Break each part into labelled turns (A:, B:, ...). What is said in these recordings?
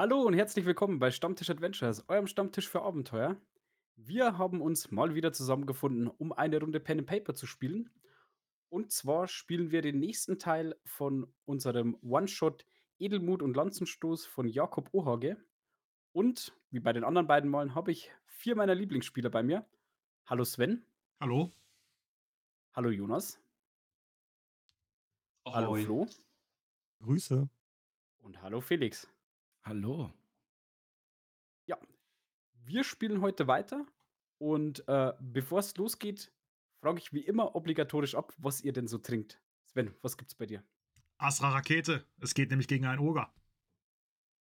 A: Hallo und herzlich willkommen bei Stammtisch Adventures, eurem Stammtisch für Abenteuer. Wir haben uns mal wieder zusammengefunden, um eine Runde Pen and Paper zu spielen. Und zwar spielen wir den nächsten Teil von unserem One-Shot Edelmut und Lanzenstoß von Jakob Ohage. Und wie bei den anderen beiden Malen habe ich vier meiner Lieblingsspieler bei mir. Hallo Sven.
B: Hallo.
A: Hallo Jonas. Hallo
C: Ahoi.
A: Flo.
D: Grüße.
A: Und hallo Felix.
C: Hallo.
A: Ja, wir spielen heute weiter. Und äh, bevor es losgeht, frage ich wie immer obligatorisch ab, was ihr denn so trinkt. Sven, was gibt's bei dir?
B: Astra Rakete. Es geht nämlich gegen einen Oger.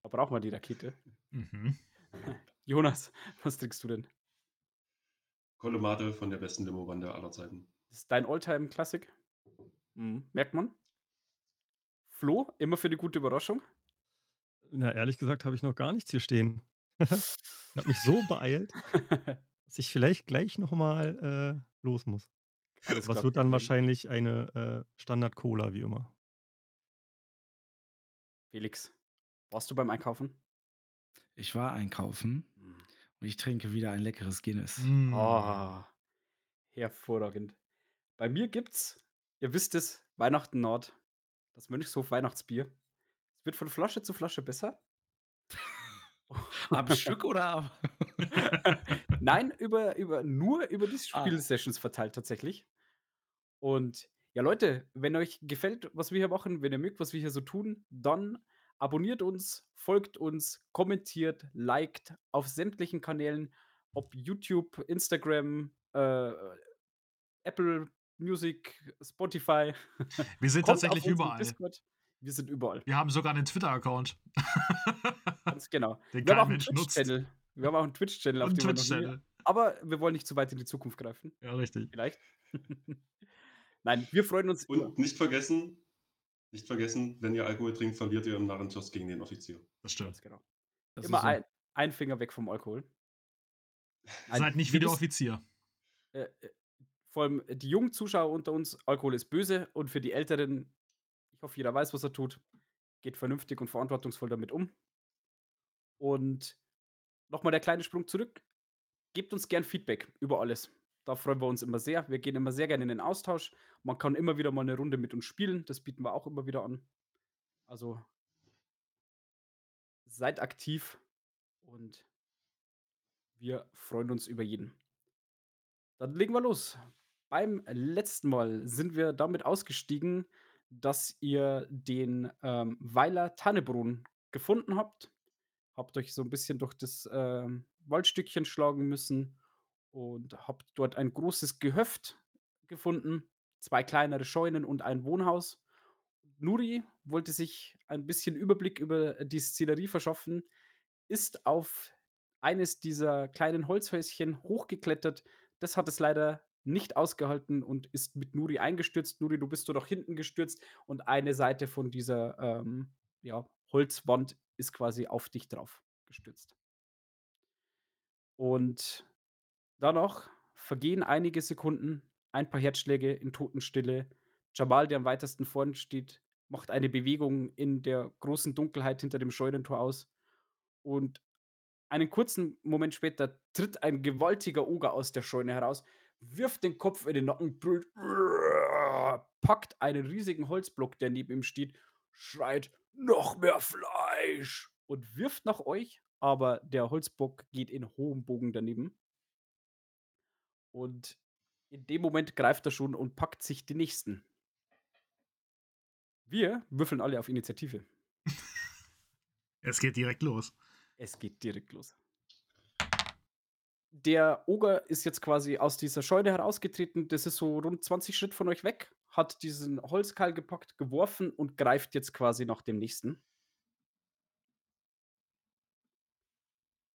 A: Da brauchen wir die Rakete.
B: Mhm.
A: Jonas, was trinkst du denn?
C: Kolomate von der besten Limo-Bande aller Zeiten.
A: Das ist dein Alltime-Klassik? Mhm. Merkt man. Flo, immer für die gute Überraschung.
D: Na, ehrlich gesagt habe ich noch gar nichts hier stehen. ich habe mich so beeilt, dass ich vielleicht gleich nochmal äh, los muss.
A: Alles klar.
D: wird dann wahrscheinlich eine äh, Standard-Cola, wie immer.
A: Felix, warst du beim Einkaufen?
E: Ich war einkaufen
A: Mhm.
E: und ich trinke wieder ein leckeres Guinness.
B: Mm.
A: Ah, hervorragend. Bei mir gibt's, ihr wisst es, Weihnachten Nord, das Mönchshof Weihnachtsbier. Wird von Flasche zu Flasche besser.
E: Am Stück oder am
A: Nein, über, über, nur über die
E: Ah.
A: Spielsessions verteilt tatsächlich. Und ja, Leute, wenn euch gefällt, was wir hier machen, wenn ihr mögt, was wir hier so tun, dann abonniert uns, folgt uns, kommentiert, liked auf sämtlichen Kanälen, ob YouTube, Instagram, äh, Apple Music, Spotify.
B: Wir sind
A: Kommt
B: tatsächlich überall.
A: Discord. Wir sind überall.
B: Wir haben sogar einen Twitter-Account.
A: Ganz genau.
B: Den
A: wir haben
B: kein
A: auch einen
B: Mensch nutzt.
A: Twitch-Channel. Wir haben auch einen Twitch-Channel, auf dem
B: Twitch-Channel.
A: aber wir wollen nicht zu weit in die Zukunft greifen.
B: Ja, richtig.
A: Vielleicht. Nein, wir freuen uns immer.
C: Und nicht vergessen, nicht vergessen, wenn ihr Alkohol trinkt, verliert ihr im Narrentost gegen den Offizier.
B: Das stimmt.
A: Ganz genau.
E: Das
A: immer
E: ist so.
A: ein, ein Finger weg vom Alkohol. Nein,
B: Seid nicht wie der Offizier.
A: Äh, äh, vor allem die jungen Zuschauer unter uns, Alkohol ist böse und für die Älteren, ich hoffe, jeder weiß, was er tut, geht vernünftig und verantwortungsvoll damit um. Und nochmal der kleine Sprung zurück. Gebt uns gern Feedback über alles. Da freuen wir uns immer sehr. Wir gehen immer sehr gerne in den Austausch. Man kann immer wieder mal eine Runde mit uns spielen. Das bieten wir auch immer wieder an. Also seid aktiv und wir freuen uns über jeden. Dann legen wir los. Beim letzten Mal sind wir damit ausgestiegen, dass ihr den ähm, Weiler Tannebrunnen gefunden habt. Habt euch so ein bisschen durch das ähm, Waldstückchen schlagen müssen und habt dort ein großes Gehöft gefunden, zwei kleinere Scheunen und ein Wohnhaus. Nuri wollte sich ein bisschen Überblick über die Szenerie verschaffen, ist auf eines dieser kleinen Holzhäuschen hochgeklettert. Das hat es leider nicht ausgehalten und ist mit Nuri eingestürzt. Nuri, du bist so nach hinten gestürzt und eine Seite von dieser ähm, ja, Holzwand ist quasi auf dich drauf gestürzt. Und danach vergehen einige Sekunden, ein paar Herzschläge in Totenstille. Jamal, der am weitesten vorn steht, macht eine Bewegung in der großen Dunkelheit hinter dem Scheunentor aus. Und einen kurzen Moment später tritt ein gewaltiger Oger aus der Scheune heraus, wirft den Kopf in den Nacken, brüllt, packt einen riesigen Holzblock, der neben ihm steht, schreit, noch mehr Fleisch und wirft nach euch, aber der Holzbock geht in hohem Bogen daneben. Und in dem Moment greift er schon und packt sich die nächsten. Wir würfeln alle auf Initiative.
B: Es geht direkt los.
A: Es geht direkt los. Der Oger ist jetzt quasi aus dieser Scheune herausgetreten. Das ist so rund 20 Schritt von euch weg. Hat diesen Holzkeil gepackt, geworfen und greift jetzt quasi nach dem nächsten.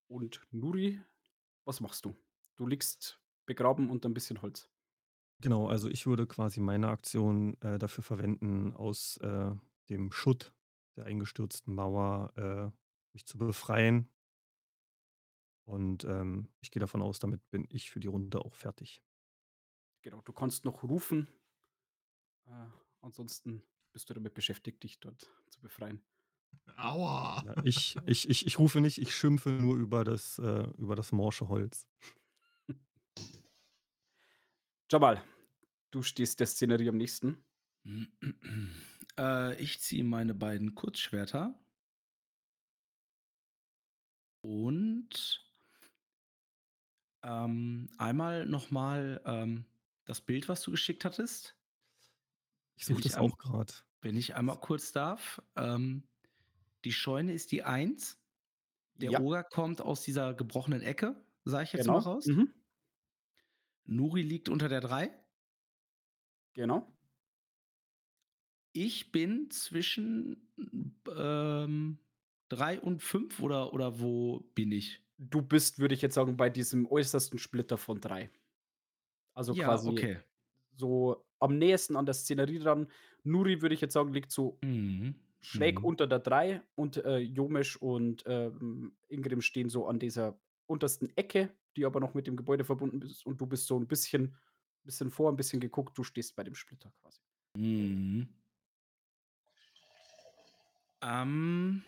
A: Und Nuri, was machst du? Du liegst begraben unter ein bisschen Holz.
D: Genau, also ich würde quasi meine Aktion äh, dafür verwenden, aus äh, dem Schutt der eingestürzten Mauer äh, mich zu befreien. Und ähm, ich gehe davon aus, damit bin ich für die Runde auch fertig.
A: Genau, du kannst noch rufen. Äh, ansonsten bist du damit beschäftigt, dich dort zu befreien.
B: Aua.
D: Ja, ich, ich, ich, ich rufe nicht, ich schimpfe nur über das, äh, über das morsche Holz.
A: Jamal, du stehst der Szenerie am nächsten.
E: Äh, ich ziehe meine beiden Kurzschwerter. Und ähm, einmal nochmal ähm, das Bild, was du geschickt hattest.
D: Ich suche das auch gerade.
E: Wenn ich einmal kurz darf. Ähm, die Scheune ist die 1. Der
A: Ja.
E: Oger kommt aus dieser gebrochenen Ecke, sage ich jetzt
A: genau.
E: mal raus.
A: Mhm.
E: Nuri liegt unter der 3.
A: Genau.
E: Ich bin zwischen ähm, 3 und 5 oder, oder wo bin ich?
A: Du bist, würde ich jetzt sagen, bei diesem äußersten Splitter von drei. Also
E: ja,
A: quasi
E: okay.
A: so am nächsten an der Szenerie dran. Nuri, würde ich jetzt sagen, liegt so
E: Mhm.
A: schräg
E: Mhm.
A: unter der 3 und äh, Jomesh und ähm, Ingrim stehen so an dieser untersten Ecke, die aber noch mit dem Gebäude verbunden ist. Und du bist so ein bisschen, bisschen vor, ein bisschen geguckt, du stehst bei dem Splitter quasi.
E: Mhm. Ähm,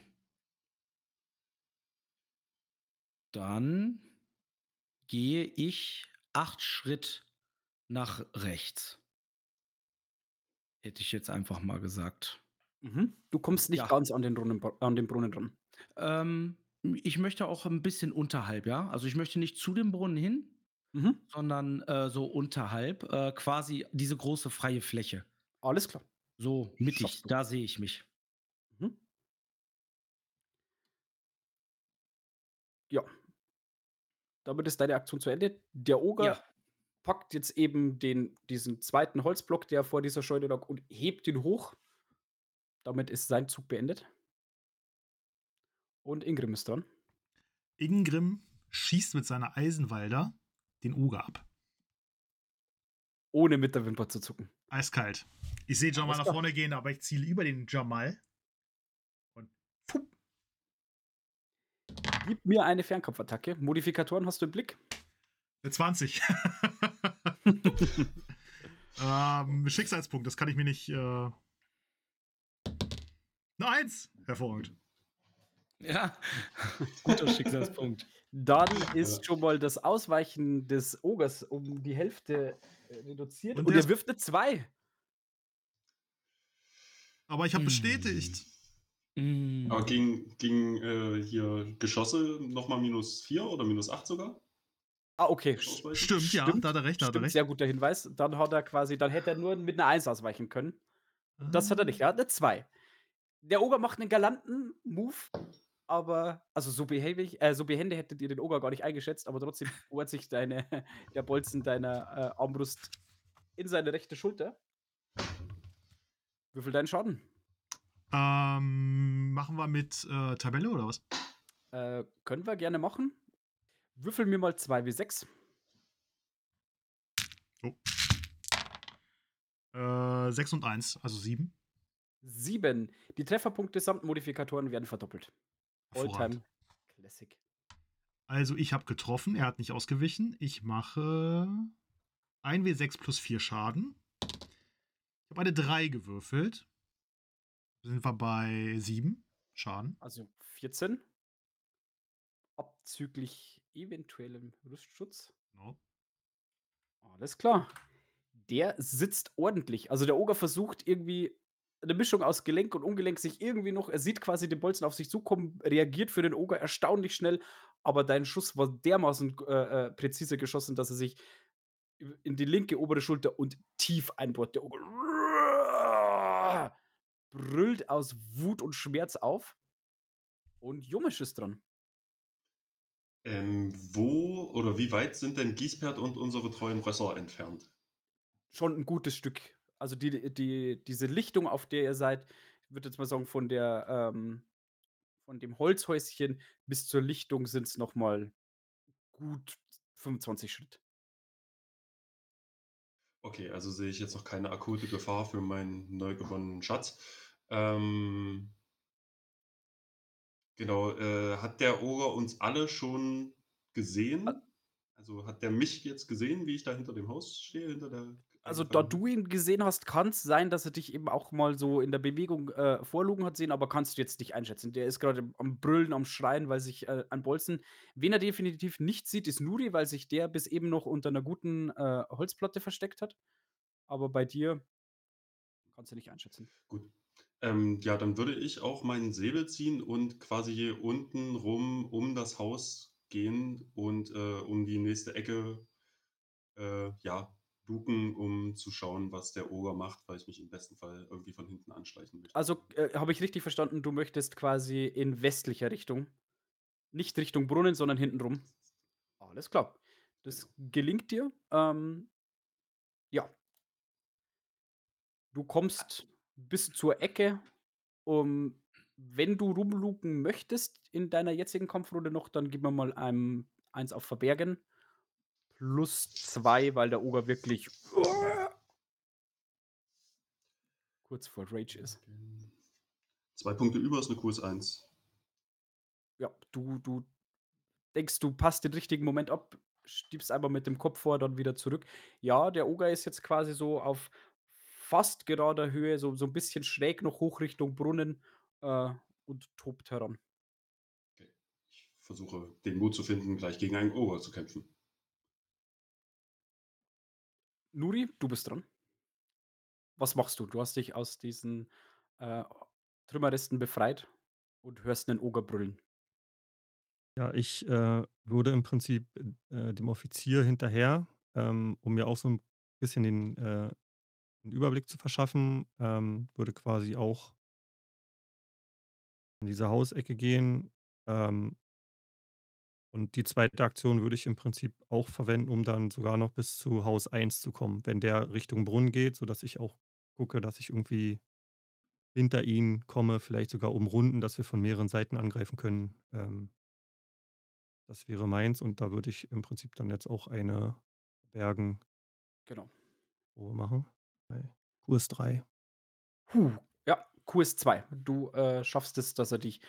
E: dann gehe ich acht Schritt nach rechts. Hätte ich jetzt einfach mal gesagt.
A: Mhm. Du kommst nicht
E: Ja.
A: ganz an den, Brunnen, an den Brunnen ran.
E: Ähm, ich möchte auch ein bisschen unterhalb, ja. Also ich möchte nicht zu dem Brunnen hin,
A: Mhm.
E: sondern äh, so unterhalb, äh, quasi diese große freie Fläche.
A: Alles klar.
E: So mittig, da sehe ich mich.
A: Mhm. Ja. Damit ist deine Aktion zu Ende. Der Oger
E: Ja.
A: packt jetzt eben den, diesen zweiten Holzblock, der vor dieser Scheune lag, und hebt ihn hoch. Damit ist sein Zug beendet. Und Ingrim ist dran.
B: Ingrim schießt mit seiner Eisenwalder den Oger ab.
A: Ohne mit der Wimper zu zucken.
B: Eiskalt. Ich sehe Jamal nach vorne gehen, aber ich ziele über den Jamal. Und fupp,
A: Gib mir eine Fernkampfattacke. Modifikatoren hast du im Blick?
B: eine 20. ähm, Schicksalspunkt, das kann ich mir nicht. Äh... Eine Eins! Hervorragend.
E: Ja, guter Schicksalspunkt.
A: Dann ist schon mal das Ausweichen des Ogers um die Hälfte äh, reduziert.
B: Und
A: Und, er wirft eine 2.
B: Aber ich habe
E: Hm.
B: bestätigt.
E: Mm.
C: Aber gegen, gegen äh, hier Geschosse nochmal minus 4 oder minus 8 sogar?
A: Ah, okay.
C: Ausweichen?
B: Stimmt, ja,
A: Stimmt,
B: da hat er recht, da hat er
A: Stimmt,
B: recht.
A: sehr guter Hinweis. Dann hat er quasi, dann hätte er nur mit einer 1 ausweichen können. Das hat er nicht. Er hat eine 2. Der Oger macht einen galanten Move, aber, also so behäbig, äh, so behende hättet ihr den Oger gar nicht eingeschätzt, aber trotzdem bohrt sich deine, der Bolzen deiner äh, Armbrust in seine rechte Schulter. Würfel deinen Schaden.
B: Ähm, machen wir mit äh, Tabelle oder was?
A: Äh, können wir gerne machen. Würfel mir mal 2 wie 6.
B: Äh, 6 und 1, also 7.
A: 7. Die Trefferpunkte samt Modifikatoren werden verdoppelt. Alltime Classic.
B: Also ich habe getroffen, er hat nicht ausgewichen. Ich mache 1W6 plus 4 Schaden. Ich habe eine 3 gewürfelt. Sind wir bei 7 Schaden.
A: Also 14. Abzüglich eventuellem Rüstschutz.
B: Genau.
A: Alles klar. Der sitzt ordentlich. Also der Oger versucht irgendwie eine Mischung aus Gelenk und Ungelenk sich irgendwie noch. Er sieht quasi den Bolzen auf sich zukommen, reagiert für den Oger erstaunlich schnell, aber dein Schuss war dermaßen äh, äh, präzise geschossen, dass er sich in die linke obere Schulter und tief einbohrt. Der Oger brüllt aus Wut und Schmerz auf. Und Jumisch ist dran.
C: Ähm, wo oder wie weit sind denn Giesbert und unsere treuen Rösser entfernt?
A: schon ein gutes Stück. Also die, die, diese Lichtung, auf der ihr seid, ich würde jetzt mal sagen, von der ähm, von dem Holzhäuschen bis zur Lichtung sind es nochmal gut 25 Schritt.
C: Okay, also sehe ich jetzt noch keine akute Gefahr für meinen neu gewonnenen Schatz. Ähm, genau, äh, hat der Oger uns alle schon gesehen? Also hat der mich jetzt gesehen, wie ich da hinter dem Haus stehe, hinter der
A: Also, da
C: eingefallen?
A: du ihn gesehen hast, kann's sein, dass er dich eben auch mal so in der Bewegung, äh, vorlugen hat sehen, aber kannst du jetzt nicht einschätzen. Der ist grade am Brüllen, am Schreien, weil sich, äh, ein Bolzen wen er definitiv nicht sieht, ist Nuri, weil sich der bis eben noch unter 'ner guten, äh, Holzplatte versteckt hat. Aber bei dir kannst du nicht einschätzen.
C: Gut. Ähm, ja, dann würde ich auch meinen Säbel ziehen und quasi hier unten rum um das Haus gehen und, äh, um die nächste Ecke, äh, ja, luken, um zu schauen, was der Oger macht, weil ich mich im besten Fall irgendwie von hinten anschleichen möchte.
A: Also, äh, habe ich richtig verstanden, du möchtest quasi in westlicher Richtung? Nicht Richtung Brunnen, sondern hinten rum? Alles klar. Das
C: Genau.
A: gelingt dir. Ähm ja. Du kommst bis zur Ecke. Um wenn du rumluken möchtest in deiner jetzigen Kampfrunde noch, dann gib mir mal, ähm, eins auf Verbergen. +2, weil der Oger wirklich kurz vor Rage ist.
C: 2 Punkte über ist 'ne QS1.
A: Ja, du du denkst, du passt den richtigen Moment ab, stiebst einmal mit dem Kopf vor, dann wieder zurück. Ja, der Oger ist jetzt quasi so auf fast gerader Höhe, so so 'n bisschen schräg noch hoch Richtung Brunnen, äh, und tobt heran.
C: Okay. Ich versuche, den Mut zu finden, gleich gegen einen Oger zu kämpfen.
A: Nuri, du bist dran. Was machst du? Du hast dich aus diesen, äh, Trümmerresten befreit und hörst 'nen Oger brüllen.
D: Ja, ich, äh, würde im Prinzip, äh, dem Offizier hinterher, ähm, um mir auch so 'n bisschen den, äh 'n Überblick zu verschaffen, ähm, würde quasi auch in diese Hausecke gehen, ähm und die 2. Aktion würde ich im Prinzip auch verwenden, um dann sogar noch bis zu Haus 1 zu kommen, wenn der Richtung Brunnen geht, sodass ich auch gucke, dass ich irgendwie hinter ihn komme, vielleicht sogar umrunden, dass wir von mehreren Seiten angreifen können. Ähm das wäre meins und da würde ich im Prinzip dann jetzt auch eine Bergen
A: Genau.
D: Probe machen. QS3.
A: Hu, ja, QS2. Du, äh, schaffst es, dass er dich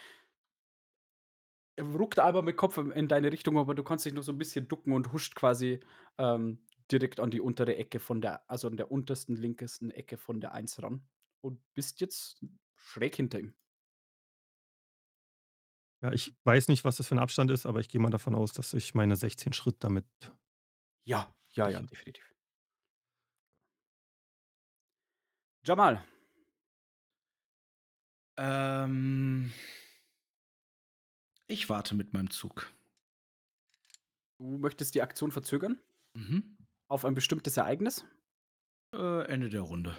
A: ruckt einmal mit Kopf in in deine Richtung, aber du kannst dich noch so 'n bisschen ducken und huscht quasi, ähm, direkt an die untere Ecke von der also, an der untersten linkesten Ecke von der 1 ran und bist jetzt schräg hinter ihm.
D: Ja, ich weiß nicht, was das für 'n Abstand ist, aber ich gehe mal davon aus, dass ich meine 16 Schritt damit
A: Ja, ja, ja, definitiv. Jamal.
E: Ähm ich warte mit meinem Zug.
A: Du möchtest die Aktion verzögern?
E: Mhm.
A: Auf ein bestimmtes Ereignis?
E: Äh, Ende der Runde.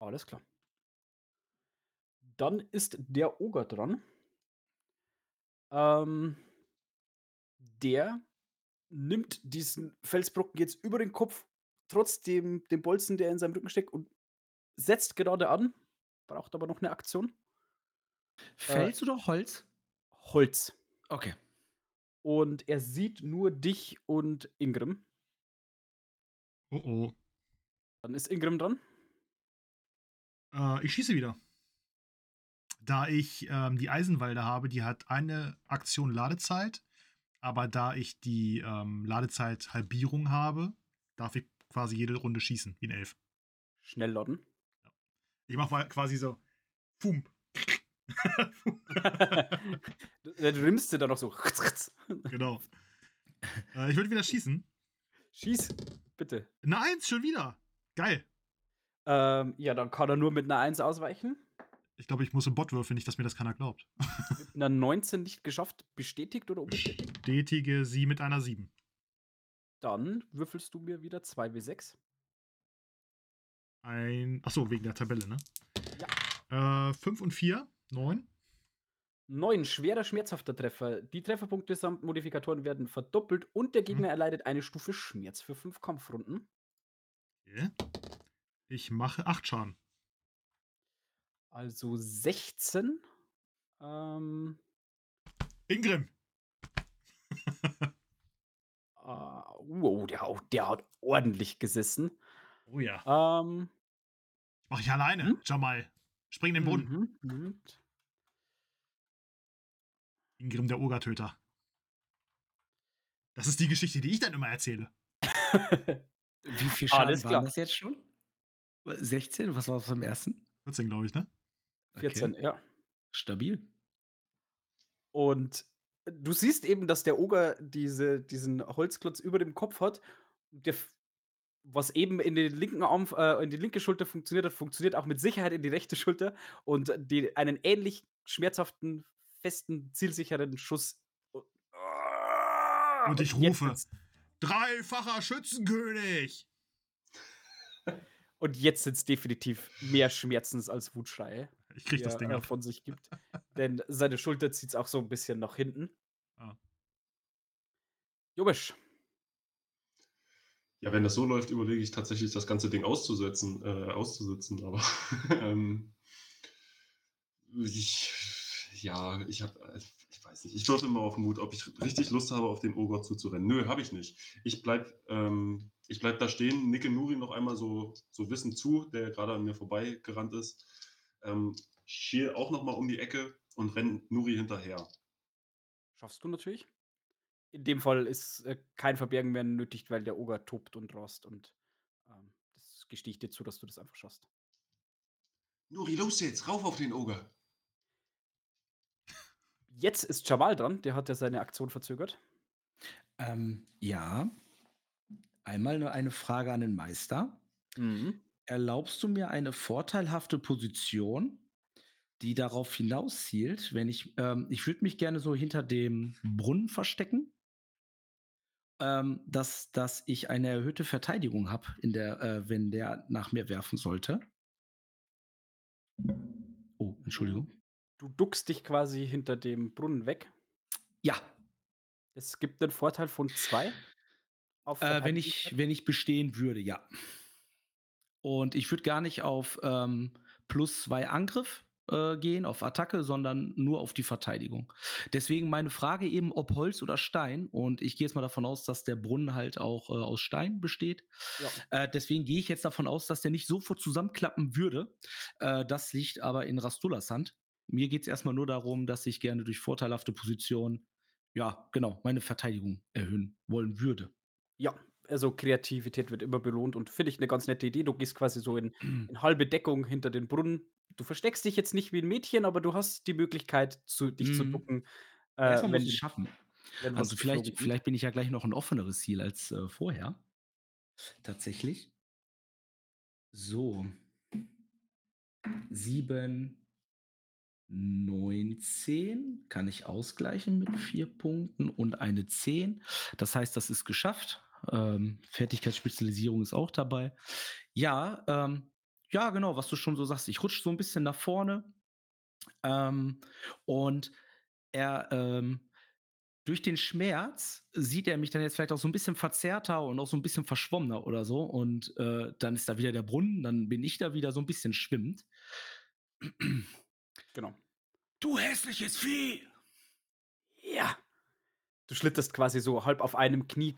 A: Alles klar. Dann ist der Oger dran. Ähm der nimmt diesen Felsbrocken jetzt über den Kopf, trotz dem Bolzen, der in seinem Rücken steckt und setzt gerade an, braucht aber noch 'ne Aktion. Äh
E: Fels oder Holz?
A: Holz.
E: Okay.
A: Und er sieht nur dich und Ingrim.
B: Oh, oh.
A: Dann ist Ingrim dran.
B: Äh, ich schieße wieder. Da ich, ähm, die Eisenwalde habe, die hat eine Aktion Ladezeit, aber da ich die, ähm, Ladezeit-Halbierung habe, darf ich quasi jede Runde schießen, wie 'n Elf.
A: Schnellladen.
B: Ich mache mal quasi so Fum.
A: Du nimmst sie dann noch so.
B: Genau. Äh, ich würde wieder schießen.
A: Schieß, bitte.
B: 'Ne 1 schon wieder. Geil.
A: Ähm, ja, dann kann er nur mit 'ner 1 ausweichen.
B: Ich glaube, ich muss im Bot würfeln, nicht, dass mir das keiner glaubt.
A: Mit 'ner 19 nicht geschafft. Bestätigt oder unbestätigt?
B: Bestätige sie mit einer 7.
A: Dann würfelst du mir wieder 2W6.
B: Ein achso, wegen der Tabelle, ne?
A: Ja.
B: Äh, 5 und 4, 9.
A: 9, schwerer, schmerzhafter Treffer. Die Trefferpunkte samt Modifikatoren werden verdoppelt und der Gegner
B: Mhm.
A: erleidet eine Stufe Schmerz für 5 Kampfrunden.
B: Okay. Ich mache 8 Schaden.
A: Also 16. Ähm,
B: Ingrim!
A: ah, wow, der der hat ordentlich gesessen.
B: Oh ja.
A: Ähm
B: Mach ich alleine,
A: Mhm.
B: Jamal. Spring in den Brunnen.
A: Mhm.
B: Ingrim, der Ogertöter. Das ist die Geschichte, die ich dann immer erzähle.
E: Wie viel Schaden
A: Alles
E: waren
A: klar.
E: das jetzt schon? 16, was war das beim ersten?
B: 14, glaube ich, ne?
A: 14,
E: Okay.
A: ja.
E: Stabil.
A: Und du siehst eben, dass der Oger diese diesen Holzklotz über dem Kopf hat. Der was eben in den linken Arm äh, in die linke Schulter funktioniert hat, funktioniert auch mit Sicherheit in die rechte Schulter und die einen ähnlich schmerzhaften, festen, zielsicheren Schuss u
B: Und ich rufe: „Dreifacher Schützenkönig!“
A: und jetzt sind's definitiv mehr Schmerzens als Wutschreie,
B: Ich kriege
A: die
B: das
A: er,
B: Ding ab.
A: von sich gibt. Denn seine Schulter zieht's auch so 'n bisschen nach hinten.
B: Ah.
A: Jobisch.
C: Ja, wenn das so läuft, überlege ich tatsächlich, das ganze Ding auszusetzen äh, auszusitzen, aber, ähm ich ja, ich habe äh, ich weiß nicht. Ich würfel mal auf Mut, ob ich richtig Lust habe, auf den Oger zuzurennen. Nö, habe ich nicht. Ich bleibe ähm, ich bleibe da stehen, nicke Nuri noch einmal so so wissend zu, der grade an mir vorbeigerannt ist. Ähm, schiele auch noch mal um die Ecke und renne Nuri hinterher.
A: Schaffst du natürlich. In dem Fall ist, äh, kein Verbergen mehr nötig, weil der Oger tobt und rast und, ähm, das gestehe ich dir zu, dass du das einfach schaffst.
C: Nuri, los jetzt, rauf auf den Oger!
A: Jetzt ist Jamal dran, der hat ja seine Aktion verzögert.
E: Ähm, ja. Einmal nur eine Frage an den Meister.
A: Mhm.
E: Erlaubst du mir eine vorteilhafte Position, die darauf hinauszielt, wenn ich ähm, ich würde mich gerne so hinter dem Brunnen verstecken ähm, dass dass ich eine erhöhte Verteidigung habe in der äh, wenn der nach mir werfen sollte. Oh, Entschuldigung.
A: Du duckst dich quasi hinter dem Brunnen weg.
E: Ja.
A: Es gibt 'nen Vorteil von 2 auf
E: Äh, wenn ich wenn ich bestehen würde, ja. Und ich würde gar nicht auf, ähm, +2 Angriff, äh, gehen, auf Attacke, sondern nur auf die Verteidigung. Deswegen meine Frage eben, ob Holz oder Stein und ich gehe jetzt mal davon aus, dass der Brunnen halt auch, äh, aus Stein besteht.
A: Ja.
E: Äh, deswegen gehe ich jetzt davon aus, dass der nicht sofort zusammenklappen würde. Äh, das liegt aber in Rastullas Hand. Mir geht's erst mal nur darum, dass ich gerne durch vorteilhafte Position, ja, genau, meine Verteidigung erhöhen wollen würde.
A: Ja, also Kreativität wird immer belohnt und finde ich 'ne ganz nette Idee. Du gehst quasi so in in halbe Deckung hinter den Brunnen. Du versteckst dich jetzt nicht wie 'n Mädchen, aber du hast die Möglichkeit zu dich zu
E: Mhm.
A: ducken, äh,
E: mal muss
A: wenn
E: ich's schaffen.
A: wenn
E: Also, vielleicht vielleicht bin ich ja gleich noch 'n offeneres Ziel als, äh, vorher. Tatsächlich. So. 7 19 kann ich ausgleichen mit 4 Punkten und eine 10. Das heißt, das ist geschafft. Ähm, Fertigkeitsspezialisierung ist auch dabei. Ja, ähm, ja, genau, was du schon so sagst. Ich rutsche so 'n bisschen nach vorne, ähm, und er, ähm durch den Schmerz sieht er mich dann jetzt vielleicht auch so 'n bisschen verzerrter und auch so 'n bisschen verschwommener oder so und, äh, dann ist da wieder der Brunnen, dann bin ich da wieder so 'n bisschen schwimmend.
A: Genau.
E: „Du hässliches Vieh!“
A: Ja. Du schlitterst quasi so halb auf einem Knie,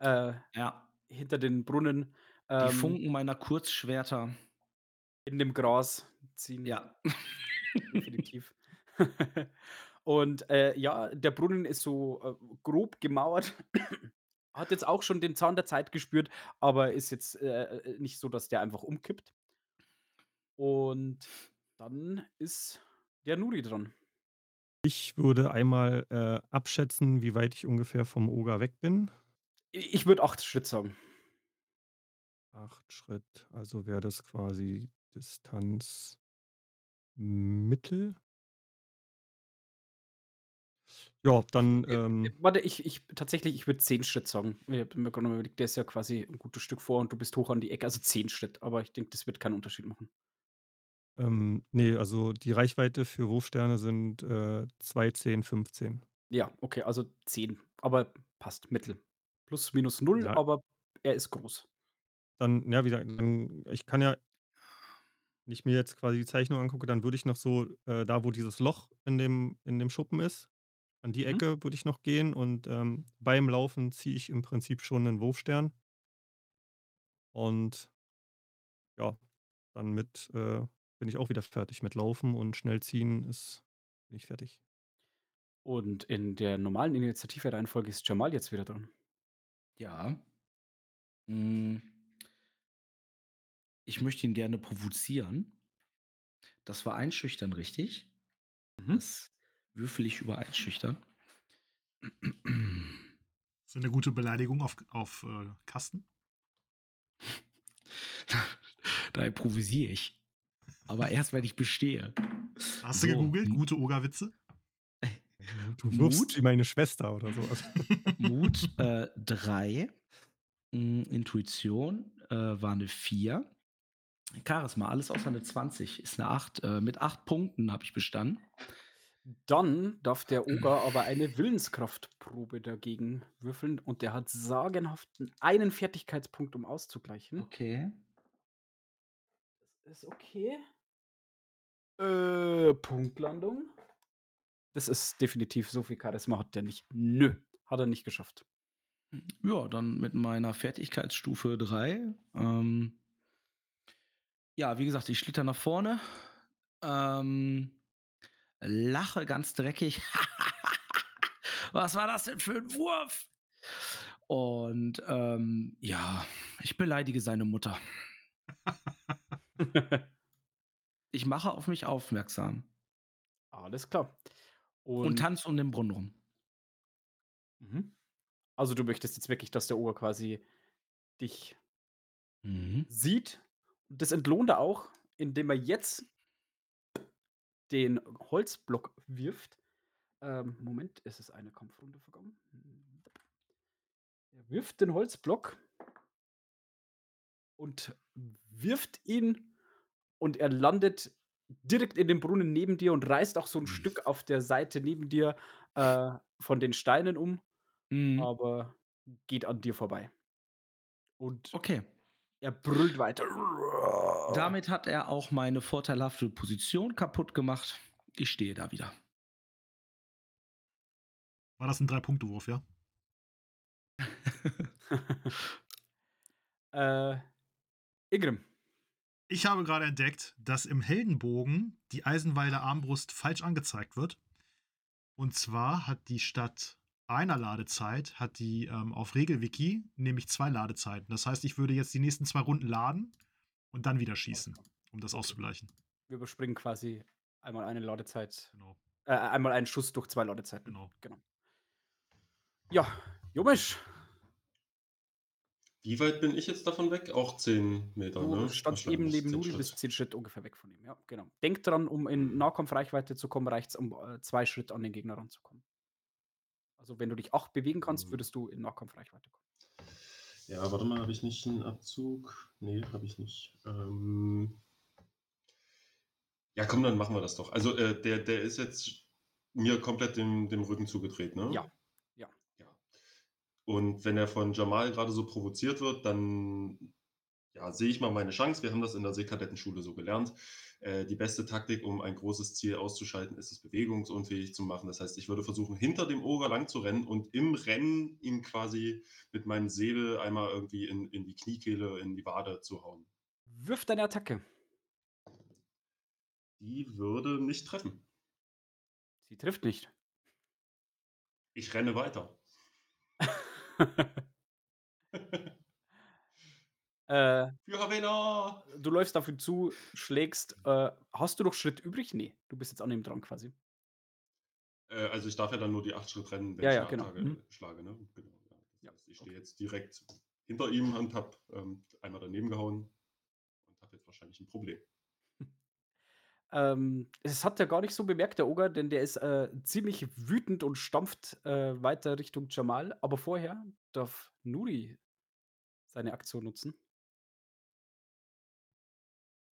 A: äh,
E: Ja.
A: hinter den Brunnen,
E: Die
A: ähm
E: Funken meiner Kurzschwerter
A: in dem Gras ziehen.
E: Ja.
A: Definitiv. Und, äh, ja, der Brunnen ist so, äh, grob gemauert. Hat jetzt auch schon den Zahn der Zeit gespürt, aber ist jetzt, äh, äh, nicht so, dass der einfach umkippt. Und dann ist der Nuri dran.
D: Ich würde einmal, äh, abschätzen, wie weit ich ungefähr vom Oger weg bin.
A: Ich würde 8 Schritt sagen.
D: 8 Schritt, also wäre das quasi Distanz Mittel? Ja, dann,
A: Äh,
D: ähm
A: äh, warte, ich ich tatsächlich, ich würde 10 Schritt sagen. Ich habe mir mal überlegt, der ist ja quasi 'n gutes Stück vor und du bist hoch an die Ecke, also 10 Schritt, aber ich denke, das wird keinen Unterschied machen.
D: Ähm, ne, also die Reichweite für Wurfsterne sind, äh, 2, 10, 15.
A: Ja, okay, also 10, aber passt, Mittel. Plus minus 0,
D: Ja.
A: aber er ist groß.
D: Dann ja, wieder dann ich kann ja wenn ich mir jetzt quasi die Zeichnung angucke, dann würde ich noch so, äh, da, wo dieses Loch in dem in dem Schuppen ist an die
A: Mhm.
D: Ecke würde ich noch gehen und, ähm, beim Laufen ziehe ich im Prinzip schon 'nen Wurfstern. Und ja, dann mit äh, bin ich auch wieder fertig mit Laufen und schnell ziehen ist bin ich fertig.
A: Und in der normalen Initiative-Reihenfolge ist Jamal jetzt wieder dran.
E: Ja. Hm. Ich möchte ihn gerne provozieren. Das war einschüchtern, richtig?
A: Mhm.
E: Das würfel ich über einschüchtern.
B: So eine gute Beleidigung auf, auf äh, Kasten.
E: da improvisiere ich. Aber erst, wenn ich bestehe.
B: Hast du
E: So.
B: gegoogelt? Gute Ogerwitze?
D: Du wirfst
E: Mut?
D: wie meine Schwester oder so.
E: Mut 3. Intuition äh, war eine 4. Charisma, alles außer eine 20, ist eine 8. Äh, mit 8 Punkten habe ich bestanden.
A: Dann darf der Oger aber eine Willenskraftprobe dagegen würfeln und der hat sagenhaften einen Fertigkeitspunkt, um auszugleichen.
E: Okay.
A: Ist okay. Äh, Punktlandung. Das ist definitiv so viel Charisma hat der nicht. Nö, hat er nicht geschafft.
E: Ja, dann mit meiner Fertigkeitsstufe 3. Ähm, ja, wie gesagt, ich schlitter nach vorne. Ähm, lache ganz dreckig. Was war das denn für ein Wurf? Und ähm, ja, ich beleidige seine Mutter. Ich mache auf mich aufmerksam
A: Alles klar.
E: und,
A: Und,
E: tanze um den Brunnen rum.
A: Mhm. Also du möchtest jetzt wirklich, dass der Oger quasi dich
E: Mhm.
A: sieht. Das entlohnt er auch, indem er jetzt den Holzblock wirft. Ähm, Moment, ist es eine Kampfrunde vergangen? Er wirft den Holzblock und wirft ihn und er landet direkt in dem Brunnen neben dir und reißt auch so ein
B: Hm.
A: Stück auf der Seite neben dir äh, von den Steinen um,
E: Mhm.
A: aber geht an dir vorbei. Und
E: Okay.
A: er brüllt weiter.
E: Damit hat er auch meine vorteilhafte Position kaputt gemacht. Ich stehe da wieder.
B: War das ein Drei-Punkte-Wurf, ja?
A: äh, Ingrim.
B: Ich habe gerade entdeckt, dass im Heldenbogen die Eisenweiler Armbrust falsch angezeigt wird. Und zwar hat die Stadt einer Ladezeit, hat die ähm, auf Regelwiki nämlich zwei Ladezeiten. Das heißt, ich würde jetzt die nächsten zwei Runden laden und dann wieder schießen, um das auszugleichen.
A: Wir überspringen quasi einmal eine Ladezeit.
B: Genau,
A: Äh, einmal einen Schuss durch zwei Ladezeiten.
B: genau.
A: Ja, Jomisch,
C: Wie weit bin ich jetzt davon weg? Auch 10 Meter,
A: du
C: ne?
A: standst
C: Wahrscheinlich
A: eben neben
C: 10
A: Nudel, bist 10 Schritt ungefähr weg von ihm. Ja, genau. Denk dran, um in Nahkampfreichweite zu kommen, reicht es, um äh, zwei Schritt an den Gegner ranzukommen. Also wenn du dich acht bewegen kannst,
C: Mhm.
A: würdest du in Nahkampfreichweite kommen.
C: Ja, warte mal, habe ich nicht einen Abzug? Nee, habe ich nicht. Ähm ja, komm, dann machen wir das doch. Also, äh, der, der ist jetzt mir komplett dem, dem Rücken zugetreten, ne?
A: Ja.
C: Und wenn er von Jamal gerade so provoziert wird, dann ja, sehe ich mal meine Chance. Wir haben das in der Seekadettenschule so gelernt. Äh, die beste Taktik, um ein großes Ziel auszuschalten, ist es, bewegungsunfähig zu machen. Das heißt, ich würde versuchen, hinter dem Oger lang zu rennen und im Rennen ihm quasi mit meinem Säbel einmal irgendwie in, in die Kniekehle, in die Wade zu hauen.
A: Wirf deine Attacke.
C: Die würde nicht treffen.
A: Sie trifft nicht.
C: Ich renne weiter.
A: äh,
C: Für Havena!
A: du läufst auf ihn zu, schlägst. Äh, hast du noch Schritt übrig? Nee, du bist jetzt an ihm dran quasi.
C: Äh, also ich darf ja dann nur die acht Schritt rennen, wenn
A: Ja,
C: ich
A: ja, genau. Mhm.
C: schlage. Ne? Genau, ja. Das heißt, ich stehe
A: okay.
C: jetzt direkt hinter ihm und habe ähm, einmal daneben gehauen und habe jetzt wahrscheinlich ein Problem.
A: Ähm, es hat er gar nicht so bemerkt, der Oger, denn der ist äh, ziemlich wütend und stampft äh, weiter Richtung Jamal. Aber vorher darf Nuri seine Aktion nutzen.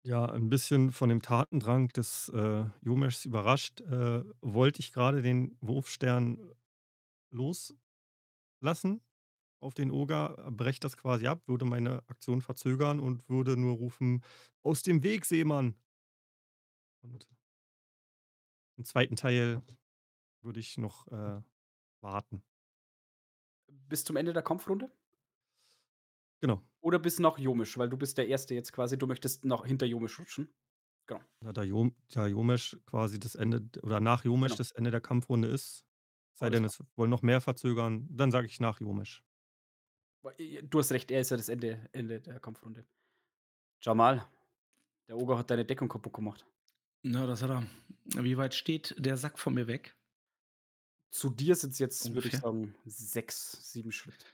D: Ja, ein bisschen von dem Tatendrang des äh, Jomeschs überrascht, äh, wollte ich gerade den Wurfstern loslassen auf den Oger, breche das quasi ab, würde meine Aktion verzögern und würde nur rufen: „Aus dem Weg, Seemann!“ Und im zweiten Teil würde ich noch, äh, warten.
A: Bis zum Ende der Kampfrunde?
D: Genau.
A: Oder bis nach Jomisch, weil du bist der Erste jetzt quasi. Du möchtest nach hinter Jomisch rutschen. Genau.
D: Na, da Jom da Jomesch quasi das Ende oder nach Jomesch
A: Genau.
D: das Ende der Kampfrunde ist, sei
A: Alles
D: denn, es wollen noch mehr verzögern, dann sage ich nach
A: äh, Du hast recht, er ist ja das Ende, Ende der Kampfrunde. Jamal, der Oger hat deine Deckung kaputt gemacht.
E: Na, das hat er. Wie weit steht der Sack von mir weg?
A: Zu dir sind es jetzt, würde ich sagen, sechs, sieben Schritt.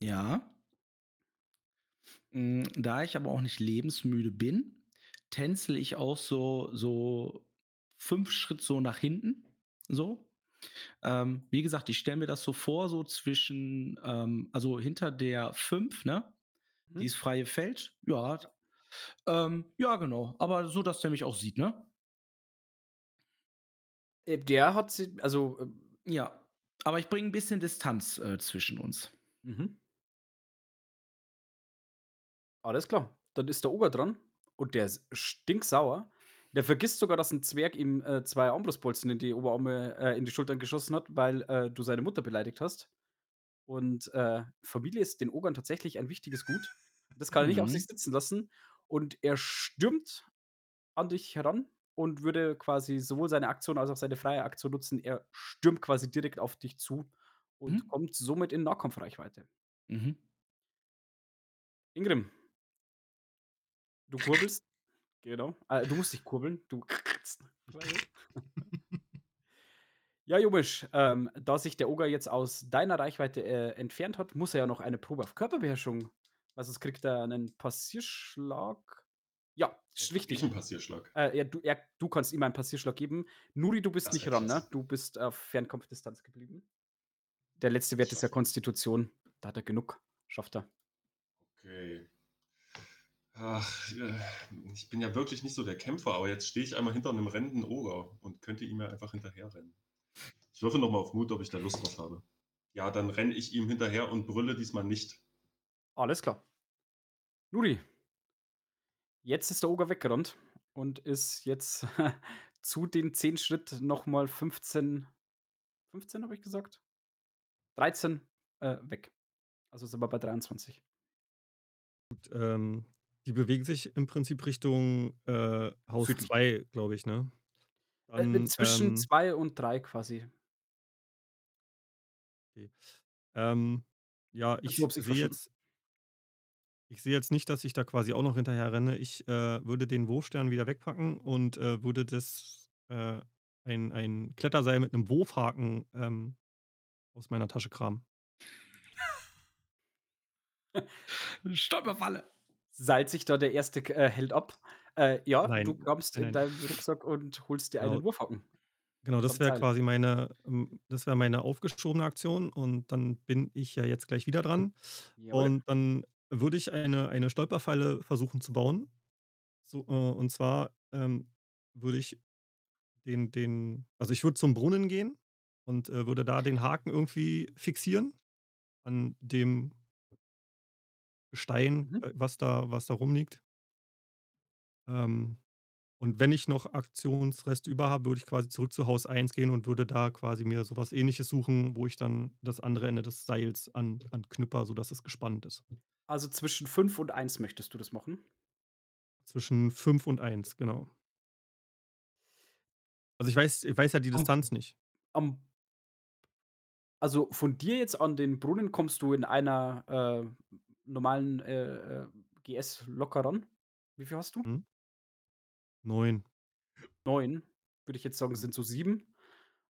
E: Ja. Hm, da ich aber auch nicht lebensmüde bin, tänzel ich auch so so 5 Schritt so nach hinten, so. Ähm, wie gesagt, ich stelle mir das so vor, so zwischen, ähm also hinter der 5, ne?
A: Mhm.
E: Dieses freie Feld. Ja, ähm, ja, genau. Aber so, dass der mich auch sieht, ne?
A: Äh, der hat sie also, ähm
E: Ja, aber ich bringe 'n bisschen Distanz, äh, zwischen uns.
A: Mhm. Alles klar. Dann ist der Oger dran und der ist stinksauer. Der vergisst sogar, dass 'n Zwerg ihm, äh, 2 Armbrustbolzen in die Oberarme äh, in die Schultern geschossen hat, weil, äh, du seine Mutter beleidigt hast. Und, äh, Familie ist den Ogern tatsächlich ein wichtiges Gut. Das kann er nicht auf sich
E: Mhm.
A: sitzen lassen und er stürmt an dich heran und würde quasi sowohl seine Aktion als auch seine freie Aktion nutzen. Er stürmt quasi direkt auf dich zu und
E: Mhm.
A: kommt somit in Nahkampfreichweite.
E: Mhm.
A: Ingrim. Du kurbelst. Genau. Äh, du musst dich kurbeln. Du Ja, Jomisch, ähm, da sich der Oger jetzt aus deiner Reichweite, äh, entfernt hat, muss er ja noch eine Probe auf Körperbeherrschung weil sonst kriegt er 'nen Passierschlag. Ja, ist
C: Krieg ich
A: richtig.
C: 'n Passierschlag?
A: Äh, ja, du er du kannst ihm einen Passierschlag geben. Nuri, du bist
C: Das
A: nicht ran, ne? Du bist auf Fernkampfdistanz geblieben. Der letzte Wert ist ja. Konstitution. Da hat er genug. Schafft er.
C: Okay. Ach, äh, ich bin ja wirklich nicht so der Kämpfer, aber jetzt stehe ich einmal hinter 'nem rennenden Oger und könnte ihm ja einfach hinterherrennen. Ich würfel noch mal auf Mut, ob ich da Lust drauf habe. Ja, dann renne ich ihm hinterher und brülle diesmal nicht.
A: Alles klar. Nuri. Jetzt ist der Oger weggerannt und ist jetzt zu den 10 Schritt noch mal 15 15 habe ich gesagt? 13, äh, weg. Also sind wir bei 23.
D: Gut, ähm, die bewegen sich im Prinzip Richtung, äh, Haus
A: Südlich.
D: 2, glaube ich, ne?
A: Äh,
D: Dann,
A: zwischen
D: ähm
A: 2 und 3 quasi.
D: Okay. Ähm, ja, ich
A: sich
D: sehe jetzt ich sehe jetzt nicht, dass ich da quasi auch noch hinterher renne. Ich, äh, würde den Wurfstern wieder wegpacken und, äh, würde das, äh ein ein Kletterseil mit 'nem Wurfhaken, ähm, aus meiner Tasche kramen.
E: Stolperfalle.
A: Sich da der erste äh, hält ab. Äh, ja,
D: Nein,
A: du
D: nein,
A: in
D: nein.
A: deinem Rucksack und holst dir
D: Genau.
A: einen Wurfhaken.
D: Genau, das wäre quasi meine ähm, das wäre meine aufgeschobene Aktion und dann bin ich ja jetzt gleich wieder dran.
A: Jawohl.
D: Und dann würde ich eine eine Stolperfalle versuchen zu bauen. So, äh, und zwar, ähm, würde ich den den also, ich würde zum Brunnen gehen und, äh, würde da den Haken irgendwie fixieren an dem Gestein,
A: Mhm.
D: äh, was da was da rumliegt. Ähm, und wenn ich noch Aktionsrest über habe, würde ich quasi zurück zu Haus 1 gehen und würde da quasi mir so was Ähnliches suchen, wo ich dann das andere Ende des Seils an anknüpper, sodass es gespannt ist.
A: Also, zwischen 5 und 1 möchtest du das machen?
D: Zwischen 5 und 1, genau. Also, ich weiß ich weiß ja die
A: Am
D: Distanz nicht.
A: am also, von dir jetzt an den Brunnen kommst du in einer, äh, normalen, äh, äh, GS locker ran. Wie viel hast du?
D: Mhm. 9.
A: 9, würde ich jetzt sagen,
D: Mhm.
A: sind so 7.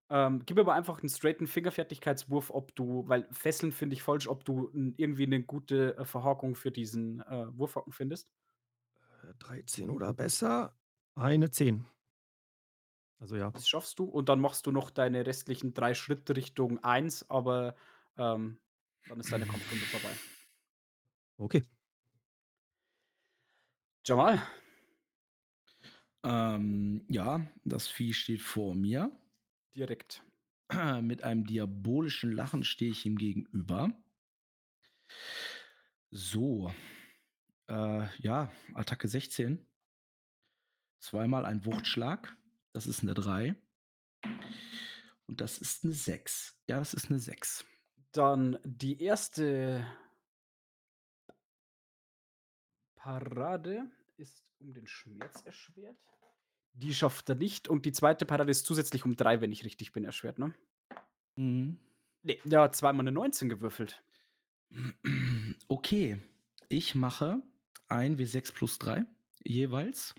A: Ähm, gib mir aber einfach 'n straighten Fingerfertigkeitswurf, ob du weil Fesseln finde ich falsch, ob du irgendwie 'ne gute, äh, Verhakung für diesen, äh, Wurfhaken findest.
D: Äh, 13 oder besser. Eine 10. Also, ja.
A: Das schaffst du und dann machst du noch deine restlichen 3 Schritte Richtung 1, aber, ähm, dann ist deine Kampfrunde vorbei.
D: Okay.
A: Jamal.
E: Ähm, ja, das Vieh steht vor mir.
A: Direkt.
E: Mit einem diabolischen Lachen stehe ich ihm gegenüber. So. Äh, ja, Attacke 16. Zweimal ein Wuchtschlag. Das ist 'ne 3. Und das ist 'ne 6. Ja, das ist 'ne 6.
A: Dann die erste Parade ist um den Schmerz erschwert. Die schafft er nicht und die zweite Parade ist zusätzlich um 3, wenn ich richtig bin, erschwert, ne?
E: Mhm.
A: Ne, der hat zweimal 'ne 19 gewürfelt.
E: Okay, ich mache ein W6 plus 3 jeweils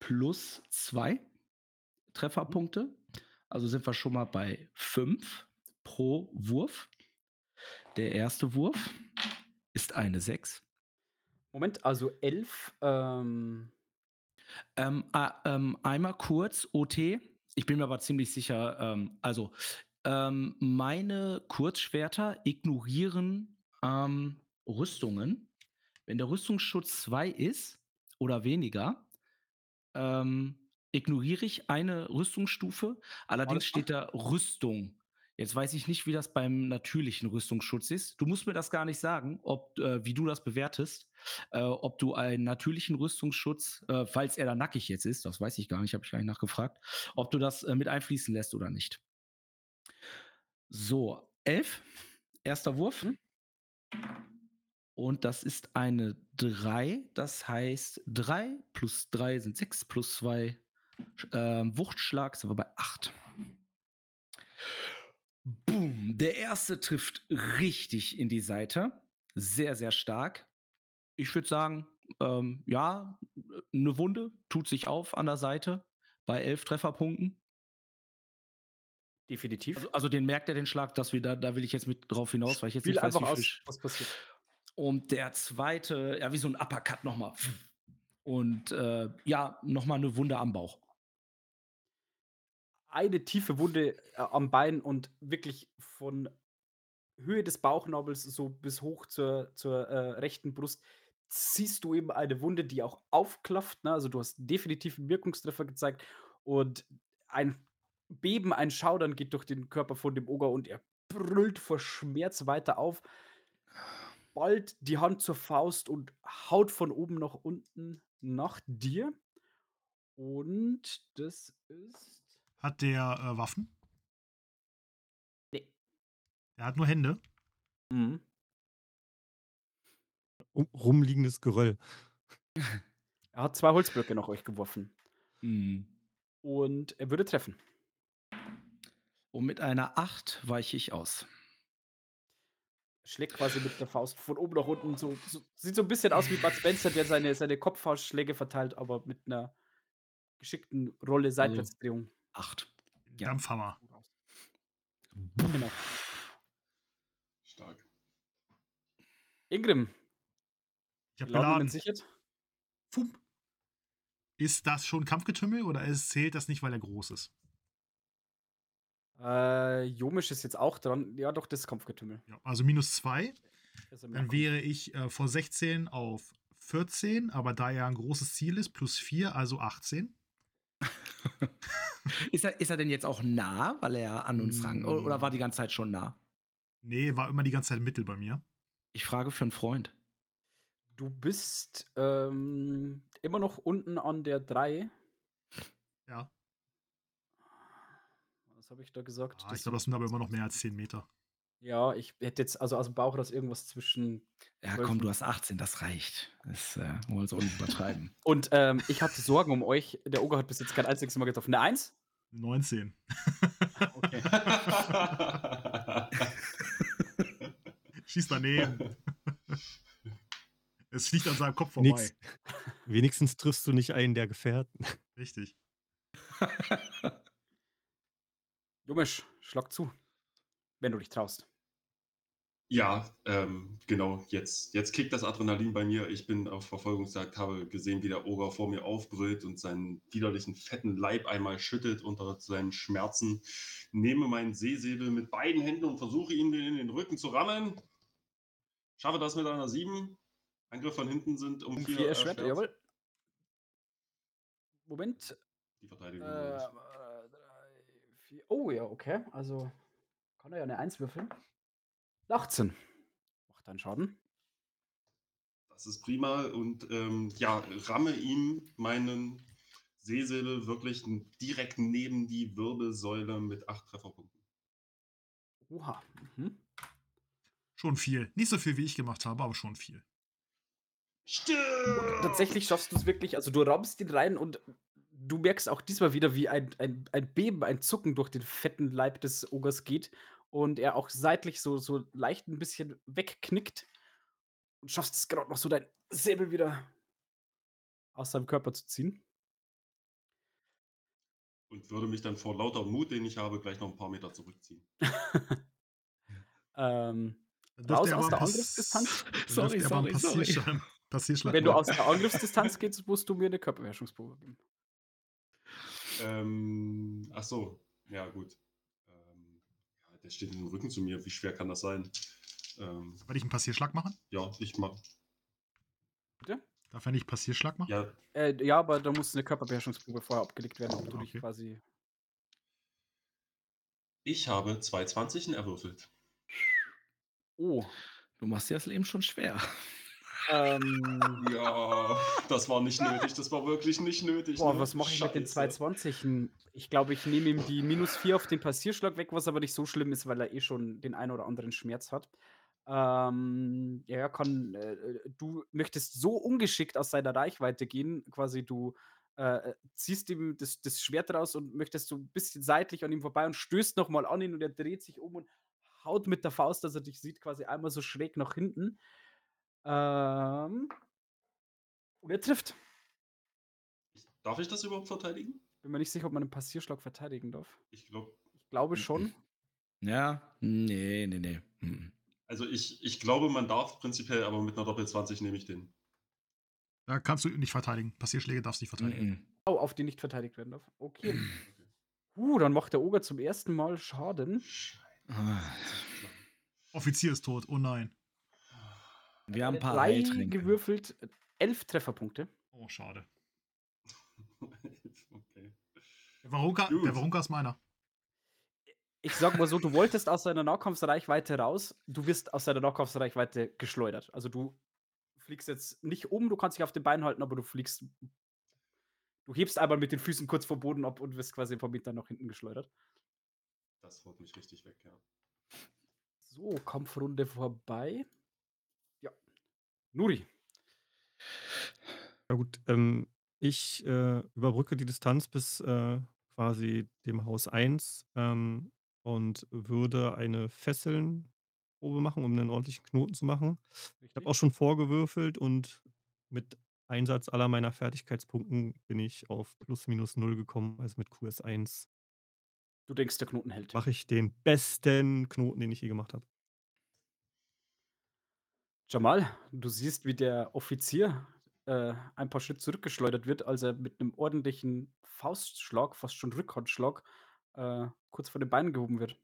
E: plus 2 Trefferpunkte. Also sind wir schon mal bei 5 pro Wurf. Der erste Wurf ist eine 6.
A: Moment, also 11. Ähm,
E: Ähm, ah, ähm, einmal kurz, OT. Ich bin mir aber ziemlich sicher, ähm, also ähm, meine Kurzschwerter ignorieren ähm, Rüstungen. Wenn der Rüstungsschutz 2 ist oder weniger, ähm, ignoriere ich eine Rüstungsstufe. Allerdings steht da Rüstung. Jetzt weiß ich nicht, wie das beim natürlichen Rüstungsschutz ist. Du musst mir das gar nicht sagen, ob, äh, wie du das bewertest. Äh, ob du einen natürlichen Rüstungsschutz, äh, falls er da nackig jetzt ist, das weiß ich gar nicht, habe ich gar nicht nachgefragt, ob du das äh, mit einfließen lässt oder nicht. So, 11, erster Wurf.
A: Mhm.
E: Und das ist eine 3, das heißt 3 plus 3 sind 6 plus 2 ähm, Wuchtschlag sind wir bei 8. Boom, der erste trifft richtig in die Seite. Sehr, sehr stark. Ich würde sagen, ähm, ja, eine Wunde tut sich auf an der Seite bei 11 Trefferpunkten.
A: definitiv.
E: Also, also den merkt er den Schlag, dass wir da, da will ich jetzt mit drauf hinaus, weil ich jetzt
A: Spiel
E: nicht weiß,
A: einfach
E: wie
A: aus, was passiert.
E: Und der zweite, ja, wie so ein Uppercut nochmal. Und äh, ja, nochmal eine Wunde am Bauch.
A: Eine tiefe Wunde äh, am Bein und wirklich von Höhe des Bauchnabels so bis hoch zur, zur äh, rechten Brust siehst du eben eine Wunde, die auch aufklafft. Ne? Also du hast definitiv einen Wirkungstreffer gezeigt und ein Beben, ein Schaudern geht durch den Körper von dem Oger und er brüllt vor Schmerz weiter auf. Bald die Hand zur Faust und haut von oben nach unten nach dir. Und das ist.
B: Hat der äh, Waffen?
A: Nee.
B: Er hat nur Hände.
A: Mhm.
D: Um, rumliegendes Geröll.
A: Er hat zwei Holzblöcke nach euch geworfen.
E: Mhm.
A: Und er würde treffen.
E: Und mit einer 8 weiche ich aus.
A: Schlägt quasi mit der Faust von oben nach unten. So, so, sieht so ein bisschen aus wie Bud Spencer, der seine, seine Kopffaustschläge verteilt, aber mit einer geschickten Rolle Seitwärtsdrehung.
E: 8. Ja.
B: Dampfhammer.
A: Genau.
C: Stark.
A: Ingrim,
B: Geladen.
A: sichert.
B: Fump. Ist das schon Kampfgetümmel oder es zählt das nicht, weil er groß ist?
A: Äh, Jomisch ist jetzt auch dran. Ja, doch, das ist Kampfgetümmel.
B: Ja, also minus zwei.
A: Also mehr
B: Dann
A: Kampf.
B: wäre ich äh, vor 16 auf 14, aber da er ein großes Ziel ist, plus 4, also 18.
E: Ist er, ist er denn jetzt auch nah, weil er an uns rang? Oder war die ganze Zeit schon nah?
B: Nee, war immer die ganze Zeit Mittel bei mir.
E: Ich frage für einen Freund.
A: Du bist ähm, immer noch unten an der 3.
B: Ja.
A: Was habe ich da gesagt?
B: Ah, ich glaube, das sind aber immer noch mehr als 10 Meter.
A: ja, ich hätte jetzt also aus dem Bauch raus irgendwas zwischen.
E: Ja, komm, du hast 18, das reicht. Das äh, wollen wir uns auch nicht übertreiben.
A: Und ähm, ich hatte Sorgen um euch. Der Oger hat bis jetzt kein einziges Mal getroffen. Eine 1?
B: 19.
A: Okay.
B: Schießt daneben. es fliegt an seinem Kopf vorbei.
D: Nix. Wenigstens triffst du nicht einen der Gefährten.
B: Richtig.
A: Jumisch, schlag zu. Wenn du dich traust.
C: Ja, ähm, genau. Jetzt, jetzt kickt das Adrenalin bei mir. Ich bin auf Verfolgungsjagd, habe gesehen, wie der Oger vor mir aufbrüllt und seinen widerlichen fetten Leib einmal schüttelt unter seinen Schmerzen. Nehme meinen Seesäbel mit beiden Händen und versuche ihn in den Rücken zu rammen. Schaffe das mit einer 7. Angriff von hinten sind um
A: Um
C: 4
A: vier erschwert,
C: erschwert.
A: jawohl. Moment.
C: Die Verteidigung.
A: äh, drei, vier. Oh ja, okay. Also kann er ja eine 1 würfeln. 18. Macht dann Schaden.
C: Das ist prima und ähm, ja, ramme ihm meinen Seesäbel wirklich direkt neben die Wirbelsäule mit acht Trefferpunkten.
A: Oha. Mhm.
B: Schon viel. Nicht so viel, wie ich gemacht habe, aber schon viel.
C: Stimmt!
A: Tatsächlich schaffst du es wirklich, also du rammst ihn rein und du merkst auch diesmal wieder, wie ein, ein, ein Beben, ein Zucken durch den fetten Leib des Ogers geht und er auch seitlich so, so leicht ein bisschen wegknickt und schaffst es gerade noch so dein Säbel wieder aus seinem Körper zu ziehen.
C: Und würde mich dann vor lauter Mut, den ich habe, gleich noch ein paar Meter zurückziehen.
A: ähm, Raus aus der Angriffsdistanz?
E: Sorry, sorry, sorry.
B: Passierschlag- Passierschlag
A: wenn du aus der Angriffsdistanz gehst, musst du mir eine Körperbeherrschungsprobe geben.
C: Ähm, ach so, ja gut. Ähm, ja, der steht in den Rücken zu mir. Wie schwer kann das sein? Ähm,
B: Soll ich einen Passierschlag machen?
C: ja, ich mach.
A: Bitte?
B: Darf er nicht Passierschlag machen?
C: Ja,
A: Äh, ja, aber da muss eine Körperbeherrschungsprobe vorher abgelegt werden, ob du dich
B: Okay.
A: quasi.
C: ich habe zwei 20 erwürfelt.
A: Oh.
E: Du machst dir das Leben schon schwer.
A: Ähm,
C: Ja, das war nicht nötig. Das war wirklich nicht nötig.
A: boah,
C: ne?
A: was mache ich mit den
C: Scheiße.
A: 220? Ich glaube, ich nehme ihm die minus 4 auf den Passierschlag weg, was aber nicht so schlimm ist, weil er eh schon den einen oder anderen Schmerz hat. Ähm, ja, er kann, äh, du möchtest so ungeschickt aus seiner Reichweite gehen, quasi du äh, ziehst ihm das, das Schwert raus und möchtest so ein bisschen seitlich an ihm vorbei und stößt nochmal an ihn und er dreht sich um und haut mit der Faust, dass er dich sieht, quasi einmal so schräg nach hinten. Ähm, und er trifft.
C: Darf ich das überhaupt verteidigen?
A: Bin mir nicht sicher, ob man einen Passierschlag verteidigen darf.
C: Ich glaube,
A: Ich glaube schon.
E: Ja, nee, nee, nee. Hm.
C: also ich, ich glaube, man darf prinzipiell, aber mit einer Doppel 20 nehme ich den.
B: Da kannst du nicht verteidigen. Passierschläge darfst du nicht verteidigen.
E: Mhm.
A: Oh, auf die nicht verteidigt werden darf. Okay. Uh, dann macht der Oger zum ersten Mal Schaden.
E: Ah,
B: Offizier ist tot. Oh nein.
E: Wir haben ein paar
A: drei
E: Heiltränke.
A: gewürfelt, elf Trefferpunkte.
B: Oh, schade.
C: okay.
B: Der Varunka,
C: Gut.
B: der Varunka ist meiner.
A: Ich sag mal so, du wolltest aus seiner Nahkampfreichweite raus, du wirst aus seiner Nahkampfreichweite geschleudert. Also du fliegst jetzt nicht um, du kannst dich auf den Beinen halten, aber du fliegst. Du hebst einmal mit den Füßen kurz vom Boden ab und wirst quasi vom Meter nach hinten geschleudert.
C: Das haut mich richtig weg, ja.
A: So, Kampfrunde vorbei. Nuri.
D: Ja gut, ähm, ich äh, überbrücke die Distanz bis äh, quasi dem Haus 1 ähm, und würde eine Fesselnprobe machen, um einen ordentlichen Knoten zu machen. Ich habe auch schon vorgewürfelt und mit Einsatz aller meiner Fertigkeitspunkten bin ich auf plus minus null gekommen. Also mit QS1
A: Du denkst, der Knoten hält.
D: mache ich den besten Knoten, den ich je gemacht habe.
A: Jamal, du siehst, wie der Offizier äh, ein paar Schritt zurückgeschleudert wird, als er mit einem ordentlichen Faustschlag, fast schon Rückhandschlag, äh, kurz vor den Beinen gehoben wird.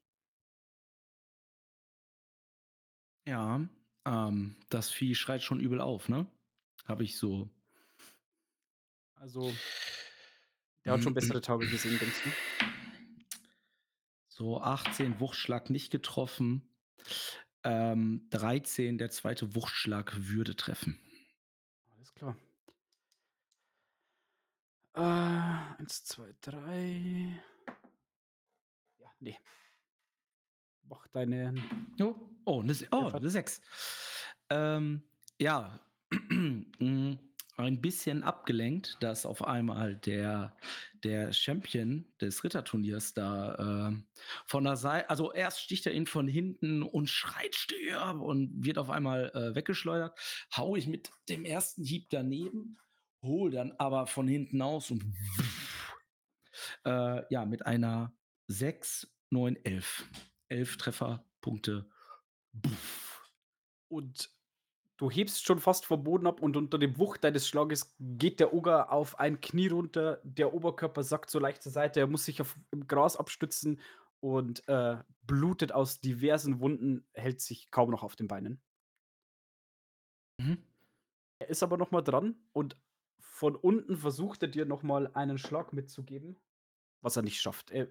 E: Ja, ähm, das Vieh schreit schon übel auf, ne? Habe ich so.
A: Also, der hat schon bessere Tage gesehen, denkst du?
E: So 18 Wuchtschlag nicht getroffen. Ähm, 13, der zweite Wuchtschlag würde treffen.
A: Alles klar. Äh, eins, zwei, drei. Ja, nee. Mach deine.
E: Oh, oh, eine, oh, eine 6. Ähm, ja, mm, ein bisschen abgelenkt, dass auf einmal der, der Champion des Ritterturniers da ähm, von der Seite, also erst sticht er ihn von hinten und schreit stirb und wird auf einmal äh, weggeschleudert. Hau ich mit dem ersten Hieb daneben, hol dann aber von hinten aus und äh, ja, mit einer 6, 9, 11. 11 Trefferpunkte.
A: Und du hebst schon fast vom Boden ab und unter dem Wucht deines Schlages geht der Oger auf ein Knie runter. Der Oberkörper sackt so leicht zur Seite. Er muss sich auf, im Gras abstützen und äh, blutet aus diversen Wunden, hält sich kaum noch auf den Beinen.
E: Mhm.
A: Er ist aber noch mal dran und von unten versucht er dir noch mal einen Schlag mitzugeben, was er nicht schafft. Er,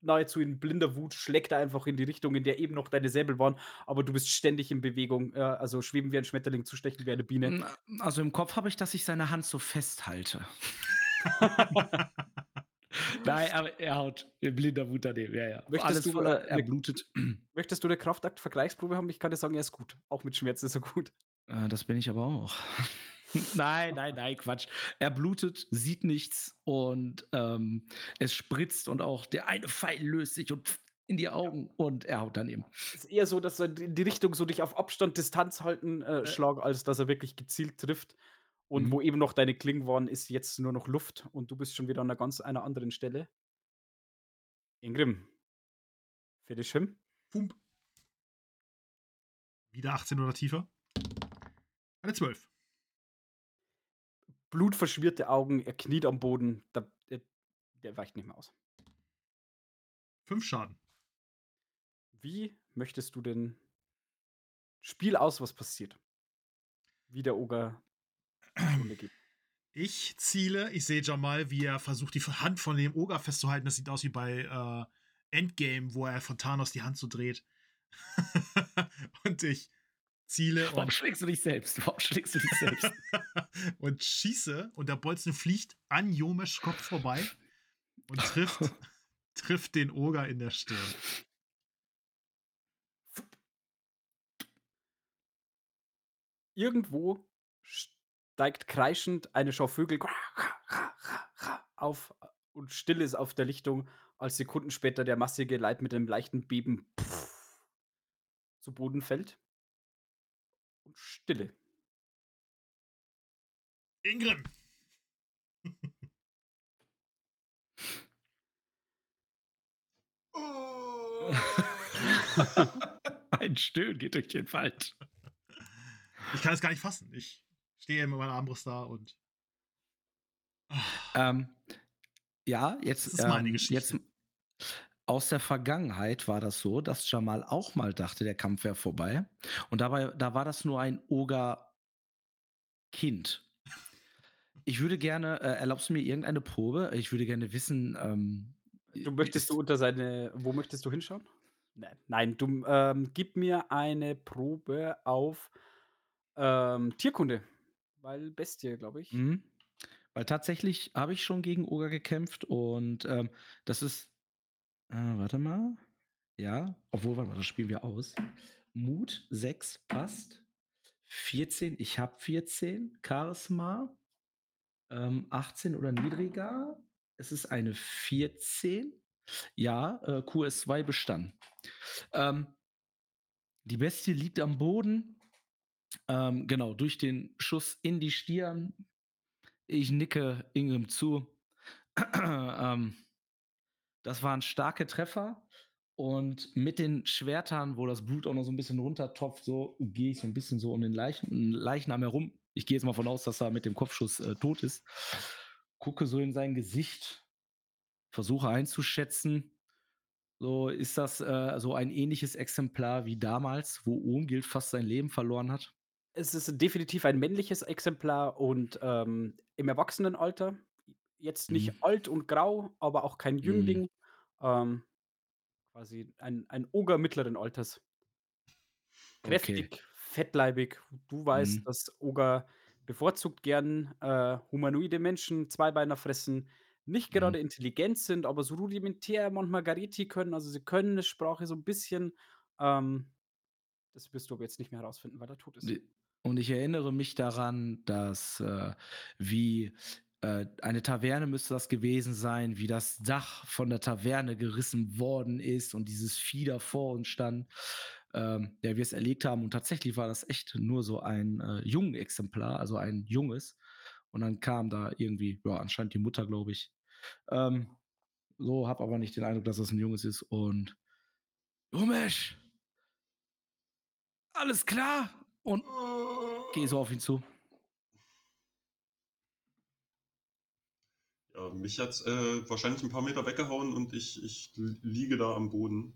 A: nahezu in blinder Wut schlägt er einfach in die Richtung, in der eben noch deine Säbel waren, aber du bist ständig in Bewegung, äh, also schweben wie ein Schmetterling, zustechen wie eine Biene.
E: Also im Kopf habe ich, dass ich seine Hand so festhalte. Nein, aber er haut in blinder Wut daneben. Ja, ja.
A: Möchtest
E: Alles
A: du,
E: voller,
A: äh,
E: er blutet.
A: Möchtest du eine Kraftakt-Vergleichsprobe haben? Ich kann dir sagen, er ist gut. Auch mit Schmerzen ist er gut.
E: Äh, das bin ich aber auch. nein, nein, nein, Quatsch. Er blutet, sieht nichts und ähm, es spritzt und auch der eine Pfeil löst sich und in die Augen und er haut daneben.
A: Ist eher so, dass er in die Richtung so dich auf Abstand, Distanz halten äh, Schlag, als dass er wirklich gezielt trifft. Und
E: Mhm.
A: wo eben noch deine Klingen waren, ist jetzt nur noch Luft und du bist schon wieder an einer ganz einer anderen Stelle. Ingrim. Finish him.
B: Pump. Wieder 18 oder tiefer. Eine 12.
A: Blutverschmierte Augen, er kniet am Boden. Da, der, der weicht nicht mehr aus.
B: 5 Schaden.
A: Wie möchtest du denn Spiel aus, was passiert? Wie der Oger.
B: Ich ziele, ich sehe Jamal, wie er versucht, die Hand von dem Oger festzuhalten. Das sieht aus wie bei äh, Endgame, wo er von Thanos die Hand so dreht. und ich ziele
E: Warum
B: und,
E: schlägst du dich selbst? Warum schlägst du dich selbst?
B: und schieße und der Bolzen fliegt an Jomesch Kopf vorbei und trifft, trifft den Oger in der Stirn.
A: Irgendwo steigt kreischend eine Schau Vögel auf und still ist auf der Lichtung, als Sekunden später der massige Leib mit einem leichten Beben zu Boden fällt. Und Stille.
B: Ingrim!
E: Ein Stöhnen geht durch den Wald.
B: Ich kann es gar nicht fassen. Ich stehe mit meiner Armbrust da und.
E: Ähm, ja, jetzt,
B: Das ist meine
E: ähm,
B: Geschichte.
E: jetzt aus der Vergangenheit war das so, dass Jamal auch mal dachte, der Kampf wäre vorbei. Und dabei, da war das nur ein Oger-Kind. Ich würde gerne, äh, erlaubst du mir irgendeine Probe? Ich würde gerne wissen, ähm,
A: Du möchtest du unter seine. Wo möchtest du hinschauen? Nein, nein du ähm, gib mir eine Probe auf ähm, Tierkunde. Weil Bestie, glaube ich.
E: Mhm. Weil tatsächlich habe ich schon gegen Oger gekämpft und ähm, das ist. Äh, warte mal. Ja, obwohl, warte mal, das spielen wir aus. Mut 6 passt. 14, ich habe 14. Charisma ähm, 18 oder niedriger. Es ist eine 14. Ja, äh, QS2 bestanden. Ähm, die Bestie liegt am Boden. Ähm, genau, durch den Schuss in die Stirn. Ich nicke Ingrim zu. ähm, das waren starke Treffer. Und mit den Schwertern, wo das Blut auch noch so ein bisschen runtertropft, so gehe ich so ein bisschen so um den Leichen, Leichnam herum. Ich gehe jetzt mal von aus, dass er mit dem Kopfschuss äh, tot ist. Gucke so in sein Gesicht, versuche einzuschätzen. So ist das äh, so ein ähnliches Exemplar wie damals, wo Ohngild fast sein Leben verloren hat.
A: Es ist definitiv ein männliches Exemplar und ähm, im Erwachsenenalter. Jetzt nicht
E: Mhm.
A: alt und grau, aber auch kein
E: Mhm.
A: Jüngling. Ähm, quasi ein, ein Oger mittleren Alters. Kräftig, fettleibig. Du weißt,
E: Mhm.
A: dass Oger bevorzugt gern äh, humanoide Menschen, Zweibeiner fressen, nicht
E: Mhm.
A: gerade intelligent sind, aber so rudimentär manchmal Gareti können. Also sie können eine Sprache so ein bisschen. Ähm, das wirst du aber jetzt nicht mehr herausfinden, weil er tot ist.
E: Und ich erinnere mich daran, dass äh, wie eine Taverne müsste das gewesen sein, wie das Dach von der Taverne gerissen worden ist und dieses Vieh da vor uns stand, ähm, der wir es erlegt haben. Und tatsächlich war das echt nur so ein äh, jungen Exemplar, also ein junges. Und dann kam da irgendwie, ja, anscheinend die Mutter, glaube ich. Ähm, so, hab aber nicht den Eindruck, dass das ein junges ist. Und Umesh! Alles klar? Und Geh so auf ihn zu.
C: Ja, mich hat äh, wahrscheinlich ein paar Meter weggehauen und ich, ich li- liege da am Boden.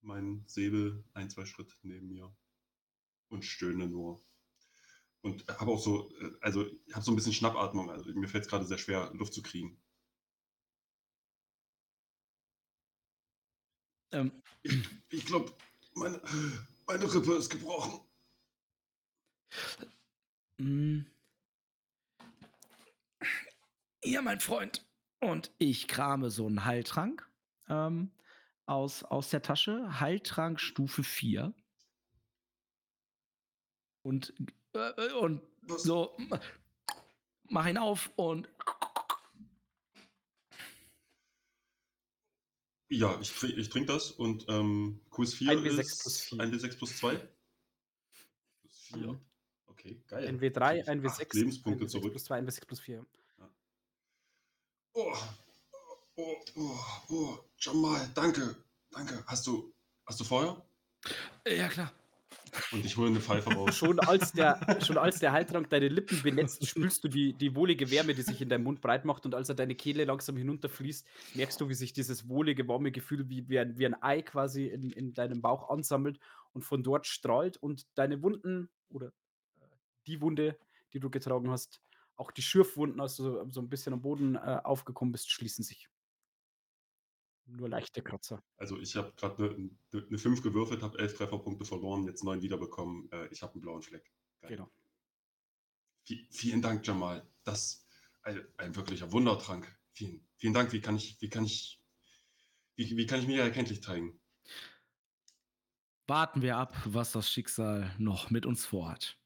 C: Mein Säbel ein, zwei Schritt neben mir. Und stöhne nur. Und habe auch so, äh, also ich habe so ein bisschen Schnappatmung. Also mir fällt es gerade sehr schwer, Luft zu kriegen.
E: Ähm,
C: Ich glaube, meine, meine Rippe ist gebrochen.
E: mm. Hier, mein Freund. Und ich krame so einen Heiltrank ähm, aus, aus der Tasche. Heiltrank Stufe 4. Und, äh, und
C: Was?
E: so, mach ihn auf und
C: Ja, ich, tr ich trinke das und ähm, QS4
A: 1W6
C: ist
A: plus 4.
C: 1W6 plus 2? Plus 4.
A: Mhm.
C: Okay, geil.
A: 1W3,
C: Krieg ich
A: 1W6,
C: acht Lebenspunkte
A: 1W6
C: zurück.
A: plus 2, 1W6 plus 4.
C: Oh, oh, oh, oh, Jamal, danke, danke. Hast du, hast du Feuer?
E: Ja, klar.
C: Und ich hole eine Pfeife raus.
A: Schon als der, schon als der Heiltrank deine Lippen benetzt, spürst du die, die wohlige Wärme, die sich in deinem Mund breit macht. Und als er deine Kehle langsam hinunterfließt, merkst du, wie sich dieses wohlige, warme Gefühl wie, wie, ein, wie ein Ei quasi in, in deinem Bauch ansammelt und von dort strahlt. Und deine Wunden oder äh, die Wunde, die du getragen hast, auch die Schürfwunden, als du so- so ein bisschen am Boden äh, aufgekommen bist, schließen sich. Nur leichte Kratzer.
C: Also ich habe gerade eine ne, ne 5 gewürfelt, habe 11 Trefferpunkte verloren, jetzt 9 wiederbekommen. Äh, ich habe einen blauen Fleck. Geil.
A: Genau.
C: Vi- vielen Dank, Jamal. Das ein, ein wirklicher Wundertrank. Vielen, vielen Dank. Wie kann ich, wie kann ich, wie, wie kann ich mich erkenntlich zeigen?
E: Warten wir ab, was das Schicksal noch mit uns vorhat.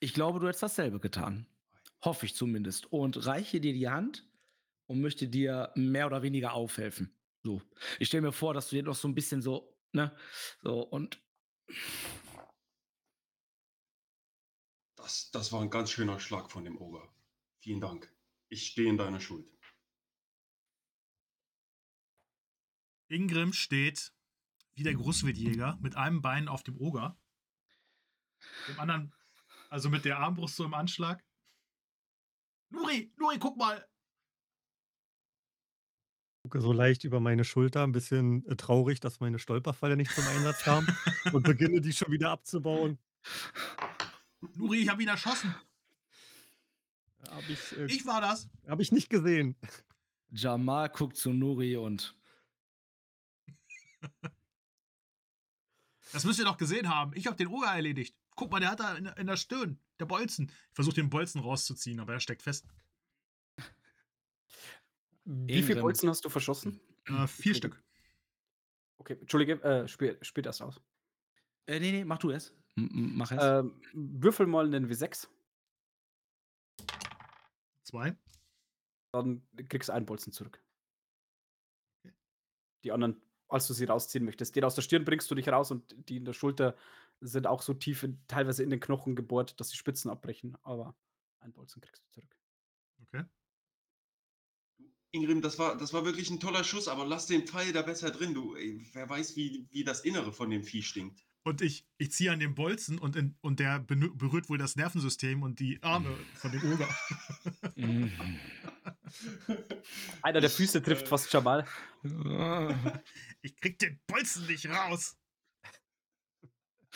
E: Ich glaube, du hättest dasselbe getan. Hoffe ich zumindest. Und reiche dir die Hand und möchte dir mehr oder weniger aufhelfen. So. Ich stelle mir vor, dass du dir noch so ein bisschen so, ne, so und
C: Das, das war ein ganz schöner Schlag von dem Oger. Vielen Dank. Ich stehe in deiner Schuld.
B: Ingrim steht wie der Großwildjäger mit einem Bein auf dem Oger. Dem anderen, also mit der Armbrust so im Anschlag. Nuri, Nuri, guck mal.
D: gucke so leicht über meine Schulter, ein bisschen äh, traurig, dass meine Stolperfalle nicht zum Einsatz kam und beginne die schon wieder abzubauen.
B: Nuri, ich habe ihn erschossen.
D: Habe ich, äh,
B: Ich war das.
D: hab ich nicht gesehen.
E: Jamal guckt zu Nuri und
B: Das müsst ihr doch gesehen haben. Ich habe den Oger erledigt. Guck mal, der hat da in, in der Stirn. Der Bolzen. Ich versuche den Bolzen rauszuziehen, aber er steckt fest.
A: Wie viele. Bolzen hast du verschossen?
B: Äh, vier Stück.
A: Okay, Entschuldige, äh, spiel, spiel das aus.
E: äh, nee, nee, mach du es. M mach es.
A: Ähm, würfel mal einen W6,
B: Zwei.
A: dann kriegst du einen Bolzen zurück. Die anderen, als du sie rausziehen möchtest. Den aus der Stirn bringst du dich raus und die in der Schulter sind auch so tief, in, teilweise in den Knochen gebohrt, dass die Spitzen abbrechen. Aber einen Bolzen kriegst du zurück.
B: Okay.
C: Ingrim, das war, das war wirklich ein toller Schuss, aber lass den Pfeil da besser drin. Du, ey, wer weiß, wie, wie das Innere von dem Vieh stinkt.
B: Und ich, ich ziehe an dem Bolzen und, in, und der berührt wohl das Nervensystem und die Arme von dem Oger.
A: Einer der Füße trifft fast Jamal.
B: Ich krieg den Bolzen nicht raus.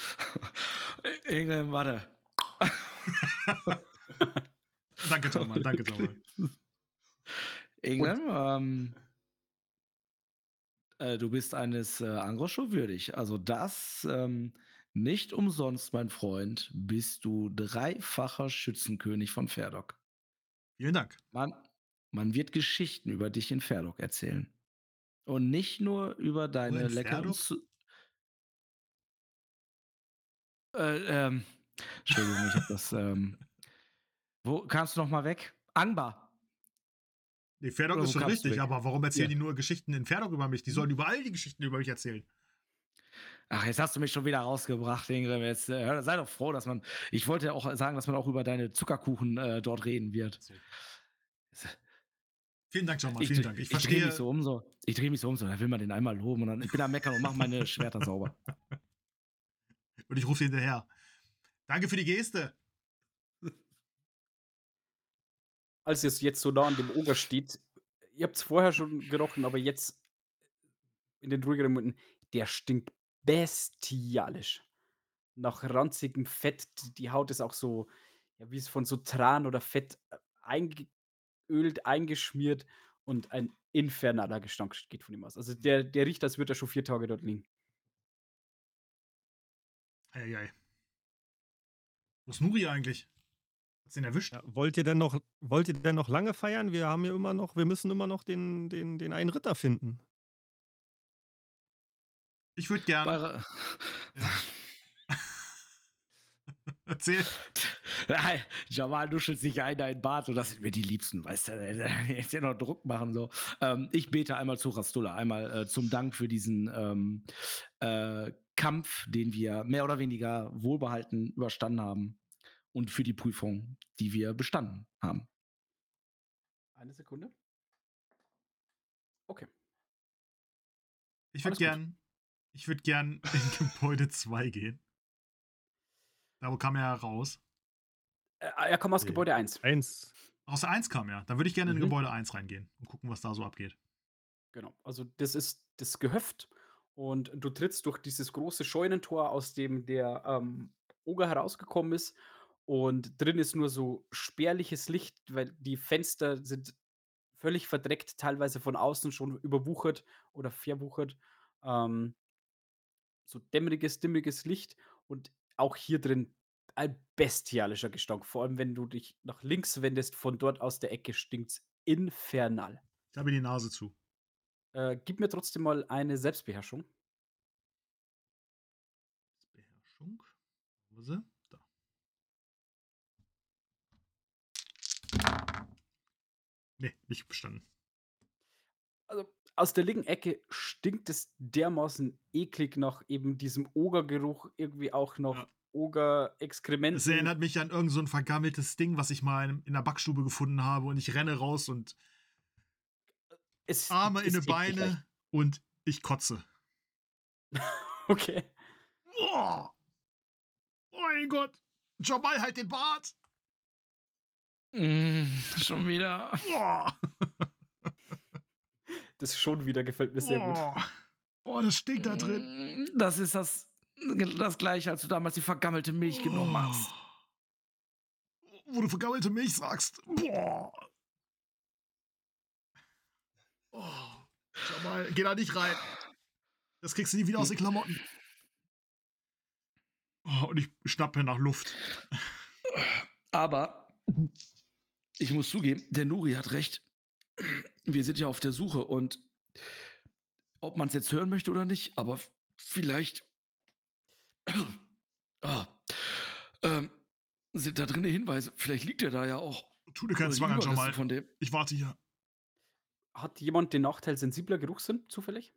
E: Ingram, warte.
B: Danke, Jamal. Danke, Jamal.
E: Ingram, ähm, äh, du bist eines äh, Angroscho würdig. Also das ähm, nicht umsonst, mein Freund, bist du dreifacher Schützenkönig von Ferdok.
B: Vielen Dank.
E: Man, man wird Geschichten über dich in Ferdok erzählen. Und nicht nur über deine
B: in
E: leckeren
B: Ferdok?
E: Zu äh, ähm, Entschuldigung, ich hab das. Ähm, wo kannst du noch mal weg? Anbar.
B: Nee, Ferdok ist schon
E: kamst
B: richtig, aber warum erzählen
E: Ja.
B: die nur Geschichten in Ferdok über mich? Die sollen überall die Geschichten über mich erzählen.
E: Ach, jetzt hast du mich schon wieder rausgebracht, Ingrid. Jetzt äh, sei doch froh, dass man. Ich wollte ja auch sagen, dass man auch über deine Zuckerkuchen äh, dort reden wird.
B: Vielen Dank, Jamal.
E: Ich,
B: Vielen
E: dreh-
B: Dank. Ich,
E: ich drehe
B: verstehe.
E: mich so um so. Ich drehe mich so um so. Da will man den einmal loben und dann ich bin am Meckern und mache meine Schwerter sauber.
B: Und ich rufe hinterher. Danke für die Geste.
A: Als es jetzt so nah an dem Oger steht, ihr habt es vorher schon gerochen, aber jetzt in den ruhigeren Momenten, der stinkt bestialisch. Nach ranzigem Fett. Die- Haut ist auch so, ja, wie es von so Tran oder Fett eingeölt, eingeschmiert und ein infernaler Gestank geht von ihm aus. Also der, der riecht, als würde er schon vier Tage dort liegen.
B: Eieiei. Wo ist Nuri eigentlich? Hat's den erwischt?
D: Ja, wollt ihr denn noch, wollt ihr denn noch lange feiern? Wir haben ja immer noch, wir müssen immer noch den, den, den einen Ritter finden.
B: Ich würde gern.
E: Bei-
B: Erzähl.
E: Nein, Jamal nuschelt sich ein in dein Bart und das sind mir die Liebsten, weißt du, jetzt ja noch Druck machen so. Ähm, ich bete einmal zu Rastula, einmal äh, zum Dank für diesen ähm, äh, Kampf, den wir mehr oder weniger wohlbehalten überstanden haben und für die Prüfung, die wir bestanden haben.
A: Eine Sekunde. Okay.
B: Ich würde gern, ich würde gern in Gebäude 2 gehen. Da wo kam er ja raus.
A: Äh, er kommt aus
D: Okay.
A: Gebäude 1.
D: Eins.
B: Aus der 1 kam er. Dann würde ich gerne in
A: Mhm.
B: Gebäude 1 reingehen und gucken, was da so abgeht.
A: Genau. Also das ist das Gehöft und du trittst durch dieses große Scheunentor, aus dem der ähm, Oger herausgekommen ist. Und drin ist nur so spärliches Licht, weil die Fenster sind völlig verdreckt, teilweise von außen schon überwuchert oder verwuchert. Ähm, so dämmeriges, dimmiges Licht und auch hier drin ein bestialischer Gestank. Vor allem, wenn du dich nach links wendest, von dort aus der Ecke stinkt's infernal.
B: Ich habe die Nase zu.
A: Äh, gib mir trotzdem mal eine Selbstbeherrschung.
B: Beherrschung. Wo ist sie? Da. Nee, nicht bestanden.
A: Also aus der linken Ecke stinkt es dermaßen eklig nach eben diesem Ogergeruch, irgendwie auch noch
B: Ja.
A: Oger-Exkrementen.
B: Es erinnert mich an irgend so vergammeltes Ding, was ich mal in der Backstube gefunden habe und ich renne raus und
A: Es
B: Arme in
A: ist
B: die
A: eklig,
B: Beine und ich kotze.
A: Okay.
B: Boah. Oh mein Gott. Jamal, halt den Bart.
E: Mm, schon wieder.
B: Boah.
A: Das schon wieder gefällt mir sehr gut.
B: Boah. Boah, das stinkt da drin.
E: Mm, Das ist das, das gleiche, als du damals die vergammelte Milch genommen hast.
B: Oh. Wo du vergammelte Milch sagst. Boah. Oh. Jamal, geh da nicht rein. Das kriegst du nie wieder aus den Klamotten. Oh, und ich schnappe nach Luft.
E: Aber ich muss zugeben, der Nuri hat recht. Wir sind ja auf der Suche und ob man es jetzt hören möchte oder nicht, aber vielleicht ah, ähm, sind da drin Hinweise. Vielleicht liegt er da ja auch.
B: Tu dir keinen Zwang an, Jamal.
E: Von dem.
B: Ich warte hier.
A: Hat jemand den Nachteil sensibler Geruchssinn zufällig?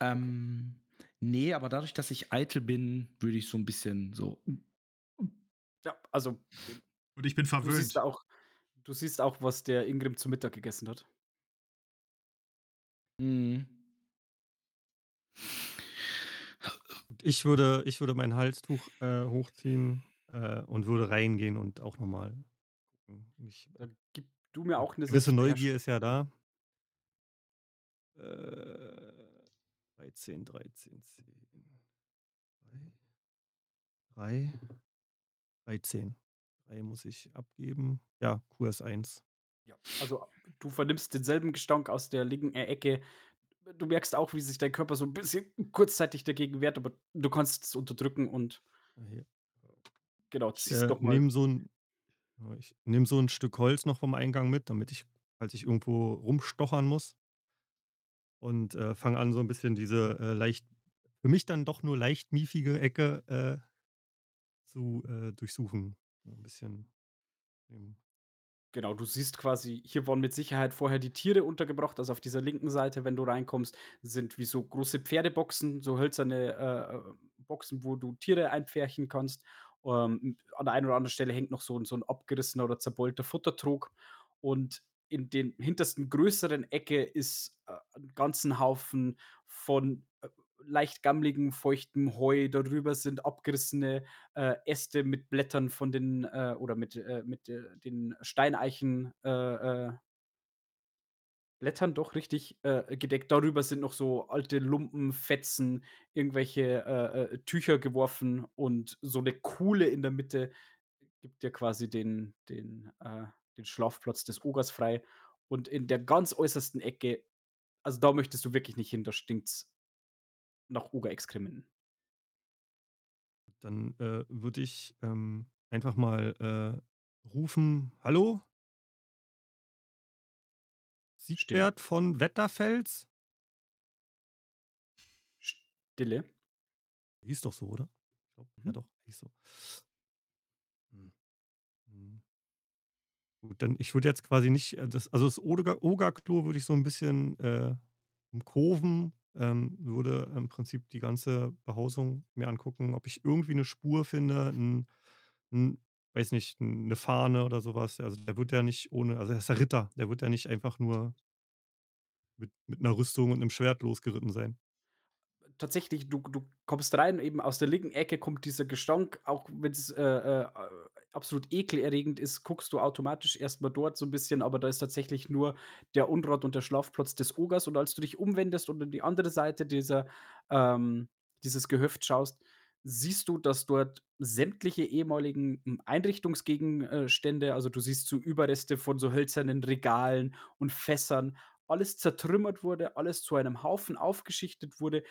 E: Ähm, nee, aber dadurch, dass ich eitel bin, würde ich so ein bisschen so.
A: Ja, also
B: Und ich bin
A: du
B: verwöhnt.
A: siehst auch, du siehst auch, was der Ingrim zu Mittag gegessen hat.
E: Mm.
D: Ich würde, ich würde mein Halstuch äh, hochziehen äh, und würde reingehen und auch nochmal gucken. Ich,
A: du mir auch eine
D: gewisse. Neugier ist ja da. Äh, 13, 13, 10. 3, 13. 3 muss ich abgeben. Ja, QS1.
A: Ja, also du vernimmst denselben Gestank aus der linken äh, Ecke. Du merkst auch, wie sich dein Körper so ein bisschen kurzzeitig dagegen wehrt, aber du kannst es unterdrücken und
D: Hier.
A: genau,
D: Ich
A: ziehst
D: äh,
A: doch mal.
D: nehme so, ein, ich nehm so ein Stück Holz noch vom Eingang mit, damit ich, falls ich irgendwo rumstochern muss. Und äh, fange an, so ein bisschen diese äh, leicht, für mich dann doch nur leicht miefige Ecke äh, zu äh, durchsuchen. So bisschen. ähm,
A: Genau, du siehst quasi, hier waren mit Sicherheit vorher die Tiere untergebracht. Also auf dieser linken Seite, wenn du reinkommst, sind wie so große Pferdeboxen, so hölzerne äh, äh, Boxen, wo du Tiere einpferchen kannst. Ähm, an der einen oder anderen Stelle hängt noch so, ein- so ein abgerissener oder zerbeulter Futtertrog. Und in den hintersten größeren Ecke ist äh, ein ganzen Haufen von äh, leicht gammligem, feuchtem Heu. Darüber sind abgerissene äh, Äste mit Blättern von den äh, oder mit, äh, mit äh, den Steineichen Blättern doch richtig äh, gedeckt. Darüber sind noch so alte Lumpen, Fetzen, irgendwelche äh, äh, Tücher geworfen und so eine Kuhle in der Mitte gibt dir quasi den, den, äh, den Schlafplatz des Ogers frei. Und in der ganz äußersten Ecke, also da möchtest du wirklich nicht hin, da stinkt's nach Ogerexkrementen.
D: Dann äh, würde ich ähm, einfach mal äh, rufen: Hallo? Siegbert von Wetterfels?
A: Stille.
D: Hieß doch so, oder? Glaub, ja,
A: Mhm.
D: doch. Nicht so. Hm. Hm. Gut, dann ich würde jetzt quasi nicht, äh, das also das Oga Ogerklo würde ich so ein bisschen, äh, umkurven, ähm, würde im Prinzip die ganze Behausung mir angucken, ob ich irgendwie eine Spur finde, 'n 'n weiß nicht, 'n 'ne Fahne oder sowas. Also, der wird ja nicht ohne also, er ist ja Ritter, der wird ja nicht einfach nur mit mit 'ner Rüstung und 'nem Schwert losgeritten sein.
A: tatsächlich, du du kommst rein, eben aus der linken Ecke kommt dieser Gestank, auch wenn's, äh, äh, absolut ekelerregend ist, guckst du automatisch erst mal dort so 'n bisschen, aber da ist tatsächlich nur der Unrat und der Schlafplatz des Ogers. Und als du dich umwendest und in die andere Seite dieser ähm, dieses Gehöft schaust, siehst du, dass dort sämtliche ehemaligen, hm, Einrichtungsgegenstände also, du siehst so Überreste von so hölzernen Regalen und Fässern, alles zertrümmert wurde, alles zu einem Haufen aufgeschichtet wurde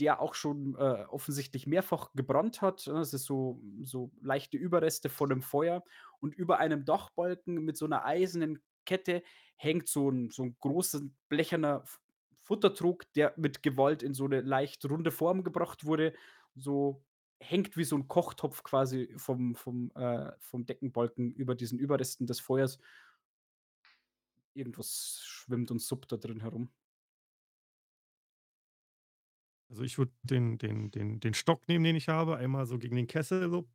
A: der auch schon, äh, offensichtlich mehrfach gebrannt hat, ne? Es ist so so leichte Überreste von 'nem Feuer und über einem Dachbalken mit so 'ner eisernen Kette hängt so 'n so 'n großen blecherner F Futtertrog, der mit Gewalt in so 'ne leicht runde Form gebracht wurde. So hängt wie so 'n Kochtopf quasi vom vom, äh vom Deckenbalken über diesen Überresten des Feuers. Irgendwas schwimmt und suppt da drin herum.
D: Also, ich würde den den den den Stock nehmen, den ich habe, einmal so gegen den Kessel so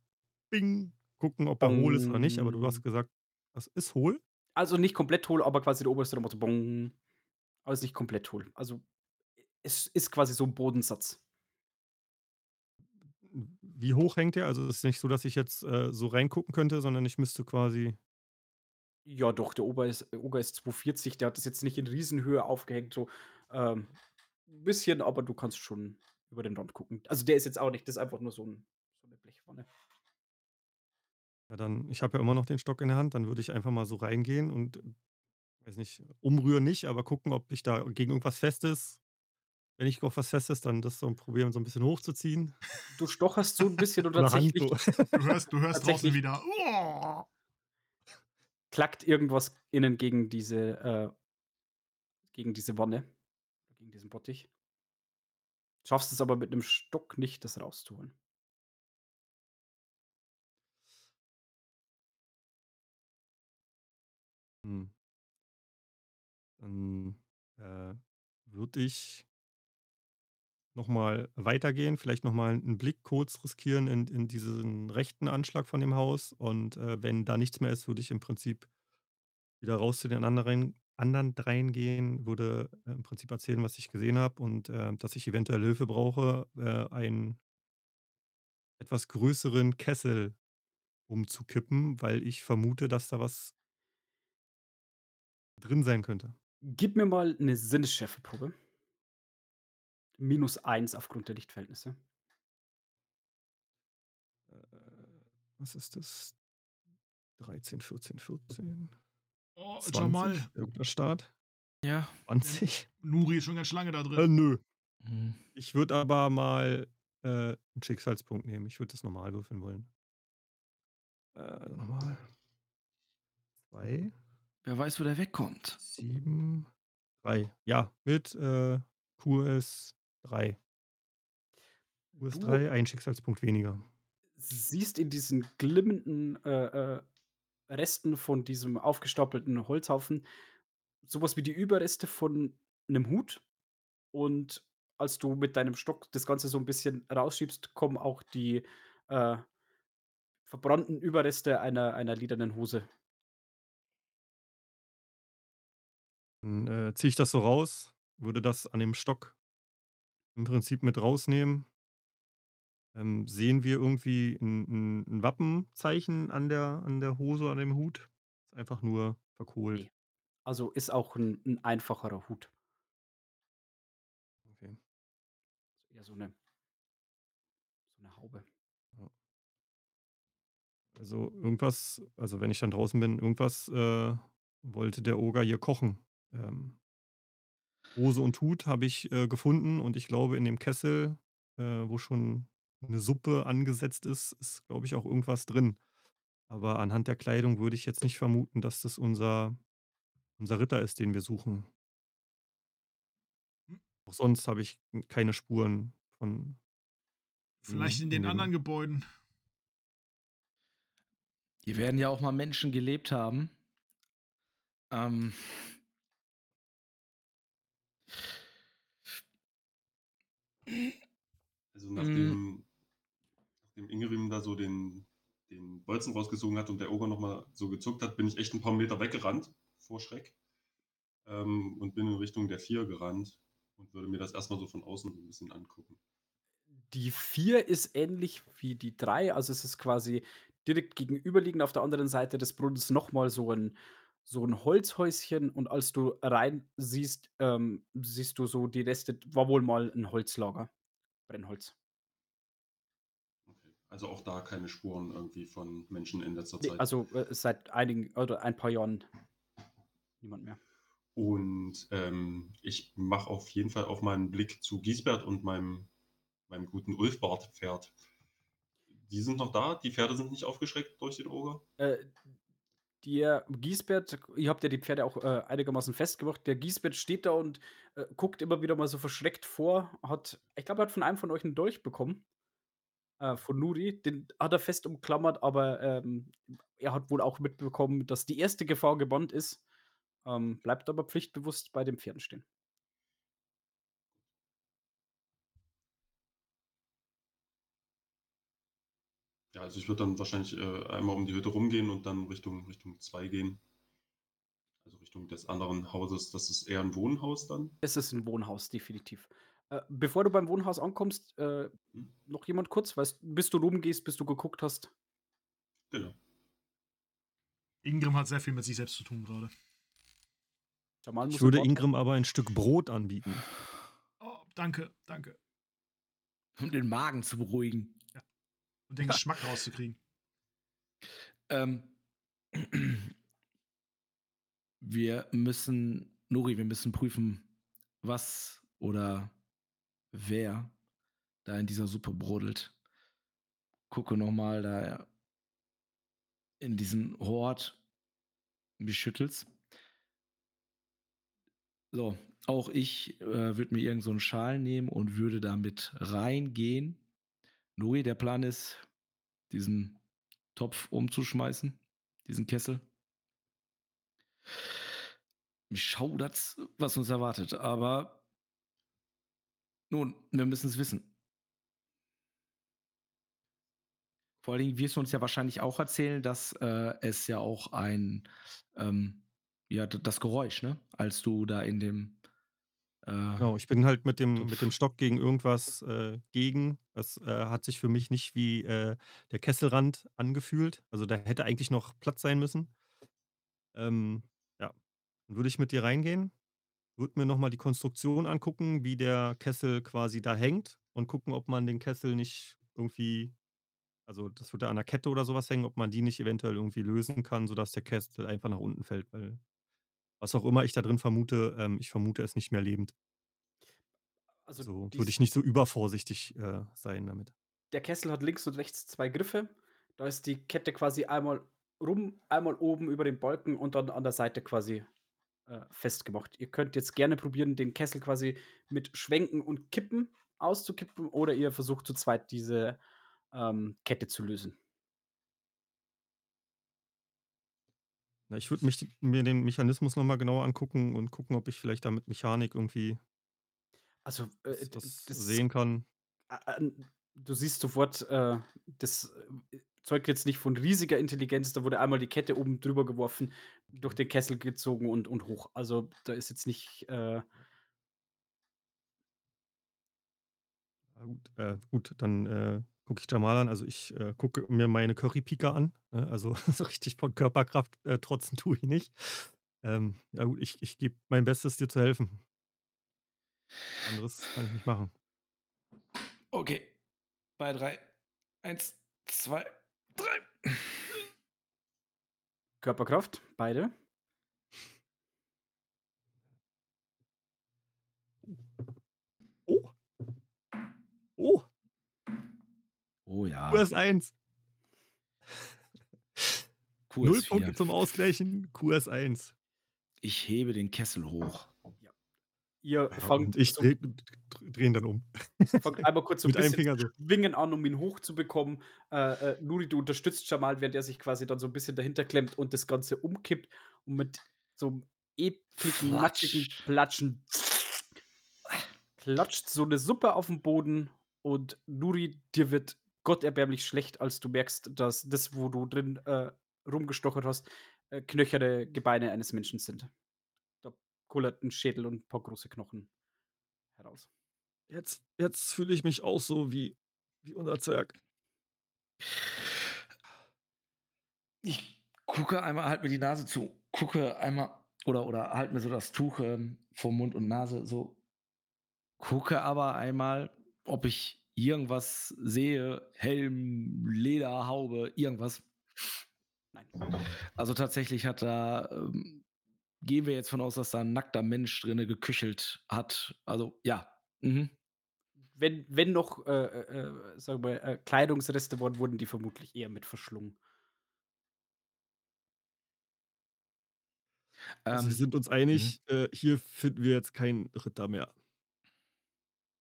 D: bing, gucken, ob er hohl ist oder nicht, aber du hast
A: Bong.
D: gesagt, das ist hohl?
A: Also, nicht komplett hohl, aber quasi der oberste macht so bong, aber ist nicht komplett hohl. Also, es ist quasi so 'n Bodensatz.
D: Wie hoch hängt der? Also, es ist nicht so, dass ich jetzt, äh, so reingucken könnte, sondern ich müsste quasi
A: Ja doch, der Ober ist Oger ist 2,40, der hat das jetzt nicht in Riesenhöhe aufgehängt, so, ähm, bisschen, aber du kannst schon über den Rand gucken. Also, der ist jetzt auch nicht das ist einfach nur so 'n so 'ne Blechwanne.
D: Ja, dann ich habe ja immer noch den Stock in der Hand, dann würde ich einfach mal so reingehen und, weiß nicht, umrühren nicht, aber gucken, ob ich da gegen irgendwas Festes wenn ich auf was Festes, dann das so probieren, so 'n bisschen hochzuziehen.
A: Du stocherst so 'n bisschen und
D: Von der Hand
A: tatsächlich.
B: Du hörst du hörst draußen wieder:
A: klackt irgendwas innen gegen diese äh gegen diese Wanne, gegen diesen Bottich. Schaffst es aber mit 'nem Stock nicht, das rauszuholen.
D: Hm. Dann, äh, würde ich noch mal weitergehen, vielleicht noch mal 'n Blick kurz riskieren in in diesen rechten Anschlag von dem Haus und, äh, wenn da nichts mehr ist, würde ich im Prinzip wieder raus zu den anderen anderen dreien gehen, würde, äh, im Prinzip erzählen, was ich gesehen habe und, äh, dass ich eventuell Hilfe brauche, äh, einen etwas größeren Kessel umzukippen, weil ich vermute, dass da was drin sein könnte.
A: Gib mir mal 'ne Sinnesschärfeprobe. -1 aufgrund der Lichtverhältnisse.
D: Äh, was ist das? 13, 14, 14,
B: Oh,
D: 20,
B: Jamal.
D: irgendein Start.
E: Ja.
D: 20?
B: Nuri ist schon ganz lange da
D: Äh,
B: drin.
D: nö.
E: Mhm.
D: Ich würde aber mal, äh, 'n Schicksalspunkt nehmen. Ich würde das normal würfeln wollen. Äh, normal. 2
E: Wer weiß, wo der wegkommt.
D: 7, 3. Ja, mit, äh, QS 3. QS
A: Du
D: 3, ein Schicksalspunkt weniger.
A: siehst in diesen glimmenden, äh, äh, Resten von diesem aufgestapelten Holzhaufen so was wie die Überreste von 'nem Hut. Und als du mit deinem Stock das Ganze so 'n bisschen rausschiebst, kommen auch die, äh verbrannten Überreste einer einer ledernen Hose.
D: Dann, äh, ziehe ich das so raus, würde das an dem Stock im Prinzip mit rausnehmen. Ähm, sehen wir irgendwie 'n 'n 'n Wappenzeichen an der an der Hose, an dem Hut? Ist einfach nur verkohlt.
A: Ne. Also, ist auch 'n 'n einfacherer Hut.
D: Okay.
A: Eher so 'ne so 'ne Haube.
D: Ja. Also, irgendwas also, wenn ich dann draußen bin, irgendwas, äh, wollte der Oger hier kochen. Ähm Hose und Hut habe ich, äh, gefunden und ich glaube, in dem Kessel, äh, wo schon 'ne Suppe angesetzt ist, ist, glaube ich, auch irgendwas drin. Aber anhand der Kleidung würde ich jetzt nicht vermuten, dass das unser unser Ritter ist, den wir suchen.
B: Hm.
D: Auch sonst habe ich, hm, keine Spuren von
B: Vielleicht
D: ihm
B: in den anderen Gebäuden.
E: Hier werden ja auch mal Menschen gelebt haben. Ähm,
C: Also nachdem, nachdem Ingrim da so den, den Bolzen rausgesogen hat und der Ogre nochmal so gezuckt hat, bin ich echt ein paar Meter weggerannt vor Schreck ähm, und bin in Richtung der vier gerannt und würde mir das erstmal so von außen so ein bisschen angucken.
A: Die 4 ist ähnlich wie die 3, also es ist quasi direkt gegenüberliegend auf der anderen Seite des Brunnens noch mal so ein so 'n Holzhäuschen und als du rein siehst, ähm, siehst du so die Reste war wohl mal ein Holzlager, Brennholz.
C: Okay. Also auch da keine Spuren irgendwie von Menschen in letzter
A: Ne,
C: Zeit.
A: also, äh, seit einigen oder ein paar Jahren niemand mehr.
C: Und ähm, ich mache auf jeden Fall auch mal einen Blick zu Giesbert und meinem, meinem guten Ulfbart-Pferd. Die sind noch da, die Pferde sind nicht aufgeschreckt durch den Ogre.
A: Äh, der Giesbert ihr habt ja die Pferde auch, äh, einigermaßen festgemacht. Der Giesbert steht da und, äh, guckt immer wieder mal so verschreckt vor, hat ich glaube, er hat von einem von euch 'n Dolch bekommen, äh, von Nuri. Den hat er fest umklammert, aber, ähm, er hat wohl auch mitbekommen, dass die erste Gefahr gebannt ist, ähm, bleibt aber pflichtbewusst bei den Pferden stehen.
C: Ja, also ich würde dann wahrscheinlich äh, einmal um die Hütte rumgehen und dann Richtung Richtung 2 gehen. Also Richtung des anderen Hauses. Das ist eher ein Wohnhaus dann.
A: Es ist 'n Wohnhaus, definitiv. Äh, bevor du beim Wohnhaus ankommst, äh,
C: Hm?
A: noch jemand kurz, weißt bis du rumgehst, bis du geguckt hast?
C: Genau.
B: Ingrim hat sehr viel mit sich selbst zu tun gerade.
D: Ich würde. Ingrim aber ein Stück Brot anbieten.
B: Oh, danke, danke.
E: um den Magen zu beruhigen.
B: Und den Geschmack rauszukriegen.
E: Ähm, wir müssen, Nuri, wir müssen prüfen, was oder wer da in dieser Suppe brodelt. Gucke nochmal da in diesen Hort, wie schüttelst. So, auch ich äh, würde mir irgend so Schal nehmen und würde damit reingehen. Nuri, der Plan ist, diesen Topf umzuschmeißen, diesen Kessel. Mich schaudert, was uns erwartet, aber nun, wir müssen es wissen. Vor allen Dingen wirst du uns ja wahrscheinlich auch erzählen, dass äh, es ja auch ein, ähm, ja, das Geräusch, ne? Als du da in dem. Äh,
D: Genau, ich bin halt mit dem, mit dem Stock gegen irgendwas äh, gegen. Das äh, hat sich für mich nicht wie äh, der Kesselrand angefühlt. Also da hätte eigentlich noch Platz sein müssen. Ähm, ja, dann würde ich mit dir reingehen, würde mir nochmal die Konstruktion angucken, wie der Kessel quasi da hängt und gucken, ob man den Kessel nicht irgendwie, also das würde an der Kette oder sowas hängen, ob man die nicht eventuell irgendwie lösen kann, sodass der Kessel einfach nach unten fällt, weil was auch immer ich da drin vermute, ähm, ich vermute es nicht mehr lebend.
A: Also,
D: So würde
A: dies
D: ich nicht so übervorsichtig äh, sein damit.
A: der Kessel hat links und rechts 2 Griffe. Da ist die Kette quasi einmal rum, einmal oben über den Balken und dann an der Seite quasi, äh, festgemacht. Ihr könnt jetzt gerne probieren, den Kessel quasi mit Schwenken und Kippen auszukippen oder ihr versucht zu zweit diese, ähm, Kette zu lösen.
D: Na, ich würde mich mir den Mechanismus nochmal genauer angucken und gucken, ob ich vielleicht da mit Mechanik irgendwie
A: Also, äh,
D: das das sehen kann.
A: du siehst sofort, äh, das, äh, zeugt jetzt nicht von riesiger Intelligenz. Da wurde einmal die Kette oben drüber geworfen, durch den Kessel gezogen und und hoch. Also, da ist jetzt nicht, äh
D: gut, äh, gut, dann äh, gucke ich Jamal an. Also ich äh, gucke mir meine Currypika an. Ne? Also so richtig von Körperkraft äh, trotzen tue ich nicht. Ähm, ja gut, ich, ich gebe mein Bestes, dir zu helfen. Anderes kann ich nicht machen.
E: okay. Bei drei. Eins, zwei, drei.
A: Körperkraft, beide.
D: Oh! Oh!
E: Oh ja.
D: QS1! Null
E: QS4.
D: Punkte zum Ausgleichen, QS1.
E: Ich hebe den Kessel hoch.
A: Ihr
D: Ja,
A: fangt
D: ich
A: so
D: drehe drehe ihn dann um.
A: fangt einmal kurz so 'n
D: Mit einem
A: bisschen
D: Finger so.
A: schwingen an, um ihn hochzubekommen. Äh, äh, Nuri, du unterstützt Jamal, während er sich quasi dann so 'n bisschen dahinter klemmt und das Ganze umkippt und mit so 'nem ekligen, matschigen. Platschen klatscht so 'ne Suppe auf'n Boden und Nuri, dir wird gotterbärmlich schlecht, als du merkst, dass das, wo du drin, äh, rumgestochert hast, äh, knöcherne Gebeine eines Menschen sind. Da kullert 'n Schädel und 'n paar große Knochen heraus.
D: Jetzt jetzt fühle ich mich auch so wie wie unser Zwerg.
E: Ich gucke einmal halte mir die Nase zu, gucke einmal oder oder halte mir so das Tuch, ähm, vor Mund und Nase so. Gucke aber einmal, ob ich irgendwas sehe, Helm, Leder, Haube, irgendwas.
A: Nein.
E: Also, tatsächlich hat da ähm, gehen wir jetzt von aus, dass da 'n nackter Mensch drinne geköchelt hat. Also, ja. Mhm.
A: Wenn wenn noch, äh, äh, äh, sagen wir, äh, Kleidungsreste waren, wurden die vermutlich eher mit verschlungen.
D: Also, wir
E: Ähm,
D: sind uns
E: mhm.
D: einig, äh, hier finden wir jetzt keinen Ritter mehr.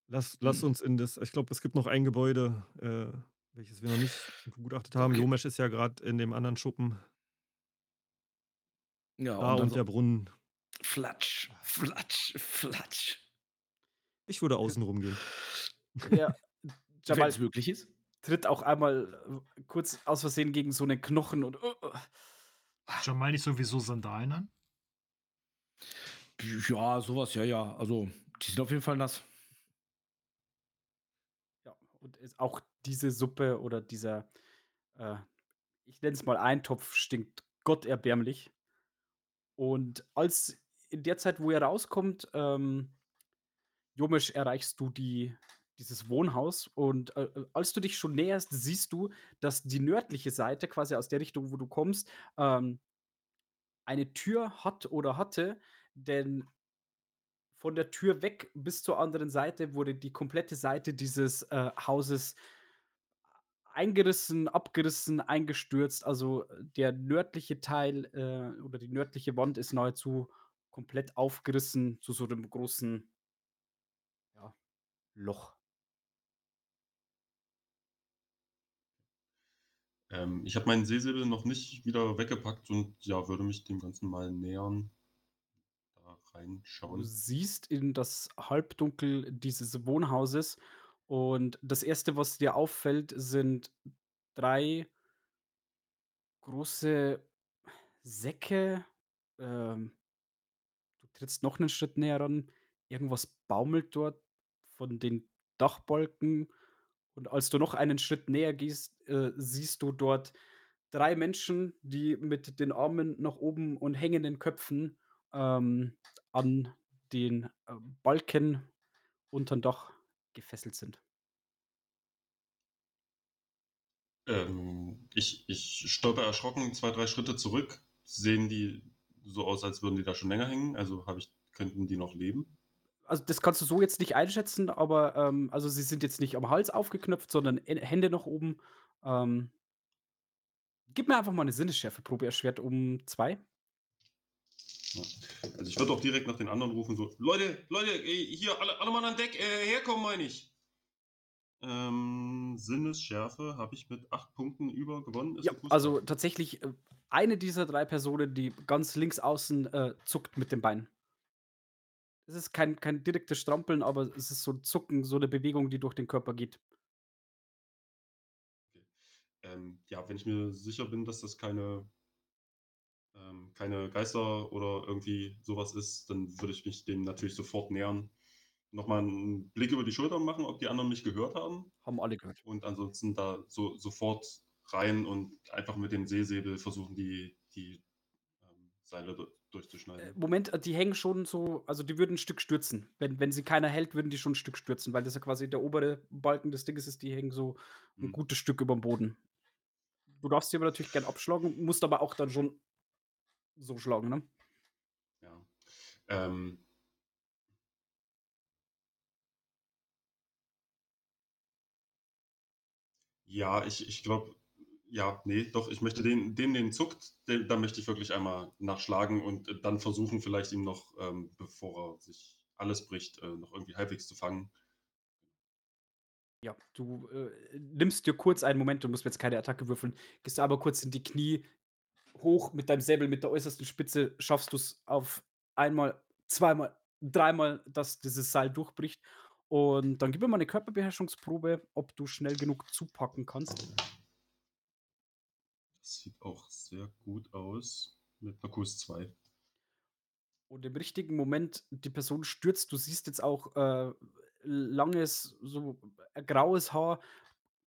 D: Lass lass
E: Hm.
D: uns in das ich glaube, es gibt noch ein Gebäude, äh, welches wir noch nicht begutachtet haben.
E: Okay.
D: Jomesch ist ja grad in dem anderen Schuppen.
E: Ja,
D: Da
E: und
D: und
E: so
D: der Brunnen.
E: Flatsch, Flatsch, Flatsch.
D: Ich würde außen rumgehen.
A: Ja, Jamal
E: Wenn's möglich ist.
A: tritt auch einmal, äh, kurz aus Versehen gegen so 'nen Knochen und
B: Hat Jamal nicht sowieso Sandalen an?
E: Ja, so was, ja, ja. Also, die sind auf jeden Fall nass.
A: Und es auch diese Suppe oder dieser, äh, ich nenne es mal Eintopf, stinkt gotterbärmlich. Und als in der Zeit, wo ihr rauskommt, ähm, Jomesch, erreichst du die dieses Wohnhaus und, äh, äh, als du dich schon näherst, siehst du, dass die nördliche Seite, quasi aus der Richtung, wo du kommst, ähm eine Tür hat oder hatte, denn von der Tür weg bis zur anderen Seite wurde die komplette Seite dieses, äh, Hauses eingerissen, abgerissen, eingestürzt. Also, der nördliche Teil, äh, oder die nördliche Wand ist nahezu komplett aufgerissen zu so 'nem großen ja, Loch.
C: Ähm, ich habe meinen Sehsäbel noch nicht wieder weggepackt und, ja, würde mich dem Ganzen mal nähern. Da
A: Du
C: reinschauen.
A: siehst in das Halbdunkel dieses Wohnhauses und das Erste, was dir auffällt, sind 3 große Säcke. Ähm du trittst noch 'nen Schritt näher ran. Irgendwas baumelt dort von den Dachbalken. Und als du noch einen Schritt näher gehst, äh, siehst du dort 3 Menschen, die mit den Armen nach oben und hängenden Köpfen, ähm, an den, ähm, Balken untern Dach gefesselt sind.
C: Ähm, ich ich stolper erschrocken 2, 3 Schritte zurück. Sehen die so aus, als würden die da schon länger hängen? Also, habe ich könnten die noch leben?
A: Also, das kannst du so jetzt nicht einschätzen, aber, ähm also, sie sind jetzt nicht am Hals aufgeknöpft, sondern Hände nach oben. Ähm gib mir einfach mal 'ne Sinnesschärfeprobe erschwert um 2.
C: Also, ich würde auch direkt nach den anderen rufen, so: „Leute, Leute, ey, hier alle alle Mann an Deck, äh, herkommen, meine ich!“ Ähm, Sinnesschärfe habe ich mit 8 Punkten über gewonnen.
A: Ja, also, tatsächlich, äh, eine dieser 3 Personen, die ganz links außen, äh, zuckt mit den Beinen. Es ist kein kein direktes Strampeln, aber es ist so 'n Zucken, so 'ne Bewegung, die durch den Körper geht.
C: Okay. Ähm, ja, wenn ich mir sicher bin, dass das keine ähm, keine Geister oder irgendwie so was ist, dann würde ich mich dem natürlich sofort nähern. Noch mal 'n Blick über die Schulter machen, ob die anderen mich gehört haben.
A: Haben alle gehört.
C: Und ansonsten da so sofort rein und einfach mit dem Sehsäbel versuchen, die die, ähm, Seile du
A: Äh,
C: durchzuschneiden.
A: Moment, äh, die hängen schon so also, die würden 'n Stück stürzen. Wenn wenn sie keiner hält, würden die schon 'n Stück stürzen, weil das ja quasi der obere Balken des Dinges ist. Die hängen so 'n
C: Mhm.
A: gutes Stück überm Boden. Du darfst sie aber natürlich gern abschlagen, musst aber auch dann schon so schlagen, ne?
C: Ja. Ähm Ja, ich ich glaube ja, ne, doch, ich möchte den den den zuckt, den da möchte ich wirklich einmal nachschlagen und dann versuchen, vielleicht ihm noch, ähm, bevor er sich alles bricht, äh, noch irgendwie halbwegs zu fangen.
A: Ja, du, äh, nimmst dir kurz einen Moment, du musst mir jetzt keine Attacke würfeln, gehst aber kurz in die Knie hoch mit deinem Säbel mit der äußersten Spitze, schaffst du es auf einmal, zweimal, dreimal, dass dieses Seil durchbricht. Und dann gib mir mal eine Körperbeherrschungsprobe, ob du schnell genug zupacken kannst.
C: Das sieht auch sehr gut aus mit einer Kurs 2.
A: Und im richtigen Moment, die Person stürzt, du siehst jetzt auch äh, langes, so äh, graues Haar,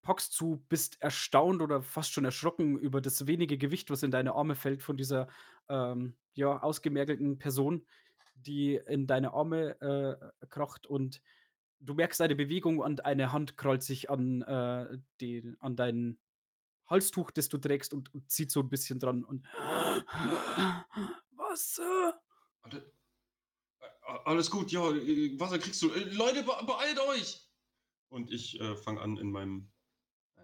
A: packst zu, bist erstaunt oder fast schon erschrocken über das wenige Gewicht, was in deine Arme fällt von dieser ähm, ja, ausgemergelten Person, die in deine Arme äh, kracht und du merkst eine Bewegung und eine Hand krallt sich an, äh, den, an dein Halstuch, das du trägst und, und zieht so ein bisschen dran und was? Äh?
C: Alle, alles gut, ja, äh, Wasser kriegst du. Äh, Leute, be beeilt euch! Und ich äh, fange an in meinem,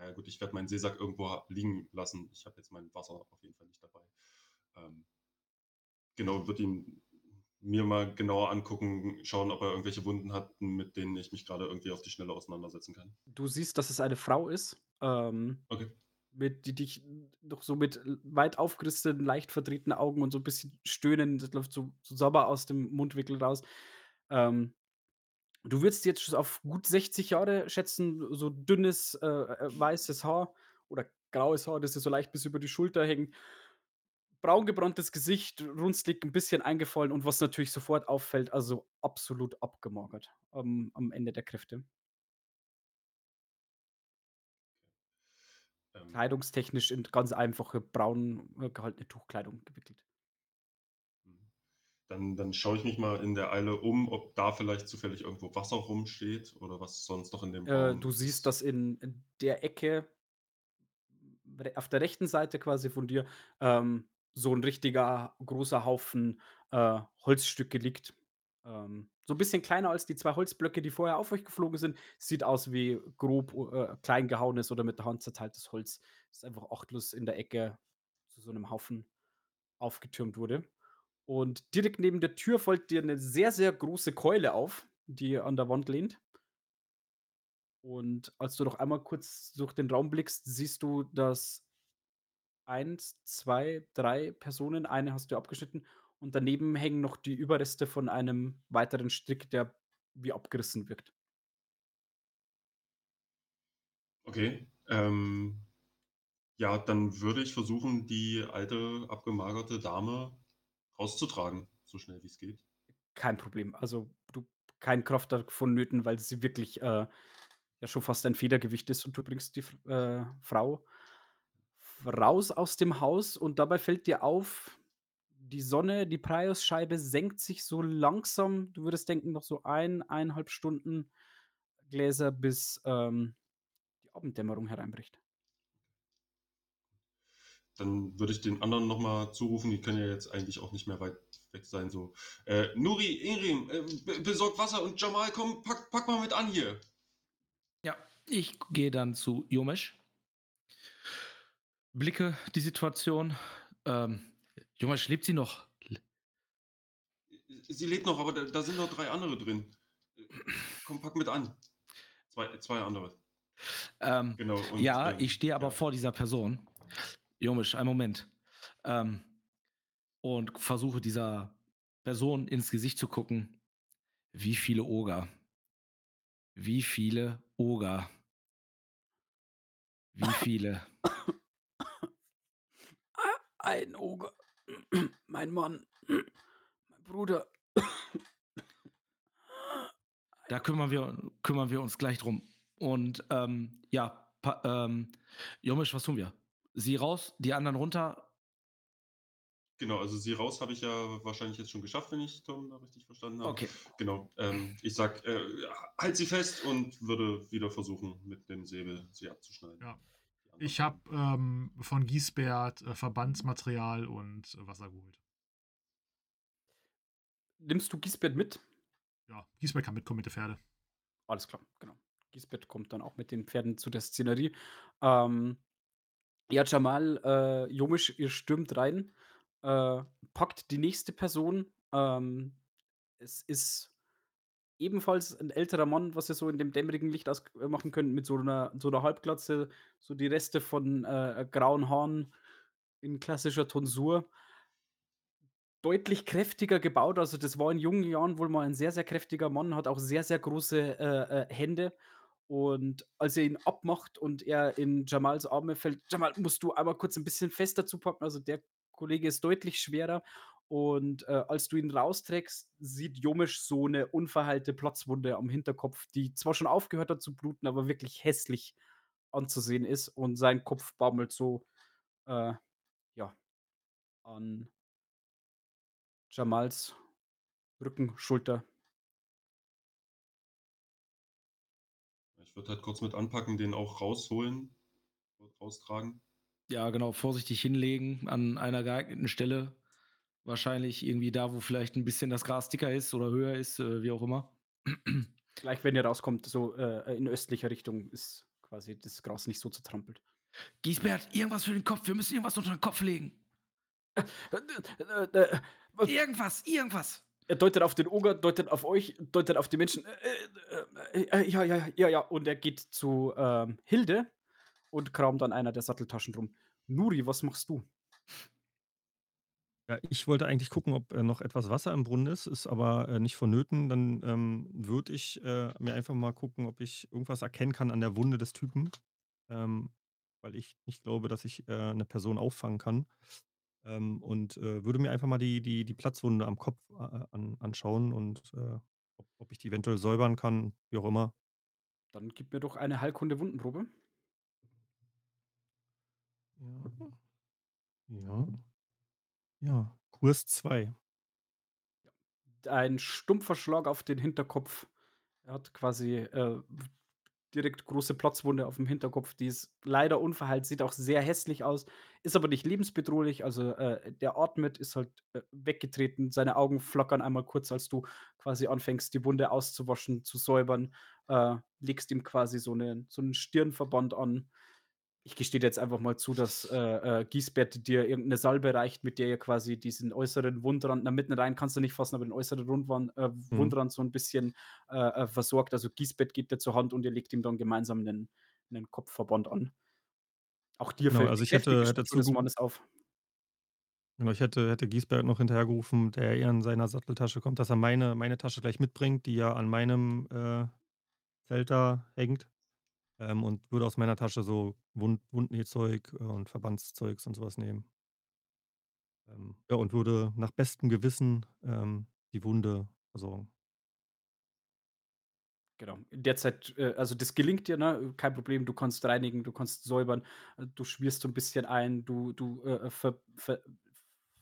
C: äh, gut, ich werde meinen Seesack irgendwo liegen lassen. Ich habe jetzt mein Wasser auf jeden Fall nicht dabei. Ähm, genau, würde ihn mir mal genauer angucken, schauen, ob er irgendwelche Wunden hat, mit denen ich mich gerade irgendwie auf die Schnelle auseinandersetzen kann.
A: Du siehst, dass es eine Frau ist. Ähm,
C: okay.
A: Mit, die dich doch so mit weit aufgerissenen, leicht verdrehten Augen und so ein bisschen stöhnen, das läuft so, so sauber aus dem Mundwinkel raus. Ähm, du würdest jetzt auf gut 60 Jahre schätzen, so dünnes, äh, äh, weißes Haar oder graues Haar, das dir so leicht bis über die Schulter hängt. Braun gebranntes Gesicht, runzlig, ein bisschen eingefallen und was natürlich sofort auffällt, also absolut abgemagert am, am Ende der Kräfte.
C: Ähm,
A: Kleidungstechnisch in ganz einfache braun äh, gehaltene Tuchkleidung gewickelt.
C: Dann, dann schaue ich mich mal in der Eile um, ob da vielleicht zufällig irgendwo Wasser rumsteht oder was sonst noch in dem
A: Äh, du siehst, dass in der Ecke auf der rechten Seite quasi von dir, ähm, so ein richtiger großer Haufen, äh, Holzstücke liegt. Ähm, so ein bisschen kleiner als die 2 Holzblöcke, die vorher auf euch geflogen sind. Sieht aus wie grob, äh, klein gehauenes oder mit der Hand zerteiltes Holz. Ist einfach achtlos in der Ecke zu so einem Haufen aufgetürmt wurde. Und direkt neben der Tür fällt dir eine sehr, sehr große Keule auf, die an der Wand lehnt. Und als du noch einmal kurz durch den Raum blickst, siehst du, dass eins, 2, 3 Personen, eine hast du abgeschnitten und daneben hängen noch die Überreste von einem weiteren Strick, der wie abgerissen wirkt.
C: Okay. Ähm, ja, dann würde ich versuchen, die alte, abgemagerte Dame rauszutragen, so schnell wie es geht.
A: Kein Problem. Also, du kein Kraft vonnöten, weil sie wirklich, äh, ja schon fast ein Federgewicht ist und du bringst die äh, Frau raus aus dem Haus und dabei fällt dir auf, die Sonne, die Prius-Scheibe senkt sich so langsam. Du würdest denken, noch so ein, 1,5 Stunden Gläser, bis, ähm, die Abenddämmerung hereinbricht.
C: Dann würde ich den anderen nochmal zurufen, die können ja jetzt eigentlich auch nicht mehr weit weg sein. So, äh, Nuri, Ingrim, äh, be besorgt Wasser und Jamal, komm, pack, pack mal mit an hier.
E: Ja, ich gehe dann zu Jomesh. Blicke die Situation. Ähm, Jomesh, lebt sie noch?
C: Sie lebt noch, aber da, da sind noch drei andere drin. Komm, pack mit an. Zwei, zwei andere.
E: Ähm,
C: Genau. Und,
E: ja,
C: ähm,
E: ich stehe aber
C: ja.
E: vor dieser Person. Jomisch, einen Moment. Ähm, und versuche dieser Person ins Gesicht zu gucken. Wie viele Oger? Wie viele Oger? Wie viele?
A: Ein Oger. Mein Mann. Mein Bruder.
E: Da kümmern wir, kümmern wir uns gleich drum. Und ähm, ja, pa- ähm, Jomisch, was tun wir? Sie raus, die anderen runter.
C: Genau, also sie raus habe ich ja wahrscheinlich jetzt schon geschafft, wenn ich Tom da richtig verstanden habe.
E: Okay.
C: Genau. Ähm, ich sag, äh, halt sie fest und würde wieder versuchen, mit dem Säbel sie abzuschneiden.
B: Ja. Ich habe ähm, von Giesbert äh, Verbandsmaterial und äh, Wasser geholt.
A: Nimmst du Gisbert mit?
B: Ja, Giesbert kann mitkommen mit der Pferde.
A: Alles klar, genau. Gisbert kommt dann auch mit den Pferden zu der Szenerie. Ähm, ja, Jamal, äh, Jomisch, ihr stürmt rein, äh, packt die nächste Person. Ähm, es ist ebenfalls 'n älterer Mann, was ihr so in dem dämmerigen Licht ausmachen könnt mit so 'ner so 'ner Halbglatze, so die Reste von, äh, äh, grauen Haaren in klassischer Tonsur. Deutlich kräftiger gebaut, also das war in jungen Jahren wohl mal 'n sehr, sehr kräftiger Mann, hat auch sehr, sehr große, äh, äh, Hände. Und als ihr ihn abmacht und er in Jamals Arme fällt: „Jamal, musst du einmal kurz 'n bisschen fester zupacken?“ Also, der Kollege ist deutlich schwerer. Und, äh, als du ihn rausträgst, sieht Jomisch so 'ne unverheilte Platzwunde am Hinterkopf, die zwar schon aufgehört hat zu bluten, aber wirklich hässlich anzusehen ist und sein Kopf baumelt so, äh, ja, an Jamals Rücken, Schulter.
C: Ich würde halt kurz mit anpacken, den auch rausholen raustragen.
E: Ja, genau, vorsichtig hinlegen an einer geeigneten Stelle. Wahrscheinlich irgendwie da, wo vielleicht 'n bisschen das Gras dicker ist oder höher ist, äh, wie auch immer.
A: Gleich, wenn ihr rauskommt, so, äh, in östlicher Richtung ist quasi das Gras nicht so zertrampelt.
E: Giesbert, irgendwas für den Kopf. Wir müssen irgendwas unter den Kopf legen.
A: Äh, äh, äh, was
E: Irgendwas, irgendwas.
A: Er deutet auf den Oger, deutet auf euch, deutet auf die Menschen. Äh, äh, äh, äh, ja, ja, ja, ja. Und er geht zu, ähm, Hilde und kramt an einer der Satteltaschen rum. Nuri, was machst du?
D: Ja, ich wollte eigentlich gucken, ob, äh, noch etwas Wasser im Brunnen ist, ist aber, äh, nicht vonnöten. Dann, ähm, würde ich, mir einfach mal gucken, ob ich irgendwas erkennen kann an der Wunde des Typen, ähm, weil ich nicht glaube, dass ich, äh, 'ne Person auffangen kann. Ähm, und, äh, würde mir einfach mal die die die Platzwunde am Kopf a an anschauen und, äh, ob ob ich die eventuell säubern kann, wie auch immer.
A: Dann gib mir doch eine Heilkunde-Wundenprobe.
D: Ja. Ja. Ja, Kurs 2.
A: Ein stumpfer Schlag auf den Hinterkopf. Er hat quasi, äh, direkt große Platzwunde aufm Hinterkopf, die ist leider unverheilt, sieht auch sehr hässlich aus, ist aber nicht lebensbedrohlich. Also, äh, der atmet, ist halt, äh, weggetreten. Seine Augen flackern einmal kurz, als du quasi anfängst, die Wunde auszuwaschen, zu säubern. Äh, legst ihm quasi so 'nen so 'nen Stirnverband an. Ich gestehe dir jetzt einfach mal zu, dass, äh, äh, Giesbert dir irgend 'ne Salbe reicht, mit der ihr quasi diesen äußeren Wundrand na, mitten rein kannst du nicht fassen, aber den äußeren Rundwand äh,
D: Mhm.
A: Wundrand so 'n bisschen, äh, äh, versorgt. Also, Giesbert geht dir zur Hand und ihr legt ihm dann gemeinsam 'nen 'nen Kopfverband an. Auch dir
D: Genau,
A: fällt
D: also ich hätte hätte
A: des Mannes auf.
D: Genau, ich hätte hätte Giesbert noch hinterhergerufen, der eher in seiner Satteltasche kommt, dass er meine meine Tasche gleich mitbringt, die ja an meinem, äh, Zelt da hängt. Ähm, und würde aus meiner Tasche so Wund Wundnähzeug und Verbandszeugs und so was nehmen. Ähm, ja, und würde nach bestem Gewissen, ähm, die Wunde versorgen.
A: Genau. In der Zeit äh, also das gelingt dir, ne? Kein Problem, du kannst reinigen, du kannst säubern, äh, du schmierst so 'n bisschen ein, du du, äh, äh, ver ver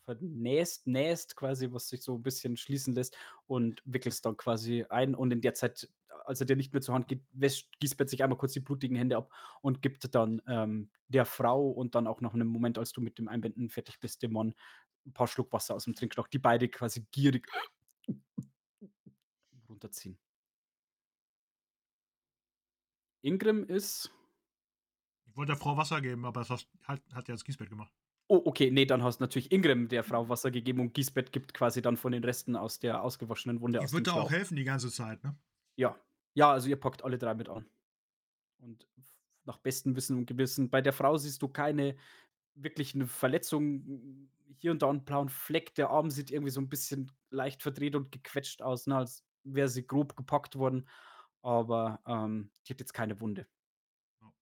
A: vernähst nähst quasi, was sich so 'n bisschen schließen lässt und wickelst dann quasi ein. Und in der Zeit, als er dir nicht mehr zur Hand gibt, wäscht Giesbert sich einmal kurz die blutigen Hände ab und gibt dann, ähm, der Frau und dann auch nach 'nem Moment, als du mit dem Einbinden fertig bist, dem Mann 'n paar Schluck Wasser aus'm Trinkschlauch, die beide quasi gierig runterziehen. Ingrim ist
B: Ich wollte der Frau Wasser geben, aber das hast hat hat ja jetzt Giesbert gemacht.
A: Oh, okay, ne, dann hast natürlich Ingrim der Frau Wasser gegeben und Giesbert gibt quasi dann von den Resten aus der ausgewaschenen Wunde
B: Ich
A: aus dem
B: würde da auch helfen die ganze Zeit, ne?
A: Ja. Ja, also ihr packt alle 3 mit an. Und nach bestem Wissen und Gewissen bei der Frau siehst du keine wirklichen Verletzungen. Hier und da 'n blauen Fleck. Der Arm sieht irgendwie so 'n bisschen leicht verdreht und gequetscht aus, ne, als wäre sie grob gepackt worden, aber, ähm, die hat jetzt keine Wunde.
B: Ja.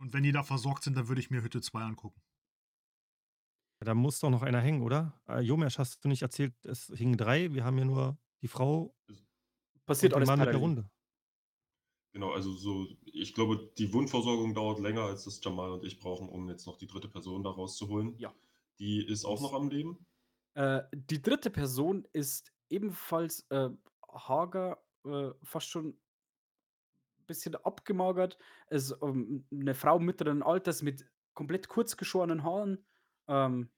B: Und wenn die da versorgt sind, dann würde ich mir Hütte 2 angucken.
D: Da muss doch noch einer hängen, oder? Äh, Jomesch, hast du nicht erzählt, es hingen 3? Wir haben hier nur die Frau
A: Passiert
D: und den
A: alles
D: Mann mit der
A: parallel.
C: Genau, also so ich glaube, die Wundversorgung dauert länger, als das Jamal und ich brauchen, um jetzt noch die 3. Person da rauszuholen.
A: Ja.
C: Die ist auch noch am Leben?
A: Äh, die 3. Person ist ebenfalls, äh, hager, äh, fast schon bisschen abgemagert. Ist, ähm, 'ne Frau mittleren Alters mit komplett kurz geschorenen Haaren, ähm,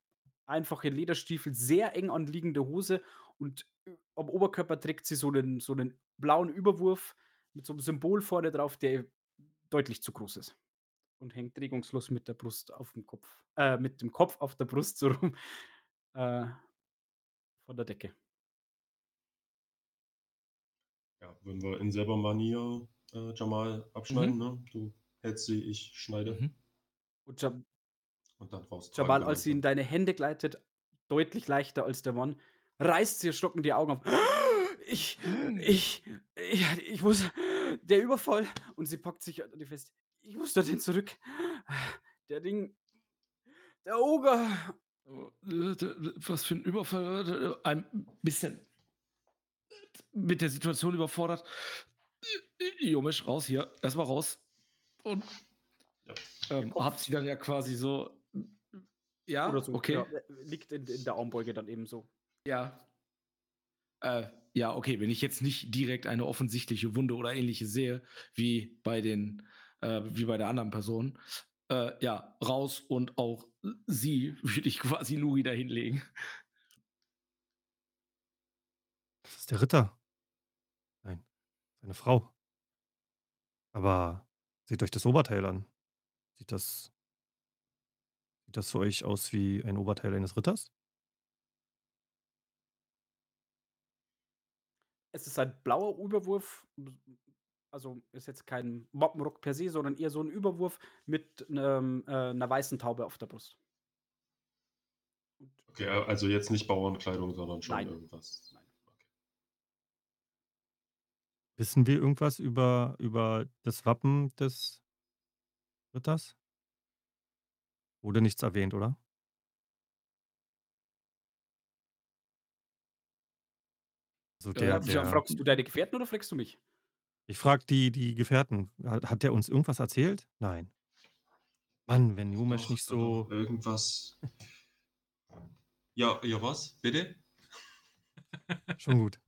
A: einfache Lederstiefel, sehr eng anliegende Hose und, äh, am Oberkörper trägt sie so 'nen so 'nen blauen Überwurf mit so 'nem Symbol vorne drauf, der deutlich zu groß ist und hängt regungslos mit der Brust aufm Kopf äh, mit dem Kopf auf der Brust so rum, äh, von der Decke.
C: Ja, Wenn wir in selber Manier äh, Jamal abschneiden, ne? Du hältst sie, ich schneide
E: Mhm.
A: Und Jam
C: und dann raus.
A: Jamal, als sie in deine Hände gleitet, deutlich leichter als der Mann, reißt sie erschrocken die Augen auf. Ich, ich, ich, ich muss, der Überfall. Und sie packt sich an die fest. Ich muss dorthin zurück. Der Ding, der Oger.
E: Was für ein Überfall. Ein bisschen mit der Situation überfordert. Jomisch, raus hier. Erstmal raus. Und
C: Ja.
E: ähm, habt sie dann ja quasi so. Ja,
A: Oder so.
E: okay.
A: Ja, liegt in, in der Armbeuge dann eben so.
E: Ja. Äh, ja, okay, wenn ich jetzt nicht direkt eine offensichtliche Wunde oder ähnliches sehe, wie bei den, äh, wie bei der anderen Person, äh, ja, raus und auch sie würde ich quasi Luri da hinlegen.
D: Das ist der Ritter. Nein, seine Frau. Aber seht euch das Oberteil an. Sieht das, sieht das für euch aus wie ein Oberteil eines Ritters?
A: Es ist ein blauer Überwurf. Also ist jetzt kein Wappenrock per se, sondern eher so ein Überwurf mit ähm, äh, einer weißen Taube auf der Brust. Und
C: Okay, also jetzt nicht Bauernkleidung, sondern schon
A: Nein.
C: irgendwas.
A: Nein.
C: Okay.
D: Wissen wir irgendwas über, über das Wappen des Ritters? Wurde nichts erwähnt, oder? Also der,
A: Ja,
D: der,
A: fragst du deine Gefährten oder fragst du mich?
D: ich frage die, die Gefährten. Hat, hat der uns irgendwas erzählt? Nein. Mann, wenn Jumesh nicht so.
C: Irgendwas. Ja, ja, was? Bitte?
D: Schon gut.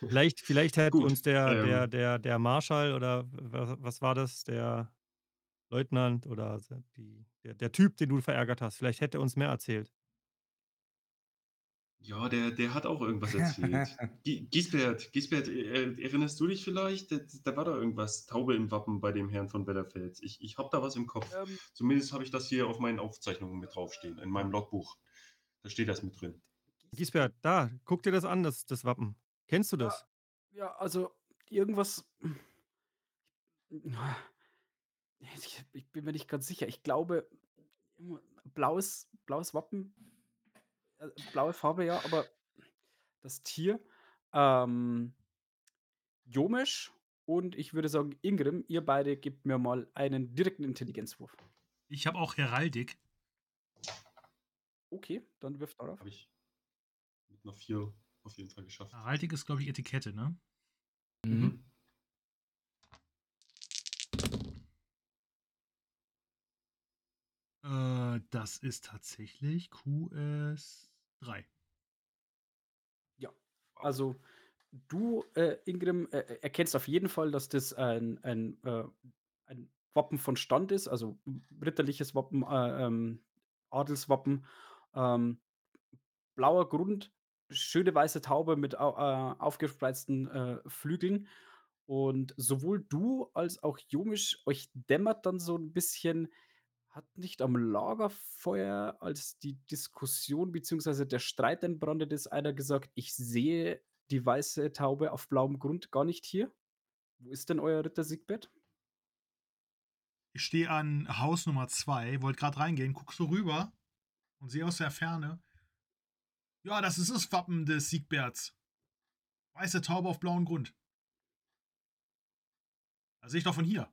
D: Vielleicht, vielleicht hätte uns der, der,
C: ähm.
D: der, der Marschall oder was, was war das? Der Leutnant oder die, der, der Typ, den du verärgert hast, vielleicht hätte er uns mehr erzählt.
C: Ja, der, der hat auch irgendwas erzählt. Gi- Giesbert, Giesbert, äh, erinnerst du dich vielleicht? Da, da war da irgendwas, Taube im Wappen bei dem Herrn von Bellerfeld. Ich, ich habe da was im Kopf.
A: Ähm,
C: Zumindest habe ich das hier auf meinen Aufzeichnungen mit draufstehen, in meinem Logbuch. Da steht das mit drin.
D: Gisbert, da, guck dir das an, das, das Wappen. Kennst du das?
A: ja, also irgendwas. Ich, ich bin mir nicht ganz sicher. Ich glaube, blaues, blaues Wappen, äh, blaue Farbe, ja, aber das Tier. Ähm, Jomisch und ich würde sagen, Ingrim, ihr beide gebt mir mal einen direkten Intelligenzwurf.
B: Ich habe auch Heraldik.
A: Okay, dann wirft darauf.
C: Habe ich mit einer 4 auf jeden Fall geschafft.
B: Heraldik ist, glaube ich, Etikette, ne?
E: Mhm.
B: Äh, das ist tatsächlich QS3.
A: Also, du, äh, Ingrim, äh, äh, erkennst auf jeden Fall, dass das ein, ein, äh, ein Wappen von Stand ist, also ritterliches Wappen, äh, ähm, Adelswappen. Ähm, blauer Grund, schöne weiße Taube mit äh, aufgespreizten äh, Flügeln. Und sowohl du als auch Jomisch, euch dämmert dann so ein bisschen, hat nicht am Lagerfeuer, als die Diskussion bzw. der Streit entbrandet ist, einer gesagt, ich sehe die weiße Taube auf blauem Grund gar nicht hier. Wo ist denn euer Ritter Siegbert?
B: Ich stehe an Haus Nummer 2, wollte gerade reingehen, guck so rüber und sehe aus der Ferne. Ja, das ist das Wappen des Siegberts. Weiße Taube auf blauem Grund. Das sehe ich doch von hier.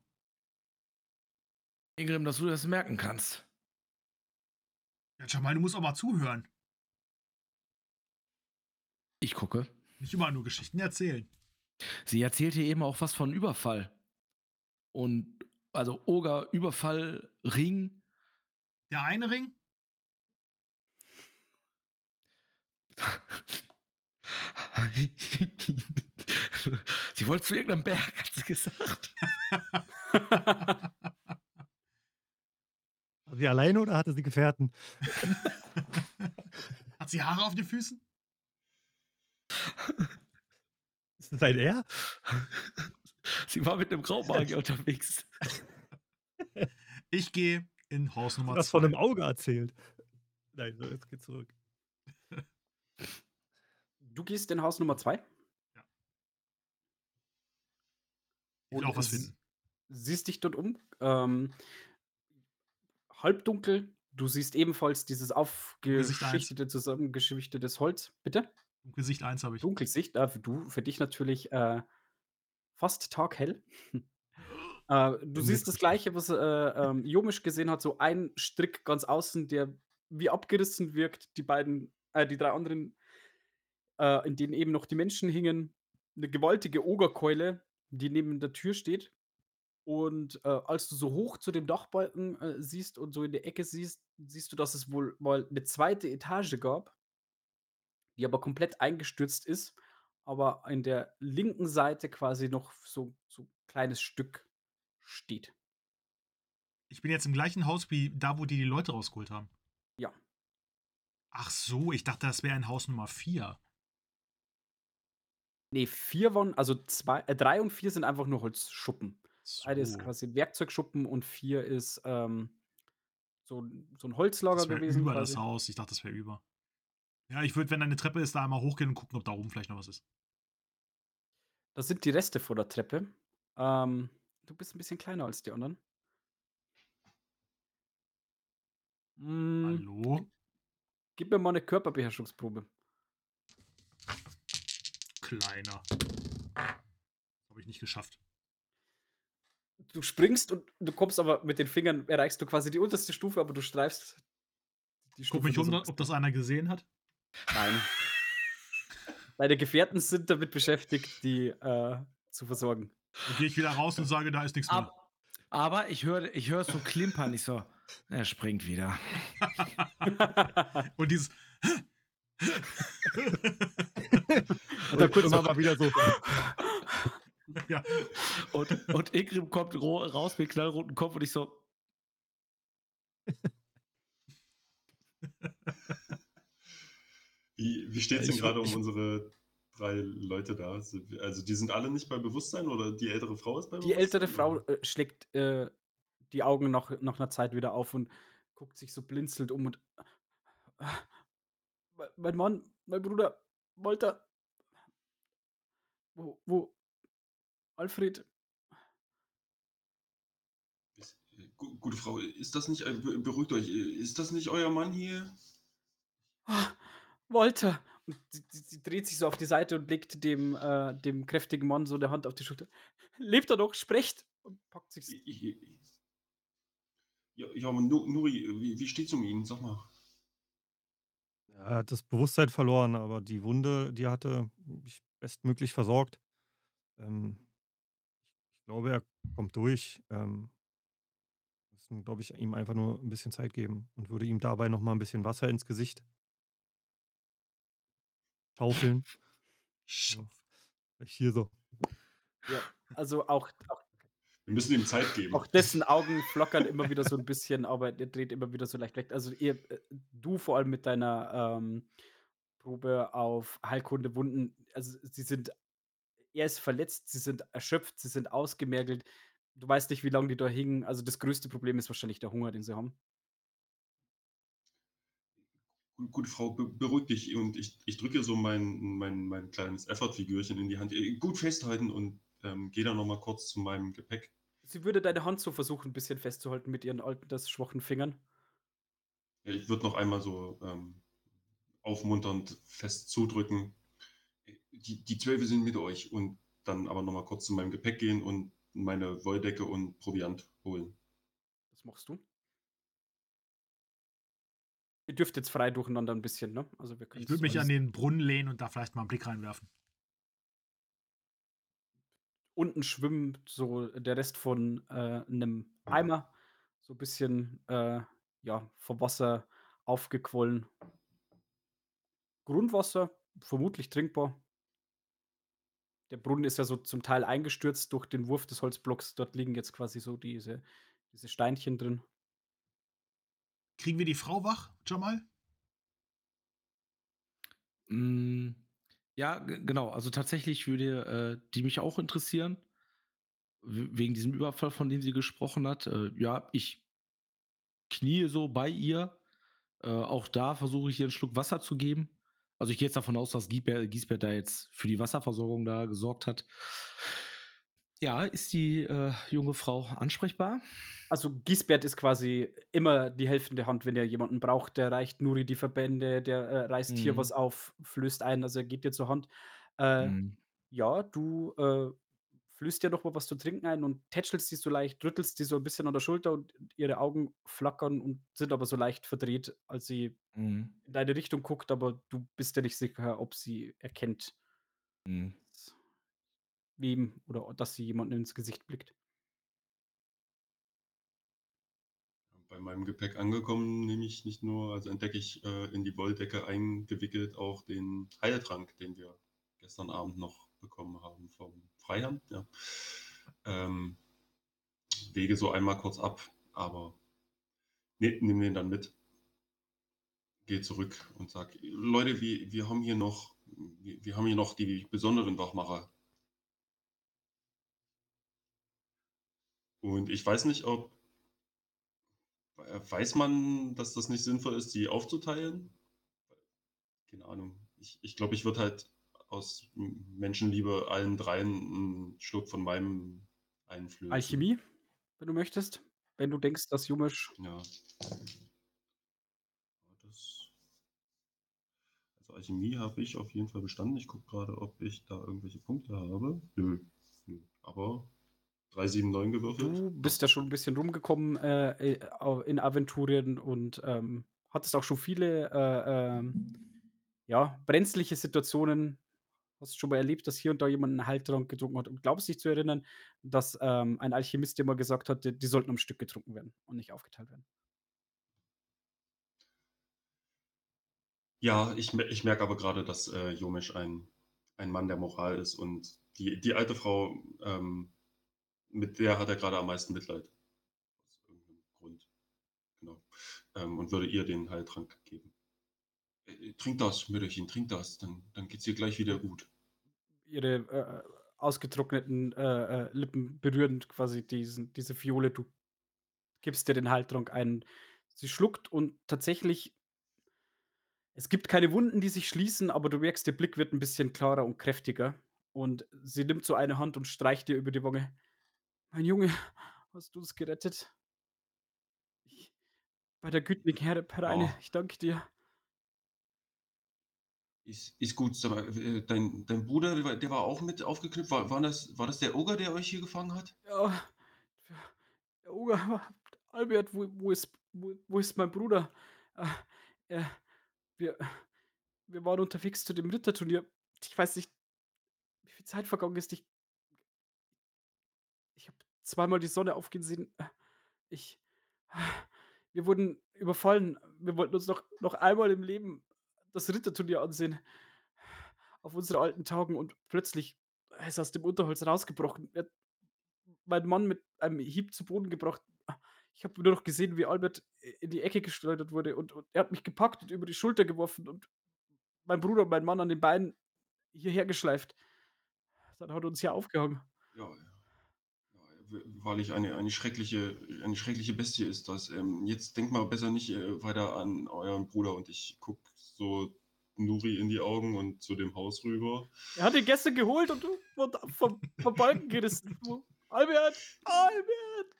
E: Ingrim, dass du das merken kannst.
B: Ja, Jamal, du musst auch mal zuhören.
E: Ich gucke.
B: Nicht immer nur Geschichten erzählen.
E: Sie erzählte eben auch was von Überfall. Und also Oger, Überfall, Ring.
B: Der eine Ring?
E: sie wollte zu irgendeinem Berg, hat sie gesagt.
D: War sie alleine oder hatte sie Gefährten?
B: Hat sie Haare auf den Füßen?
D: Ist das ein R?
E: Sie war mit einem Graumagier unterwegs.
B: Ich gehe in Haus Nummer
D: Was von einem
B: 2.
D: Auge erzählt. Nein, so, jetzt geht's zurück.
A: Du gehst in Haus Nummer 2?
B: Ja. Ich will
A: Und
B: auch was finden.
A: siehst dich dort um. Ähm, halbdunkel. Du siehst ebenfalls dieses aufgeschichtete, zusammengeschwichtetes Holz. Bitte?
B: Gesicht 1 habe ich.
A: Dunkelsicht, äh, für du, für dich natürlich äh, fast taghell. äh, du
B: Bin
A: siehst das gleiche, was äh, ähm, Jomisch gesehen hat, so ein Strick ganz außen, der wie abgerissen wirkt. Die beiden, äh, die drei anderen, äh, in denen eben noch die Menschen hingen. Eine gewaltige Ogerkeule, die neben der Tür steht. Und äh, als du so hoch zu dem Dachbalken äh, siehst und so in der Ecke siehst, siehst du, dass es wohl mal eine zweite Etage gab, die aber komplett eingestürzt ist, aber an der linken Seite quasi noch so so ein kleines Stück steht.
B: Ich bin jetzt im gleichen Haus wie da, wo die die Leute rausgeholt haben.
A: Ja.
B: Ach so, ich dachte, das wäre ein Haus Nummer 4.
A: Ne, 4 waren also zwei äh, 3 und 4 sind einfach nur Holzschuppen.
B: So.
A: Eine ist quasi Werkzeugschuppen und 4 ist, ähm, so so 'n Holzlager
B: Das
A: gewesen
B: über das
A: quasi.
B: Haus. Ich dachte, das wäre über. Ja, ich würde, wenn da eine Treppe ist, da einmal hochgehen und gucken, ob da oben vielleicht noch was ist.
A: Das sind die Reste vor der Treppe. Ähm, du bist 'n bisschen kleiner als die anderen. Hm,
B: Hallo?
A: gib mir mal 'ne Körperbeherrschungsprobe.
B: Kleiner. Habe ich nicht geschafft.
A: Du springst und du kommst aber mit den Fingern erreichst du quasi die unterste Stufe, aber du streifst die
B: Guck
A: Stufe
B: mich
A: nur
B: um,
A: so
B: ob das einer gesehen hat.
A: Nein. Deine Gefährten sind damit beschäftigt, die, äh, zu versorgen.
B: Dann gehe ich wieder raus und sage, da ist nichts mehr.
E: Aber, ich höre ich hör so klimpern. Ich so, er springt wieder.
B: Und dieses.
A: Und dann kurz
D: mal wieder so.
B: ja,
E: Und, und Ingrid kommt raus mit knallroten Kopf und ich so,
C: Wie, wie steht es denn gerade um unsere drei Leute da? Also die sind alle nicht bei Bewusstsein oder die ältere Frau ist bei
A: Die
C: Bewusstsein?
A: ältere Frau, äh, schlägt, äh, die Augen nach nach 'ner Zeit wieder auf und guckt sich so blinzelnd um und „Mei mein Mann, mein Bruder, Walter“ „Wo wo Alfred?“
C: Ist, äh, gu gute Frau, ist das nicht be beruhigt euch, äh, ist das nicht euer Mann hier?
A: „Ah, Walter!“ Und sie sie dreht sich so auf die Seite und legt dem äh, dem kräftigen Mann so 'ne Hand auf die Schulter. „Lebt er noch? Sprecht!“ Und packt sich
C: ja, ja, Nuri, wie wie steht's um ihn? Sag mal.
D: Er hat das Bewusstsein verloren, aber die Wunde, die er hatte, ich bestmöglich versorgt. Ähm, ich glaube, er kommt durch. Ähm, müssen, glaube ich, ihm einfach nur ein bisschen Zeit geben und würde ihm dabei noch mal 'n bisschen Wasser ins Gesicht schaufeln. So, vielleicht hier so.
A: Ja, also auch auch
C: Wir müssen ihm Zeit geben.
A: auch dessen Augen flackern immer wieder so 'n bisschen, aber der dreht immer wieder so leicht weg. Also, ihr äh, du vor allem mit deiner, ähm, Probe auf Heilkunde Wunden also, sie sind er ist verletzt, sie sind erschöpft, sie sind ausgemergelt. Du weißt nicht, wie lang die da hingen. Also, das größte Problem ist wahrscheinlich der Hunger, den sie haben.
C: Gu gute Frau, be beruhig dich und ich ich drücke so mein mein mein kleines Effort-Figürchen in die Hand. Äh, gut festhalten und, ähm, gehe dann noch mal kurz zu meinem Gepäck.
A: Sie würde deine Hand so versuchen, 'n bisschen festzuhalten mit ihren altersschwachen Fingern.
C: Ja, ich würde noch einmal so, ähm, aufmunternd fest zudrücken. Die die Zwölfe sind mit euch und dann aber noch mal kurz zu meinem Gepäck gehen und meine Wolldecke und Proviant holen.
A: Was machst du? Ihr dürft jetzt frei durcheinander 'n bisschen, ne? Also, wir
B: Ich würde mich an den Brunnen lehnen und da vielleicht mal 'n Blick reinwerfen.
A: Unten schwimmt so der Rest von, äh, 'nem Eimer, so bisschen, äh, ja, vom Wasser aufgequollen. Grundwasser, vermutlich trinkbar. Der Brunnen ist ja so zum Teil eingestürzt durch den Wurf des Holzblocks. Dort liegen jetzt quasi so diese diese Steinchen drin.
B: Kriegen wir die Frau wach, Jamal?
E: Hm, ja, ge genau. Also, tatsächlich würde, äh, die mich auch interessieren. Wegen diesem Überfall, von dem sie gesprochen hat. Äh, ja, ich kniee so bei ihr. Äh, auch da versuche ich ihr 'n Schluck Wasser zu geben. Also, ich gehe jetzt davon aus, dass Giesbert Giesbert da jetzt für die Wasserversorgung da gesorgt hat. Ja, ist die, äh, junge Frau ansprechbar?
A: Also, Giesbert ist quasi immer die helfende Hand, wenn er jemanden braucht. Der reicht Nuri die Verbände, der, äh, reißt hier was
E: Mhm.
A: auf, flößt ein, also er geht dir zur Hand. Äh,
E: Mhm.
A: ja, du, flößt dir noch mal was zu trinken ein und tätschelst sie so leicht, rüttelst sie so 'n bisschen an der Schulter und ihre Augen flackern und sind aber so leicht verdreht, als sie
E: Mhm.
A: in deine Richtung guckt, aber du bist dir nicht sicher, ob sie erkennt
E: Mhm.
A: wem oder dass sie jemandem ins Gesicht blickt.
C: Bei meinem Gepäck angekommen, nehme ich nicht nur also entdecke ich, äh, in die Wolldecke eingewickelt auch den Heiltrank, den wir gestern Abend noch bekommen haben vom Freiherrn, ja. Ähm, wege so einmal kurz ab, aber ne nehme den dann mit. Gehe zurück und sage: „Leute, wir wir haben hier noch wir wir haben hier noch die besonderen Wachmacher.“ Und ich weiß nicht, ob weiß man, dass das nicht sinnvoll ist, die aufzuteilen? Keine Ahnung. Ich ich glaube, ich würde halt aus Menschenliebe allen dreien 'n Schluck von meinem einflößen.
A: Alchemie, wenn du möchtest, wenn du denkst, dass Jumisch
C: Ja. Das also Alchemie habe ich auf jeden Fall bestanden. Ich gucke grade, ob ich da irgendwelche Punkte habe. Nö, nö, aber 3, 7, 9 gewürfelt.
A: Du bist ja schon 'n bisschen rumgekommen, äh, äh, in Aventurien und, ähm, hattest auch schon viele, äh, ähm, ja, brenzliche Situationen. Hast schon mal erlebt, dass hier und da jemand 'n Heiltrank getrunken hat und glaubst dich zu erinnern, dass, ähm, ein Alchemist dir mal gesagt hat, die die sollten am Stück getrunken werden und nicht aufgeteilt werden.
C: Ja, ich ich merke aber grade, dass, äh, Jomesch ein ein Mann der Moral ist und die die alte Frau, ähm, mit der hat er grade am meisten Mitleid. Aus irgend 'nem Grund. Genau. Ähm, und würde ihr den Heiltrank geben. „Äh, äh, trink das, Mütterchen, trink das, dann dann geht's dir gleich wieder gut.“
A: Ihre, äh, ausgetrockneten, äh, äh, Lippen berühren quasi diesen diese Fiole. Du gibst ihr den Heiltrank ein. Sie schluckt und tatsächlich es gibt keine Wunden, die sich schließen, aber du merkst, ihr Blick wird 'n bisschen klarer und kräftiger. Und sie nimmt so eine Hand und streicht dir über die Wange. „Mein Junge, hast du uns gerettet?“ „Ich bei der gütigen Herereine,
C: Ja.
A: ich danke dir.“
C: Ist ist gut. Äh, dein dein Bruder, der war war auch mit aufgeknüpft? War waren das war das der Oger, der euch hier gefangen hat?
A: Ja, der Oger, Albert, wo wo ist wo wo ist mein Bruder? Äh, er wir wir waren unterwegs zu dem Ritterturnier. Ich weiß nicht, wie viel Zeit vergangen ist. Ich ich habe zweimal die Sonne aufgehen sehen. Äh, ich wir wurden überfallen. Wir wollten uns noch noch einmal im Leben das Ritterturnier ansehen auf unsere alten Tagen und plötzlich er ist aus dem Unterholz rausgebrochen. Er hat meinen Mann mit einem Hieb zu Boden gebracht. Ich habe nur noch gesehen, wie Albert in die Ecke geschleudert wurde und und er hat mich gepackt und über die Schulter geworfen und mein Bruder und meinen Mann an den Beinen hierher geschleift. Dann hat er uns hier aufgehangen.
C: Ja, ja. Ja, w wahrlich eine eine schreckliche eine schreckliche Bestie ist das. Ähm, jetzt denkt mal besser nicht, äh, weiter an euren Bruder und ich gucke so Nuri in die Augen und zu dem Haus rüber.
A: Er hat ihn gestern geholt und du wurde vom vom Balken gerissen. Albert, Albert!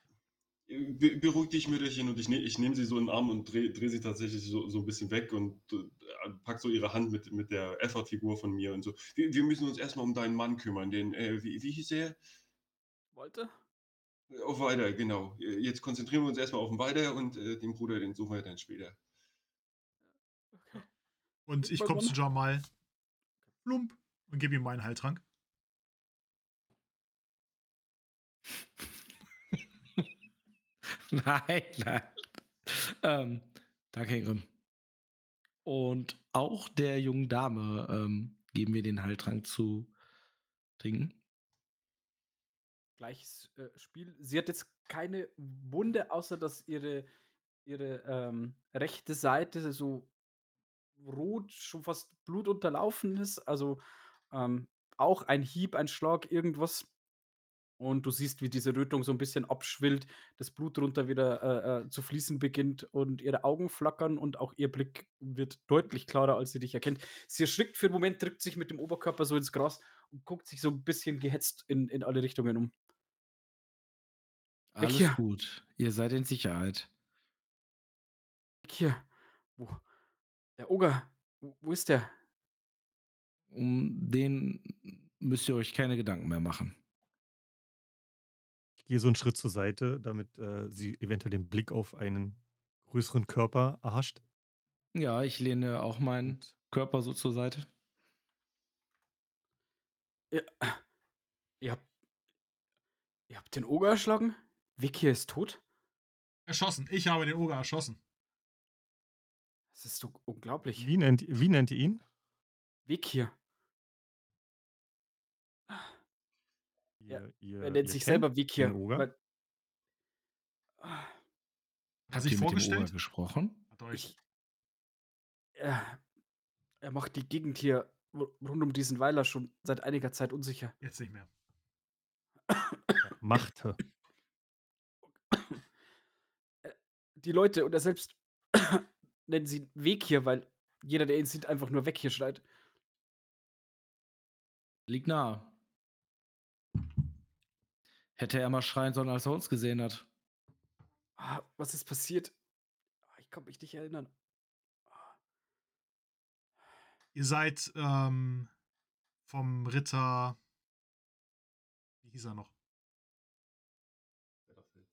C: Be beruhig dich, Mütterchen, und ich ne ich nehme sie so in 'n Arm und drehe drehe sie tatsächlich so so 'n bisschen weg und, äh, packe so ihre Hand mit mit der Effort-Figur von mir und so: „Wir wir müssen uns erst mal um deinen Mann kümmern, den, äh wie wie hieß er?“
A: Walter?
C: Auf Walter, genau. Jetzt konzentrieren wir uns erst mal auf'n Walter und, äh, den Bruder, den suchen wir dann später.
B: Und ich komme zu Jamal. Plump und gebe ihm meinen Heiltrank.
E: Nein, nein. Ähm, danke, Herr Grimm. Und auch der jungen Dame, ähm, geben wir den Heiltrank zu trinken.
A: Gleiches, äh, Spiel. Sie hat jetzt keine Wunde, außer dass ihre ihre, ähm, rechte Seite so rot, schon fast blutunterlaufen ist. Also, ähm, auch ein Hieb, ein Schlag, irgendwas. Und du siehst, wie diese Rötung so 'n bisschen abschwillt, das Blut drunter wieder, äh, äh, zu fließen beginnt und ihre Augen flackern und auch ihr Blick wird deutlich klarer, als sie dich erkennt. Sie erschrickt für 'n Moment, drückt sich mit dem Oberkörper so ins Gras und guckt sich so 'n bisschen gehetzt in in alle Richtungen um.
E: Alles
A: hier.
E: gut. Ihr seid in Sicherheit.
A: Hier. Wo? Der Oger. Wo, wo ist der?
E: Um den müsst ihr euch keine Gedanken mehr machen.
D: Ich gehe so einen Schritt zur Seite, damit äh, sie eventuell den Blick auf einen größeren Körper erhascht.
E: Ja, ich lehne auch meinen Körper so zur Seite.
A: Ihr, ihr, habt, ihr habt den Oger erschlagen? Vicky ist tot?
B: Erschossen. Ich habe den Oger erschossen.
A: Das ist so unglaublich.
D: wie nennt, wie nennt ihr ihn?
A: Vicky. Ja,
D: Ihr,
A: Er nennt
D: ihr
A: sich selber weil- Ah,
B: Hat
E: Habt
B: sich vorgestellt?
E: gesprochen?
B: Hat euch.
A: Ich, er, er macht die Gegend hier ru- rund um diesen Weiler schon seit einiger Zeit unsicher.
B: Jetzt nicht mehr.
D: Machte.
A: Die Leute und er selbst nennen sie Weg hier, weil jeder, der ihn sieht, einfach nur weg hier schreit.
E: Liegt nahe. Hätte er mal schreien sollen, als er uns gesehen hat.
A: Ah, was ist passiert? Ah, Ich kann mich nicht erinnern.
B: Ihr seid ähm, vom Ritter. Wie hieß er noch?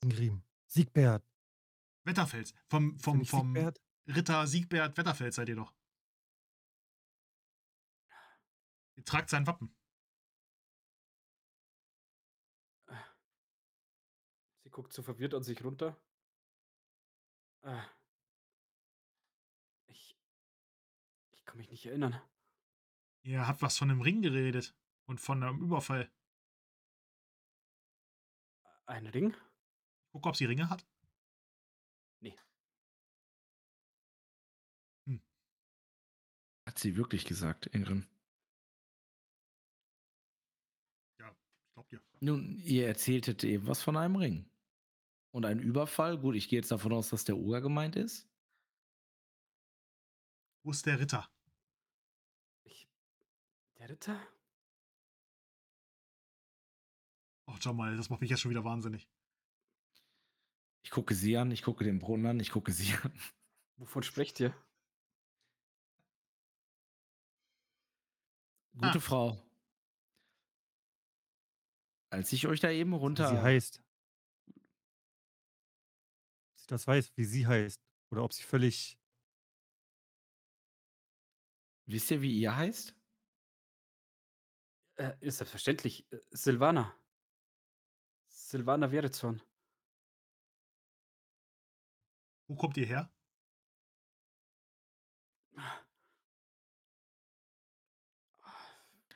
D: Ingrim. Siegbert.
B: Wetterfels. Vom, vom, vom
D: Siegbert?
B: Ritter Siegbert Wetterfels seid ihr doch. Ihr tragt sein Wappen.
A: Sie guckt so verwirrt an sich runter. Ah. Ich. Ich kann mich nicht erinnern.
B: Ihr habt was von einem Ring geredet. Und von einem Überfall.
A: Ein Ring?
B: Guck, ob sie Ringe hat.
E: Hat sie wirklich gesagt, Ingrid.
B: Ich glaub dir.
E: Nun, ihr erzähltet eben was von einem Ring. Und ein Überfall. Gut, ich gehe jetzt davon aus, dass der Oger gemeint ist.
B: Wo ist der Ritter?
A: Ich. Der Ritter?
B: Oh, schau mal, das macht mich jetzt schon wieder wahnsinnig.
E: Ich gucke sie an, ich gucke den Brunnen an, ich gucke sie an.
A: Wovon sprecht ihr?
E: Gute
B: Ah.
E: Frau. Als ich euch da eben
D: Wie
E: runter.
D: sie heißt. Sie das weiß, wie sie heißt. Oder ob sie völlig.
E: Wisst ihr, wie ihr heißt?
A: Äh, ist selbstverständlich. Äh, Silvana. Silvana Verezorn.
B: Wo kommt ihr her?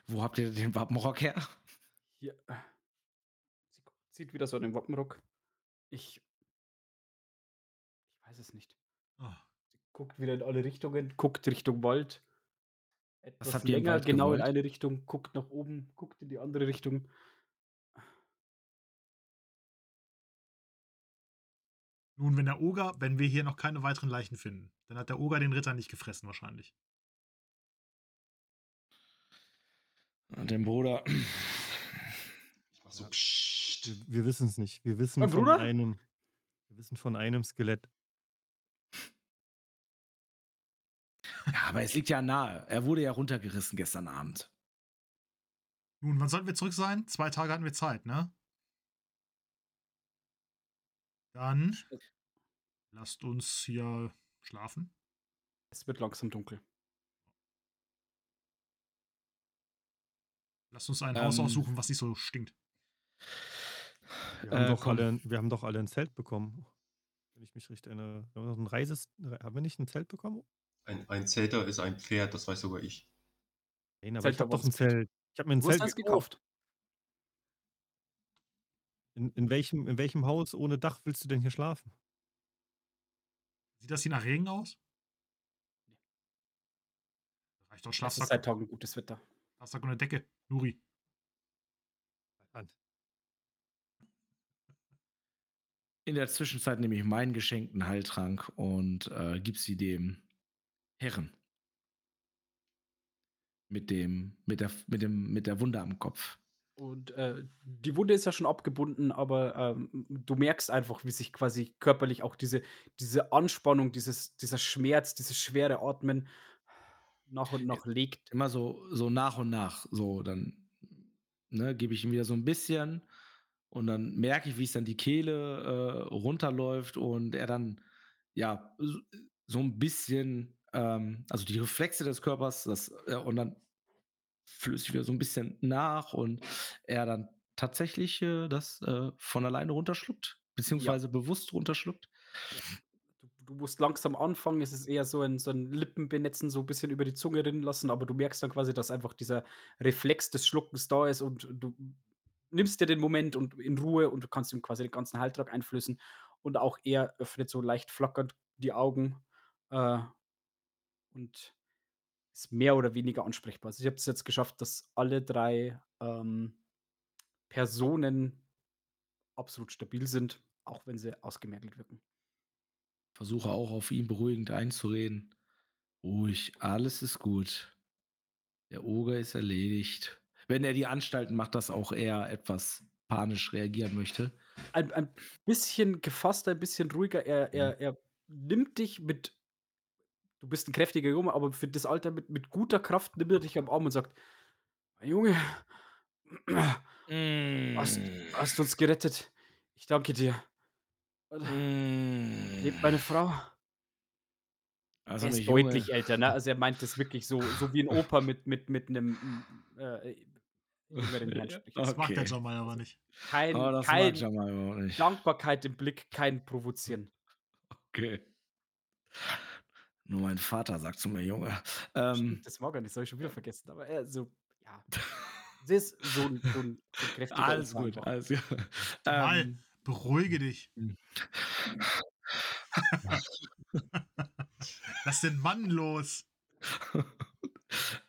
E: Wo habt ihr den Wappenrock her?
A: Hier. Sie zieht wieder so an den Wappenrock. Ich. Ich weiß es nicht.
B: Oh,
A: Sie guckt wieder in alle Richtungen, guckt Richtung Wald. Etwas
E: habt ihr im
A: länger,
E: Wald
A: genau in
E: gewollt?
A: eine Richtung, guckt nach oben, guckt in die andere Richtung.
B: Nun, wenn der Oger, wenn wir hier noch keine weiteren Leichen finden, dann hat der Oger den Ritter nicht gefressen wahrscheinlich.
E: Und den Bruder.
C: Ich mach so, pssst.
D: Wir, wir wissen es nicht. Wir wissen
A: Mein
D: von
A: Bruder?
D: einem. Wir wissen von einem Skelett.
E: Ja, aber es liegt ja nahe. Er wurde ja runtergerissen gestern Abend.
B: Nun, wann sollten wir zurück sein? Zwei Tage hatten wir Zeit, ne? Dann lasst uns hier schlafen.
A: Es wird langsam dunkel.
B: Lasst uns ein Haus
E: Ähm.
B: aussuchen, was nicht so stinkt.
D: Wir haben,
E: Äh,
D: doch
E: komm.
D: alle, wir haben doch alle ein Zelt bekommen. Wenn ich mich recht erinnere. Wir haben ein Reises, haben wir nicht ein Zelt bekommen?
C: Ein, ein Zelter ist ein Pferd, das weiß sogar ich.
D: Nein, aber
A: Zelt
D: ich habe doch ein. Zelt. Ich habe mir ein
A: Wo
D: Zelt
A: das
D: gekauft.
A: gekauft?
D: In, in, welchem, in welchem Haus ohne Dach willst du denn hier schlafen?
B: Sieht das hier nach Regen aus? Reicht doch
A: Es ist
B: Schlafsack,
A: seit Tagen gutes Wetter.
B: Schlafsack und eine Decke. Nuri.
D: Hand.
E: In der Zwischenzeit nehme ich meinen geschenkten Heiltrank und äh, gib sie dem Herren. Mit dem, mit der, mit dem, mit der Wunde am Kopf.
A: Und, äh, die Wunde ist ja schon abgebunden, aber, ähm, du merkst einfach, wie sich quasi körperlich auch diese diese Anspannung, dieses dieser Schmerz, dieses schwere Atmen nach und nach legt.
E: immer so so nach und nach, so dann, ne, gebe ich ihm wieder so ein bisschen und dann merke ich, wie es dann die Kehle, äh, runterläuft und er dann, ja, so ein bisschen, ähm also, die Reflexe des Körpers, das äh, und dann ich wieder so ein bisschen nach und er dann tatsächlich, äh, das, äh, von alleine runterschluckt,
A: Ja,
E: beziehungsweise bewusst runterschluckt.
A: Du musst langsam anfangen. Es ist eher so ein so 'n Lippenbenetzen, so 'n bisschen über die Zunge rinnen lassen, aber du merkst dann quasi, dass einfach dieser Reflex des Schluckens da ist und du nimmst dir den Moment und in Ruhe und du kannst ihm quasi den ganzen Heiltrank einflößen und auch er öffnet so leicht flackernd die Augen, äh, und ist mehr oder weniger ansprechbar. Also, ich habe es jetzt geschafft, dass alle 3 ähm, Personen absolut stabil sind, auch wenn sie ausgemergelt wirken.
E: Versuche auch auf ihn beruhigend einzureden. Ruhig, alles ist gut. Der Oger ist erledigt. Wenn er die Anstalten macht, dass auch er etwas panisch reagieren möchte.
A: Ein ein bisschen gefasster, ein bisschen ruhiger. Er er er nimmt dich mit du bist 'n kräftiger Junge, aber für das Alter mit mit guter Kraft nimmt er dich am Arm und sagt: „Mein Junge, hast hast uns gerettet. Ich danke dir. Und lebt meine Frau?“
E: Also,
A: Er ist
E: Junge.
A: deutlich älter, ne? Also, er meint das wirklich so so wie 'n Opa mit mit mit 'nem, hm, äh, Herrn
E: Ja,
A: spricht.
B: Das macht der
E: okay.
B: Jamal aber nicht.
A: Kein
E: das mag
A: kein
E: nicht.
A: Dankbarkeit im Blick, kein Provozieren.
E: Okay. Nur mein Vater sagt zu mir: „Junge.“ Ähm,
A: das mag er nicht, das habe ich schon wieder vergessen, aber er so ja. Das ist so 'n so 'n so 'n kräftiger
E: alles
A: Opa
E: gut,
A: einfach.
E: alles gut.
B: Jamal,
E: Ähm,
B: beruhige dich.
E: hm.
B: Lass den Mann los.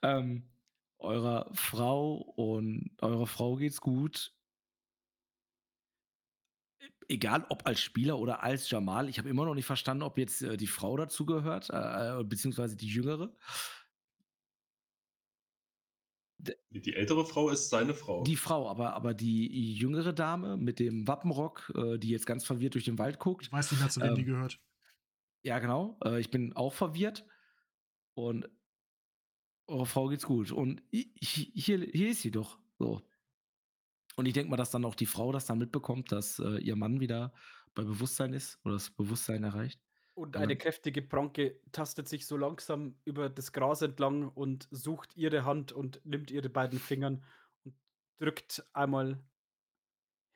E: ähm, eurer Frau und eurer Frau geht's gut. Egal ob als Spieler oder als Jamal. Ich habe immer noch nicht verstanden, ob jetzt, äh, die Frau dazugehört, äh, äh, beziehungsweise die Jüngere.
C: Die ältere Frau ist seine Frau.
E: die Frau, aber aber die jüngere Dame mit dem Wappenrock, äh, die jetzt ganz verwirrt durch den Wald guckt.
B: Ich weiß nicht mehr, zu wem die
E: Ähm,
B: gehört.
E: ja, genau. Äh, ich bin auch verwirrt und eurer Frau geht's gut. Und hi hi hier hier ist sie doch, so. Und ich denke mal, dass dann auch die Frau das dann mitbekommt, dass, äh, ihr Mann wieder bei Bewusstsein ist oder das Bewusstsein erreicht.
A: Und
E: Und
A: eine
E: dann
A: kräftige Pranke tastet sich so langsam über das Gras entlang und sucht ihre Hand und nimmt ihre beiden Fingern und drückt einmal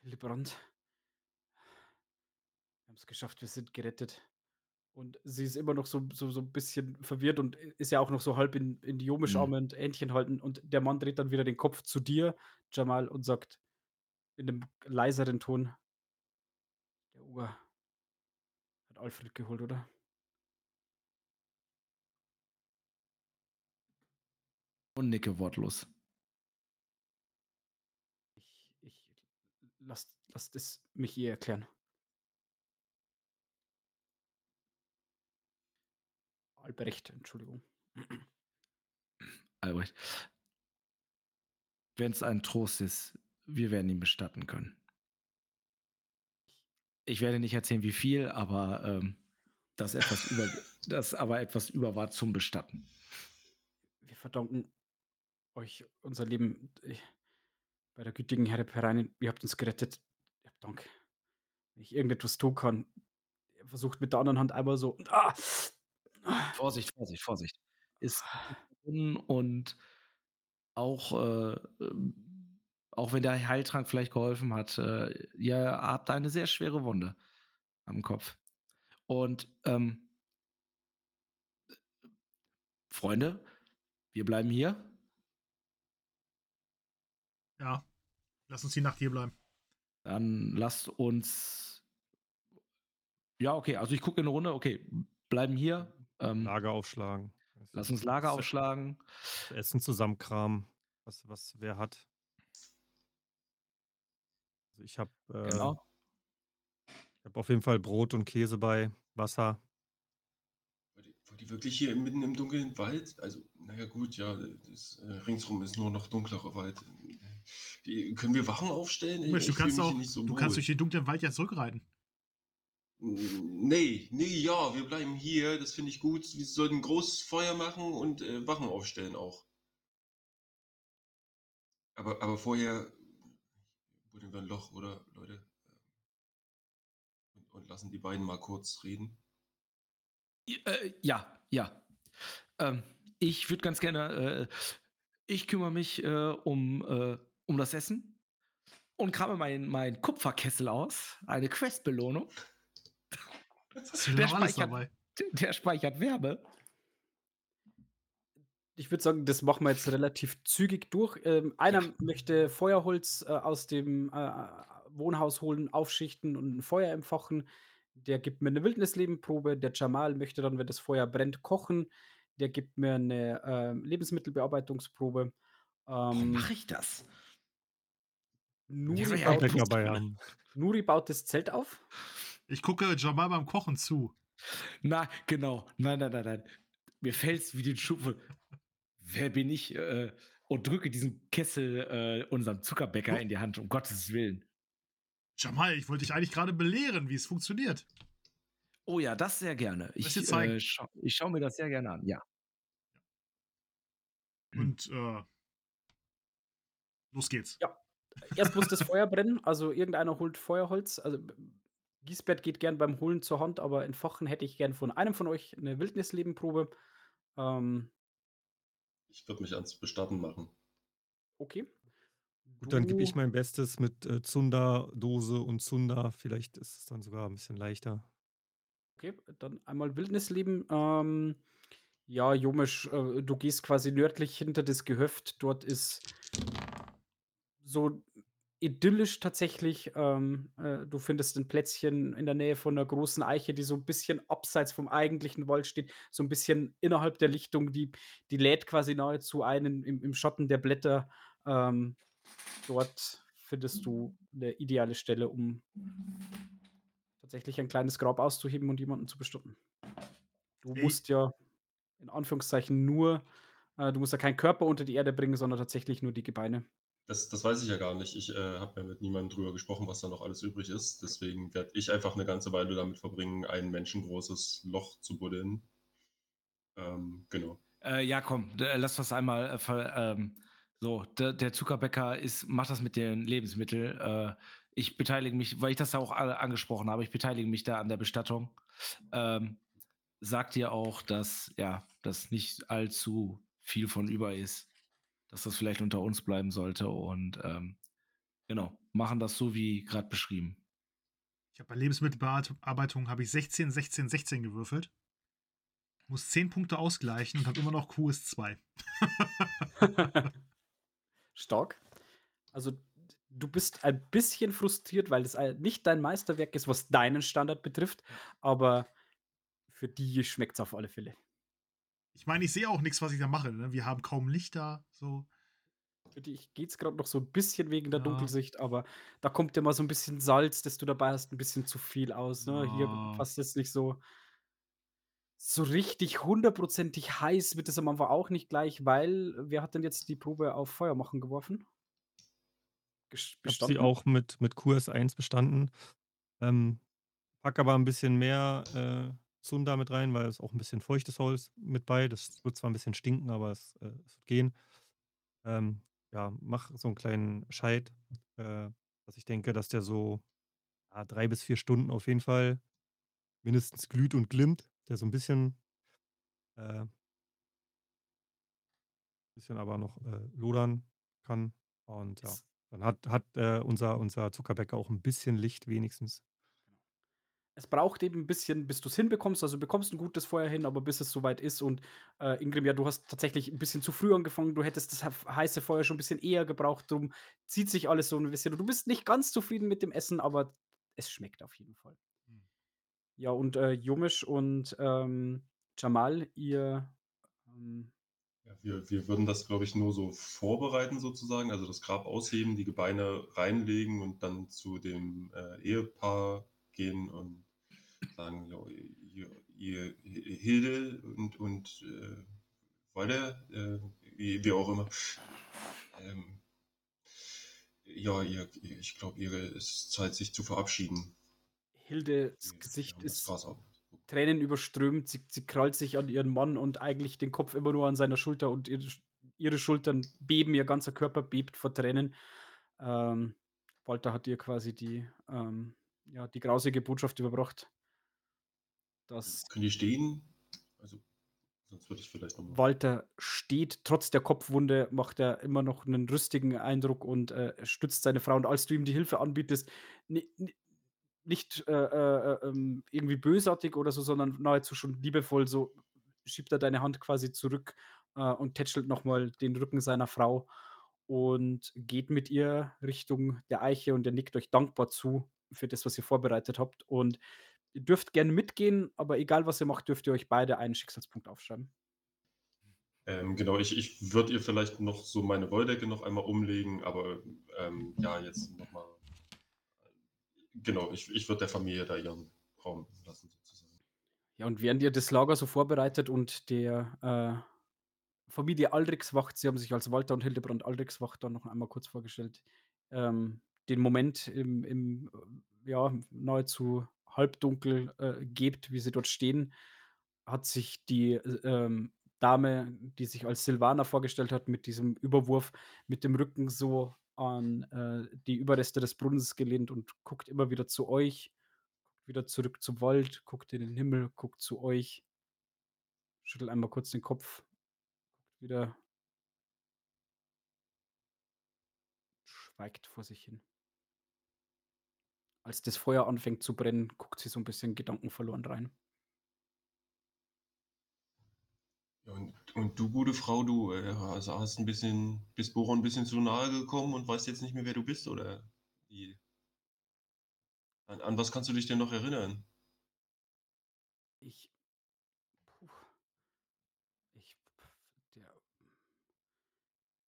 A: Hildebrand. Wir haben's geschafft, wir sind gerettet. Und sie ist immer noch so so so 'n bisschen verwirrt und ist ja auch noch so halb in in die
E: Mhm.
A: Yomisch-Arme und Händchen halten und der Mann dreht dann wieder den Kopf zu dir, Jamal, und sagt in 'nem leiseren Ton: „Der hat Alfred geholt, oder?“
E: Und nicke wortlos.
A: Ich ich lasst lasst es mich ihr erklären. Albrecht, Entschuldigung.
E: Albrecht. Wenn's ein Trost ist, wir werden ihn bestatten können. Ich werde nicht erzählen, wie viel, aber, ähm, das etwas über das aber etwas über war zum Bestatten.
A: Wir verdanken euch unser Leben, äh, bei der gütigen Herre Pereinen. Ihr habt uns gerettet. Ja, Dank. Wenn ich irgendetwas tun kann er versucht mit der anderen Hand einmal so ah!
E: Vorsicht, Vorsicht, Vorsicht. Ist und auch, äh, ähm, auch wenn der Heiltrank vielleicht geholfen hat, äh, ihr habt eine sehr schwere Wunde am Kopf. Und, ähm Freunde, wir bleiben hier.
B: Ja. Lass uns die Nacht hier bleiben.
E: Dann lasst uns ja, okay, also ich gucke in 'ne Runde, okay, bleiben hier, ähm
D: Lager aufschlagen.
E: Lass uns Lager aufschlagen.
D: Essen zusammenkramen, was was wer hat. Also, ich habe äh
E: Genau.
D: ich habe auf jeden Fall Brot und Käse bei, Wasser.
C: Wollt ihr wollt ihr wirklich hier mitten im dunklen Wald? Also, na ja gut, ja, das, äh ringsrum ist nur noch dunklerer Wald. Wie, können wir Wachen aufstellen?
B: Du
C: Ich fühl
B: kannst auch,
C: so
B: du kannst durch den dunklen Wald ja zurückreiten.
C: Nee, nee, ja, wir bleiben hier. Das finde ich gut. Wir sollten ein großes Feuer machen und äh, Wachen aufstellen auch. Aber, aber vorher buddeln wir ein Loch, oder, Leute? Und, und lassen die beiden mal kurz reden.
E: Äh, ja, ja. Ähm, ich würde ganz gerne, äh, ich kümmere mich äh, um, äh, um das Essen und krame meinen mein Kupferkessel aus, eine Questbelohnung. Der speichert-. Der speichert Wärme.
A: Ich würde sagen, das machen wir jetzt relativ zügig durch. Ähm, einer
E: Ja.
A: möchte Feuerholz äh, aus dem äh, Wohnhaus holen, aufschichten und ein Feuer entfachen. Der gibt mir eine Wildnislebenprobe. Der Jamal möchte dann, wenn das Feuer brennt, kochen. Der gibt mir eine äh, Lebensmittelbearbeitungsprobe.
E: Warum
A: Ähm,
E: mache ich das?
A: Nuri,
E: Ja, ja,
A: baut,
E: ich
D: Bäcker
E: muss-
D: bei haben.
A: Nuri baut das Zelt auf.
B: Ich gucke Jamal beim Kochen zu.
E: Na, genau. Nein, nein, nein, nein. Mir fällt's wie den Schuppen. Wer bin ich? Äh, und drücke diesen Kessel äh, unserem Zuckerbäcker in die Hand, um Gottes Willen.
B: Jamal, ich wollte dich eigentlich gerade belehren, wie es funktioniert.
E: Oh ja, das sehr gerne. Ich, äh, schau, ich schaue mir das sehr gerne an, ja.
B: Und äh, los geht's.
A: Erst muss das Feuer brennen, also irgendeiner holt Feuerholz. Also Giesbert geht gern beim Holen zur Hand, aber entfachen hätte ich gern von einem von euch eine Wildnislebenprobe. Ähm,
C: Ich würde mich ans Bestatten machen.
A: okay.
D: Gut, dann gebe ich mein Bestes mit äh, Zunderdose und Zunder. Vielleicht ist es dann sogar ein bisschen leichter.
A: Okay, dann einmal Wildnisleben. Ähm, ja, Jomisch, äh, du gehst quasi nördlich hinter das Gehöft. Dort ist so idyllisch tatsächlich. Ähm, äh, du findest ein Plätzchen in der Nähe von einer großen Eiche, die so ein bisschen abseits vom eigentlichen Wald steht, so ein bisschen innerhalb der Lichtung. Die, die lädt quasi nahezu ein im, im Schatten der Blätter. Ähm, dort findest du eine ideale Stelle, um tatsächlich ein kleines Grab auszuheben und jemanden zu bestatten. Du
B: Ey.
A: musst ja in Anführungszeichen nur, äh, du musst ja keinen Körper unter die Erde bringen, sondern tatsächlich nur die Gebeine.
C: Das, das weiß ich ja gar nicht. Ich äh, habe ja mit niemandem drüber gesprochen, was da noch alles übrig ist. Deswegen werde ich einfach eine ganze Weile damit verbringen, ein menschengroßes Loch zu buddeln. Ähm, genau.
E: Äh, ja, komm, d- lass das einmal. Äh, ähm, so, der, der Zuckerbäcker ist, macht das mit den Lebensmitteln. Äh, ich beteilige mich, weil ich das ja auch angesprochen habe, ich beteilige mich da an der Bestattung. Ähm, sagt dir auch, dass ja, dass nicht allzu viel von über ist, dass das vielleicht unter uns bleiben sollte und ähm, genau, machen das so wie gerade beschrieben.
B: Ich habe bei Lebensmittelbearbeitung habe ich 16, 16, 16 gewürfelt. Muss 10 Punkte ausgleichen und habe immer noch QS2.
A: Stark. Also du bist ein bisschen frustriert, weil es nicht dein Meisterwerk ist, was deinen Standard betrifft, aber für die schmeckt es auf alle Fälle.
B: Ich meine, ich sehe auch nichts, was ich da mache. Ne? Wir haben kaum Lichter. So.
A: Für dich geht es gerade noch so ein bisschen wegen der
B: Ja.
A: Dunkelsicht, aber da kommt immer so ein bisschen Salz, das du dabei hast, ein bisschen zu viel aus. Ne? Hier
B: Ja.
A: passt es nicht so. So richtig hundertprozentig heiß wird es am Anfang auch nicht gleich, weil wer hat denn jetzt die Probe auf Feuer machen geworfen?
D: Ich habe sie auch mit, mit QS1 bestanden. Ähm, pack aber ein bisschen mehr äh, Zunder mit rein, weil es auch ein bisschen feuchtes Holz mit bei. Das wird zwar ein bisschen stinken, aber es, äh, es wird gehen. Ähm, ja, mach so einen kleinen Scheit, äh, dass ich denke, dass der so ja, drei bis vier Stunden auf jeden Fall mindestens glüht und glimmt, der so ein bisschen, äh, bisschen aber noch äh, lodern kann. Und ja, dann hat, hat äh, unser, unser Zuckerbäcker auch ein bisschen Licht wenigstens.
A: Es braucht eben ein bisschen, bis du es hinbekommst. Also, du bekommst ein gutes Feuer hin, aber bis es soweit ist und, äh, Ingrim, ja, du hast tatsächlich ein bisschen zu früh angefangen. Du hättest das heiße Feuer schon ein bisschen eher gebraucht. Drum zieht sich alles so ein bisschen. Und du bist nicht ganz zufrieden mit dem Essen, aber es schmeckt auf jeden Fall.
B: Hm.
A: Ja, und, äh, Jomisch und, ähm, Jamal, ihr, ähm
C: Ja, wir, wir würden das, glaube ich, nur so vorbereiten sozusagen, also das Grab ausheben, die Gebeine reinlegen und dann zu dem äh, Ehepaar gehen und sagen, ja, ihr, Hilde und, und äh, Walde, äh, wie, wie auch immer, ähm, Ja, ihr, ich glaube, ihre ist Zeit, sich zu verabschieden.
A: Hildes Gesicht ist. Tränen überströmt. Sie, sie krallt sich an ihren Mann und eigentlich den Kopf immer nur an seiner Schulter und ihre, ihre Schultern beben, ihr ganzer Körper bebt vor Tränen. Ähm, Walter hat ihr quasi die, ähm, ja, die grausige Botschaft überbracht, dass
C: Können die stehen? Also, sonst würde ich vielleicht nochmal.
A: Walter steht, trotz der Kopfwunde macht er immer noch einen rüstigen Eindruck und äh, stützt seine Frau. Und als du ihm die Hilfe anbietest, ni- ni- nicht äh, äh, äh, ähm, irgendwie bösartig oder so, sondern nahezu schon liebevoll, so schiebt er deine Hand quasi zurück äh, und tätschelt nochmal den Rücken seiner Frau und geht mit ihr Richtung der Eiche und er nickt euch dankbar zu für das, was ihr vorbereitet habt. Und ihr dürft gerne mitgehen, aber egal was ihr macht, dürft ihr euch beide einen Schicksalspunkt aufschreiben.
C: Ähm, genau, ich, ich würde ihr vielleicht noch so meine Wolldecke noch einmal umlegen, aber ähm, ja, jetzt nochmal. Genau, ich, ich würde der Familie da ihren Raum lassen, sozusagen.
A: Ja, und während ihr das Lager so vorbereitet und der äh, Familie Aldrichswacht, sie haben sich als Walter und Hildebrand Aldrichswacht dann noch einmal kurz vorgestellt, ähm, den Moment im, im ja, nahezu halbdunkel äh, gebt, wie sie dort stehen, hat sich die äh, ähm, Dame, die sich als Silvana vorgestellt hat, mit diesem Überwurf, mit dem Rücken so an äh, die Überreste des Brunnens gelehnt und guckt immer wieder zu euch wieder zurück zum Wald, guckt in den Himmel, guckt zu euch, schüttelt einmal kurz den Kopf, guckt wieder, schweigt vor sich hin. Als das Feuer anfängt zu brennen, guckt sie so ein bisschen gedankenverloren rein.
C: Und, und du, gute Frau, du äh, also hast ein bisschen, bist Boron ein bisschen zu nahe gekommen und weißt jetzt nicht mehr, wer du bist, oder wie? An, an was kannst du dich denn noch erinnern?
A: Ich. Puh. Ich. Der.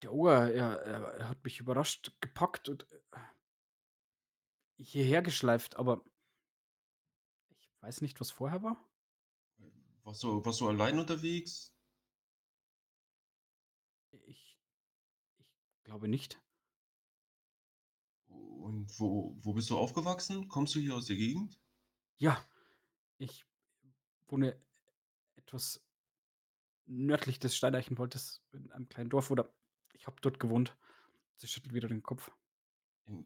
A: Der Ohr, er, er, er hat mich überrascht gepackt und äh, hierher geschleift, aber ich weiß nicht, was vorher war.
C: Warst du, warst du allein unterwegs?
A: Ich. Ich glaube nicht.
C: Und wo, wo bist du aufgewachsen? Kommst du hier aus der Gegend?
A: Ja, ich wohne etwas nördlich des Steineichenwaldes in einem kleinen Dorf oder ich habe dort gewohnt. Sie schüttelt wieder den Kopf.
C: In,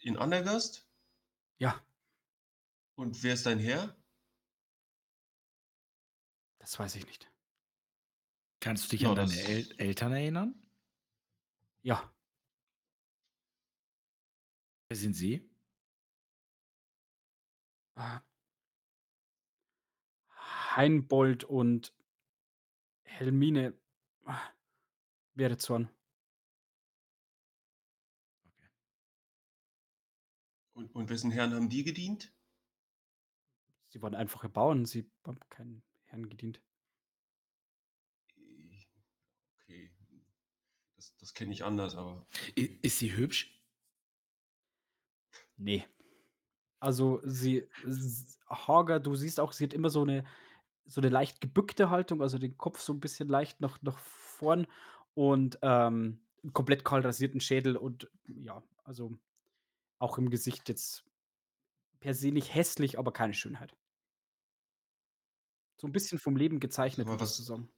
C: in Andergast?
A: Ja,
C: Und wer ist dein Herr?
A: das weiß ich nicht.
E: Kannst du dich
C: Ja,
E: an deine El Eltern erinnern?
A: Ja,
E: Wer sind sie?
A: äh, Heinbold und Helmine äh, wäre Zorn.
C: Und, und wessen Herrn haben die gedient?
A: Sie waren einfache Bauern, sie haben keinen Herrn gedient.
C: Okay. Das, das kenne ich anders, aber.
E: I ist sie hübsch?
A: Nee. Also sie, Hager, du siehst auch, sie hat immer so eine, so eine leicht gebückte Haltung, also den Kopf so ein bisschen leicht nach, nach vorn und ähm, einen komplett kahl rasierten Schädel und ja, also auch im Gesicht jetzt per se nicht hässlich, aber keine Schönheit. So ein bisschen vom Leben gezeichnet,
C: Aber was-
A: du sagen.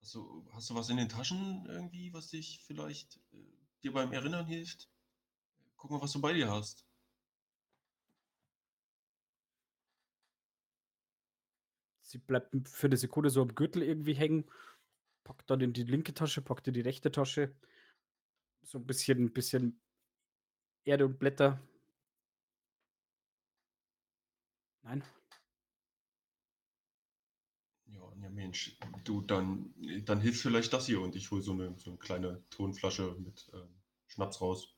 C: Hast du, hast du was in den Taschen irgendwie, was dich vielleicht äh, dir beim Erinnern hilft? Guck mal, was du bei dir hast.
A: Sie bleibt m- für eine Sekunde so am Gürtel irgendwie hängen, packt dann in die linke Tasche, packt in die rechte Tasche. So ein bisschen, bisschen Erde und Blätter. Nein.
C: Ja, ja Mensch, du, dann, dann hilft vielleicht das hier und ich hole so eine, so eine kleine Tonflasche mit ähm, Schnaps raus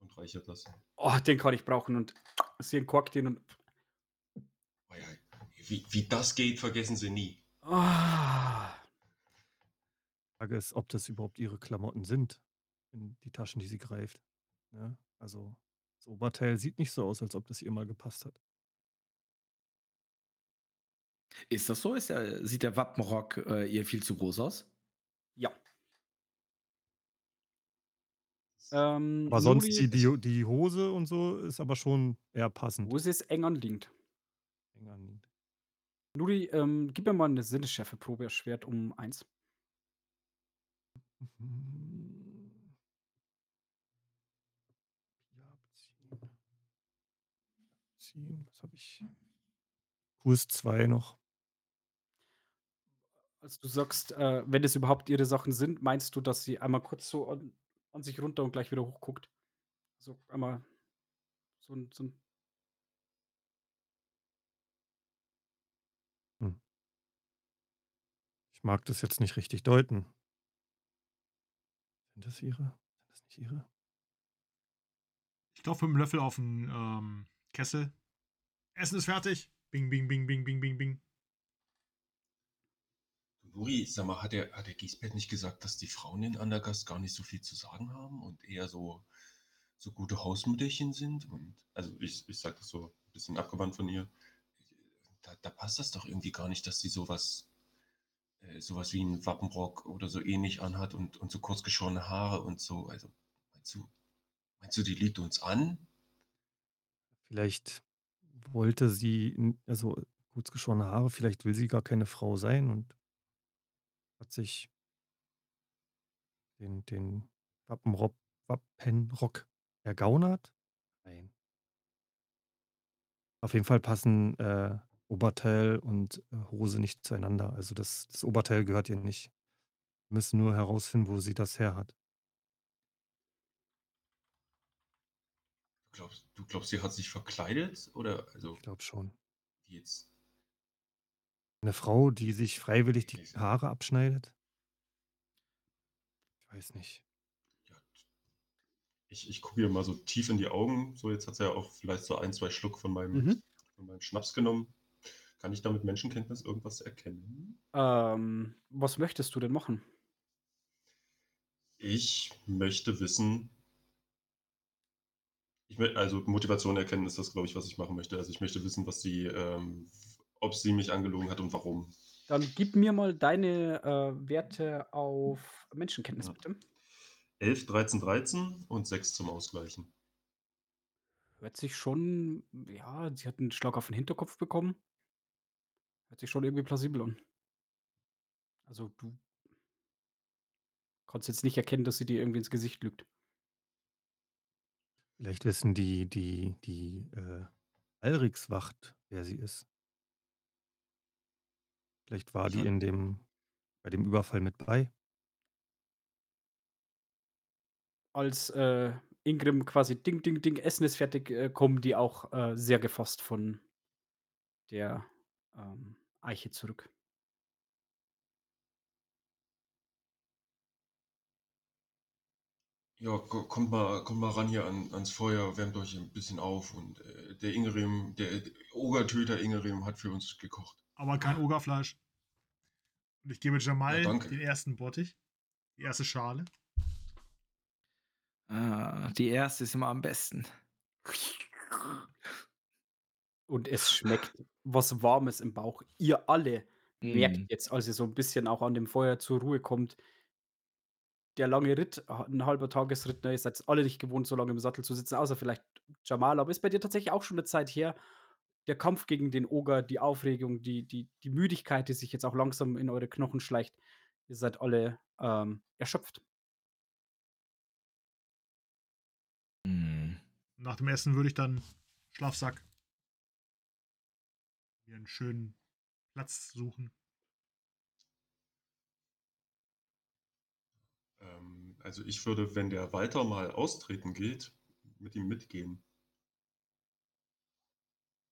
C: und reiche das.
A: Oh, den kann ich brauchen und sie entkorkt den und.
C: Oh ja, wie, wie das geht, vergessen sie nie.
D: Die Frage ist, ob das überhaupt ihre Klamotten sind, in die Taschen, die sie greift. Ne? Also, das Oberteil sieht nicht so aus, als ob das ihr mal gepasst hat.
E: Ist das so? Ist der, sieht der Wappenrock äh, ihr viel zu groß aus?
A: ja. Ähm,
D: Aber sonst die die die Hose und so ist aber schon eher passend.
A: Hose ist eng anliegend.
D: Eng anliegend.
A: Nuri, ähm, gib mir mal 'ne Sinnesschärfeprobe erschwert um 1.
D: Mhm. Ja, beziehen. Ziehen, was habe ich? Kurs 2 noch.
A: Als du sagst, äh, wenn es überhaupt ihre Sachen sind, meinst du, dass sie einmal kurz so an an sich runter und gleich wieder hochguckt? So einmal so 'n so 'n
D: Hm. Ich mag das jetzt nicht richtig deuten. Sind das ihre? Sind das nicht ihre?
B: Ich klopfe mit'm Löffel auf 'n, ähm, Kessel. Essen ist fertig. Bing, bing, bing, bing, bing, bing, bing.
C: Nuri, sag mal, hat der hat der Giesbert nicht gesagt, dass die Frauen in Andergast gar nicht so viel zu sagen haben und eher so so gute Hausmütterchen sind? Und also, ich ich sage das so 'n bisschen abgewandt von ihr. Da da passt das doch irgendwie gar nicht, dass sie so was äh, so was wie 'n Wappenrock oder so ähnlich anhat und und so kurz geschorene Haare und so. Also, meinst du meinst du, die lügt uns an?
D: Vielleicht wollte sie n also, kurzgeschorene Haare, vielleicht will sie gar keine Frau sein und hat sich den den Wappenrock Wappenrock ergaunert? Nein. Auf jeden Fall passen, äh, Oberteil und, äh, Hose nicht zueinander. Also, das das Oberteil gehört ihr nicht. Wir müssen nur herausfinden, wo sie das her hat.
C: Du glaubst du glaubst, sie hat sich verkleidet oder also
D: Ich glaube schon.
C: wie jetzt?
D: 'Ne Frau, die sich freiwillig die Haare abschneidet? Ich weiß nicht.
C: Ja, ich ich gucke ihr mal so tief in die Augen. So, jetzt hat sie ja auch vielleicht so 1, 2 Schluck von meinem
A: Mhm.
C: von meinem Schnaps genommen. Kann ich da mit Menschenkenntnis irgendwas erkennen?
A: Ähm, was möchtest du denn machen?
C: Ich möchte wissen ich also, Motivation erkennen ist das, glaube ich, was ich machen möchte. Also, ich möchte wissen, was sie, ähm ob sie mich angelogen hat und warum.
A: Dann gib mir mal deine, äh, Werte auf Menschenkenntnis,
C: Ja.
A: bitte.
C: 11, 13, 13 und 6 zum Ausgleichen.
A: Hört sich schon ja, sie hat 'n Schlag auf 'n Hinterkopf bekommen. Hört sich schon irgendwie plausibel an. Also, du kannst jetzt nicht erkennen, dass sie dir irgendwie ins Gesicht lügt.
D: Vielleicht wissen die die die, äh, Alrikswacht, wer sie ist. Vielleicht war die in dem bei dem Überfall mit bei.
A: Als, äh, Ingrim quasi „Ding, ding, ding, Essen ist fertig“, äh, kommen die auch, äh, sehr gefasst von der, ähm, Eiche zurück.
C: Ja, ko kommt mal kommt mal ran hier an ans Feuer, wärmt euch 'n bisschen auf und, äh, der Ingrim, der Ogertöter Ingrim hat für uns gekocht.
B: Aber kein Ogerfleisch. Und ich gebe
C: Ja,
B: Jamal
C: danke.
B: den ersten Bottich, die erste Schale.
E: Ah, die erste ist immer am besten.
A: Und es schmeckt was Warmes im Bauch. Ihr alle merkt
E: Mhm.
A: jetzt, als ihr so 'n bisschen auch an dem Feuer zur Ruhe kommt der lange Ritt, ha 'n halber Tagesritt, ne? Ihr seid's alle nicht gewohnt, so lange im Sattel zu sitzen, außer vielleicht Jamal, aber ist bei dir tatsächlich auch schon 'ne Zeit her. Der Kampf gegen den Oger, die Aufregung, die die die Müdigkeit, die sich jetzt auch langsam in eure Knochen schleicht. Ihr seid alle, ähm, erschöpft.
E: Mhm.
B: Nach dem Essen würde ich dann Schlafsack mir 'n schönen Platz suchen.
C: Ähm, also, ich würde, wenn der Walter mal austreten geht, mit ihm mitgehen.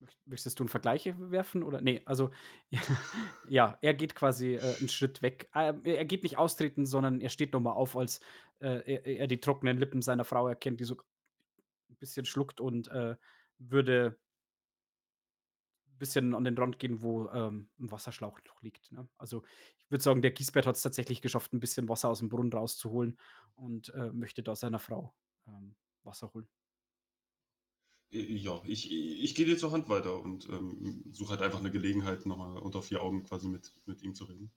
A: Möcht möchtest du 'n Vergleich werfen oder ne, also ja, er geht quasi, äh, 'n Schritt weg. Ähm, er geht nicht austreten, sondern er steht noch mal auf, als, äh, er er die trockenen Lippen seiner Frau erkennt, die so 'n bisschen schluckt und, äh, würde bisschen an den Rand gehen, wo, ähm, 'n Wasserschlauch noch liegt, ne? Also, würde sagen, der Giesbert hat's tatsächlich geschafft, 'n bisschen Wasser aus'm Brunnen rauszuholen und, äh, möchte da seiner Frau, ähm, Wasser holen.
C: Ja, ich ich gehe dir zur Hand weiter und, ähm, suche halt einfach 'ne Gelegenheit, noch mal unter 4 Augen quasi mit mit ihm zu reden.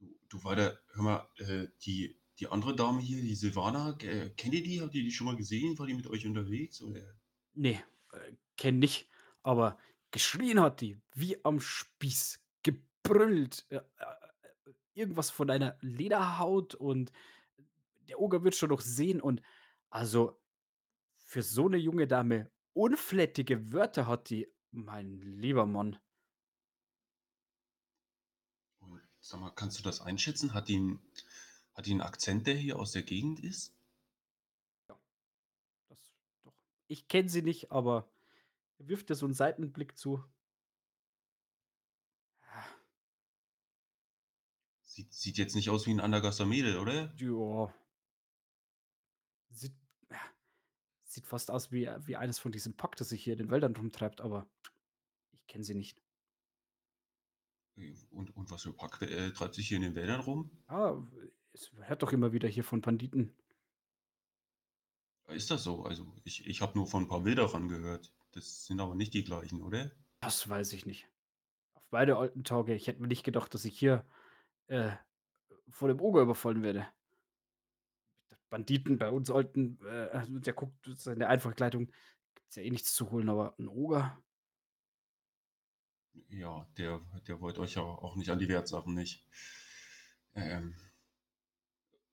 C: Du du Walter, hör mal, äh, die die andere Dame hier, die Silvana, äh, kennt ihr die? Habt ihr die schon mal gesehen? War die mit euch unterwegs? Oder?
A: Nee, äh, kenn nicht, aber geschrien hat die wie am Spieß, gebrüllt, äh, äh, irgendwas von einer Lederhaut und der Oger wird schon noch sehen und also für so eine junge Dame unflätige Wörter hat die, mein lieber Mann.
C: Und sag mal, kannst du das einschätzen? Hat die hat die 'n Akzent, der hier aus der Gegend ist?
A: Ja, das doch. Ich kenne sie nicht, aber er wirft dir so 'n Seitenblick zu.
C: Sieht sieht jetzt nicht aus wie 'n Andergasser Mädel, oder?
A: Ja. Sieht sieht fast aus wie äh, wie eines von diesem Pack, das sich hier in den Wäldern rumtreibt, aber ich kenne sie nicht.
C: Äh, und und was für Pack, äh, treibt sich hier in den Wäldern rum?
A: Ah, es hört doch immer wieder hier von Banditen.
C: Ist das so? Also, ich ich habe nur von 'n paar Wilderern gehört. Das sind aber nicht die gleichen, oder?
A: Das weiß ich nicht. Auf beide alten Tage. Ich hätte mir nicht gedacht, dass ich hier, äh, von dem Oger überfallen werde. Banditen bei uns Alten, äh, der guckt seine Einfachkleidung, gibt's ja eh nichts zu holen, aber 'n Oger?
C: Ja, der der wollte euch ja auch nicht an die Wertsachen nicht. Ähm.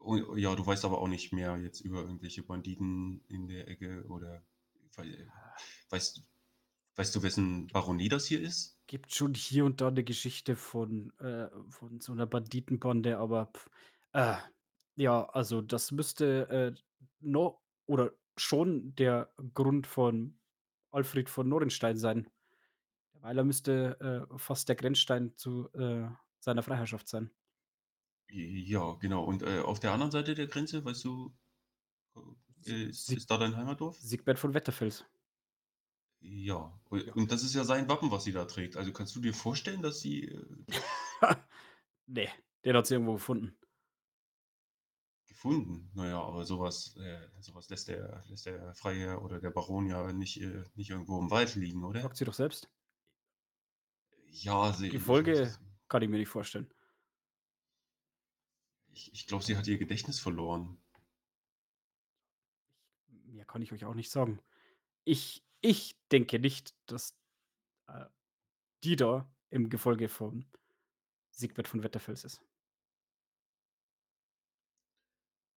C: Oh, ja, du weißt aber auch nicht mehr jetzt über irgendwelche Banditen in der Ecke oder wei weißt weißt du, wessen Baronie das hier ist?
A: Gibt schon hier und da 'ne Geschichte von äh, von so 'ner Banditenbande, aber äh, ja, also das müsste, äh, no oder schon der Grund von Alfred von Norenstein sein. Der Weiler müsste, äh, fast der Grenzstein zu, äh, seiner Freiherrschaft sein.
C: Ja, genau. Und, äh, auf der anderen Seite der Grenze, weißt du, äh, ist ist da dein Heimatdorf?
A: Siegbert von Wetterfels.
C: Ja, und das ist ja sein Wappen, was sie da trägt. Also, kannst du dir vorstellen, dass sie, äh
A: Ne, den hat sie irgendwo gefunden.
C: Gefunden? Na ja, aber so was äh, so was lässt der lässt der Freiherr oder der Baron ja nicht äh, nicht irgendwo im Wald liegen, oder?
A: Fragt sie doch selbst.
C: Ja, sie
A: Die Folge kann ich mir nicht vorstellen.
C: Ich ich glaube, sie hat ihr Gedächtnis verloren.
A: Mehr kann ich euch auch nicht sagen. Ich ich denke nicht, dass, äh, die da im Gefolge von Siegbert von Wetterfels ist.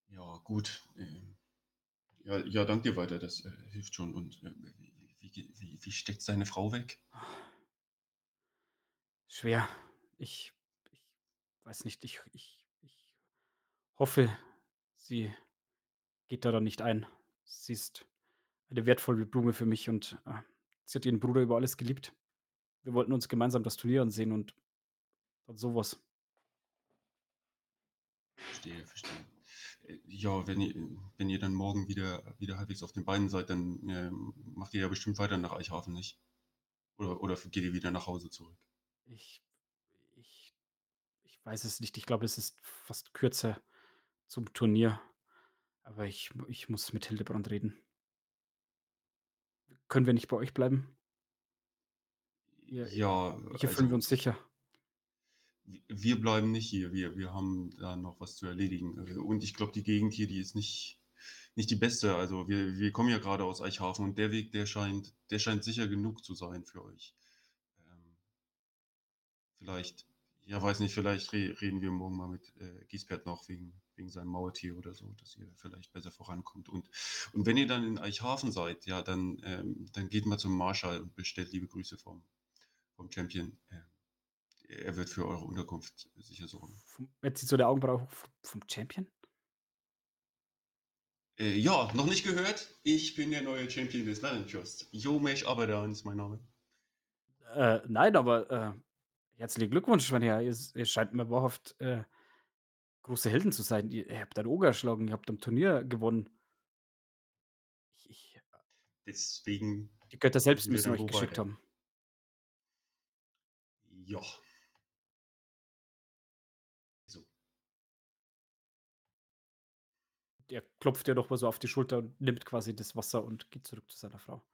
C: Ja, gut. Ähm, ja ja, danke dir weiter, das, äh, hilft schon. Und, äh, wie wie wie steckt seine Frau weg?
A: Schwer. Ich ich weiß nicht, ich ich ich hoffe, sie geht da dann nicht ein. Sie ist eine wertvolle Blume für mich und, äh, sie hat ihren Bruder über alles geliebt. Wir wollten uns gemeinsam das Turnier ansehen und dann so was.
C: Verstehe, verstehe. Äh, ja, wenn ihr wenn ihr dann morgen wieder wieder halbwegs auf den Beinen seid, dann, ähm, macht ihr ja bestimmt weiter nach Eichhafen, nicht? Oder oder geht ihr wieder nach Hause zurück?
A: Ich ich ich weiß es nicht. Ich glaube, es ist fast kürzer zum Turnier, aber ich ich muss mit Hildebrand reden. Können wir nicht bei euch bleiben? Hier
C: Ja,
A: hier fühlen wir
C: also
A: uns sicher.
C: wir bleiben nicht hier. Wir wir haben da noch was zu erledigen. Äh, und ich glaube, die Gegend hier, die ist nicht nicht die beste. Also, wir wir kommen ja grade aus Eichhafen und der Weg, der scheint der scheint sicher genug zu sein für euch. Ähm vielleicht ja, weiß nicht, vielleicht re reden wir morgen mal mit, äh, Giesbert noch wegen wegen seinem Maultier oder so, dass ihr vielleicht besser vorankommt. Und und wenn ihr dann in Eichhafen seid, ja, dann ähm, dann geht mal zum Marschall und bestellt liebe Grüße vom vom Champion. Ähm, er wird für eure Unterkunft sicher sorgen.
A: Jetzt zieht so der Augenbraue. V vom Champion?
C: Äh, ja, noch nicht gehört? Ich bin der neue Champion des Narrenfürst. Jomesch Abadan ist mein Name.
A: Äh, nein, aber, äh, herzlichen Glückwunsch, Herren. Ihr ihr scheint mir wahrhaft, äh, große Helden zu sein. Ihr ihr habt einen Oger erschlagen, ihr habt am Turnier gewonnen. Ich ich, äh
C: Deswegen
A: Die Götter selbst müssen euch geschickt haben.
C: Ja. So.
A: Der klopft dir noch mal so auf die Schulter und nimmt quasi das Wasser und geht zurück zu seiner Frau.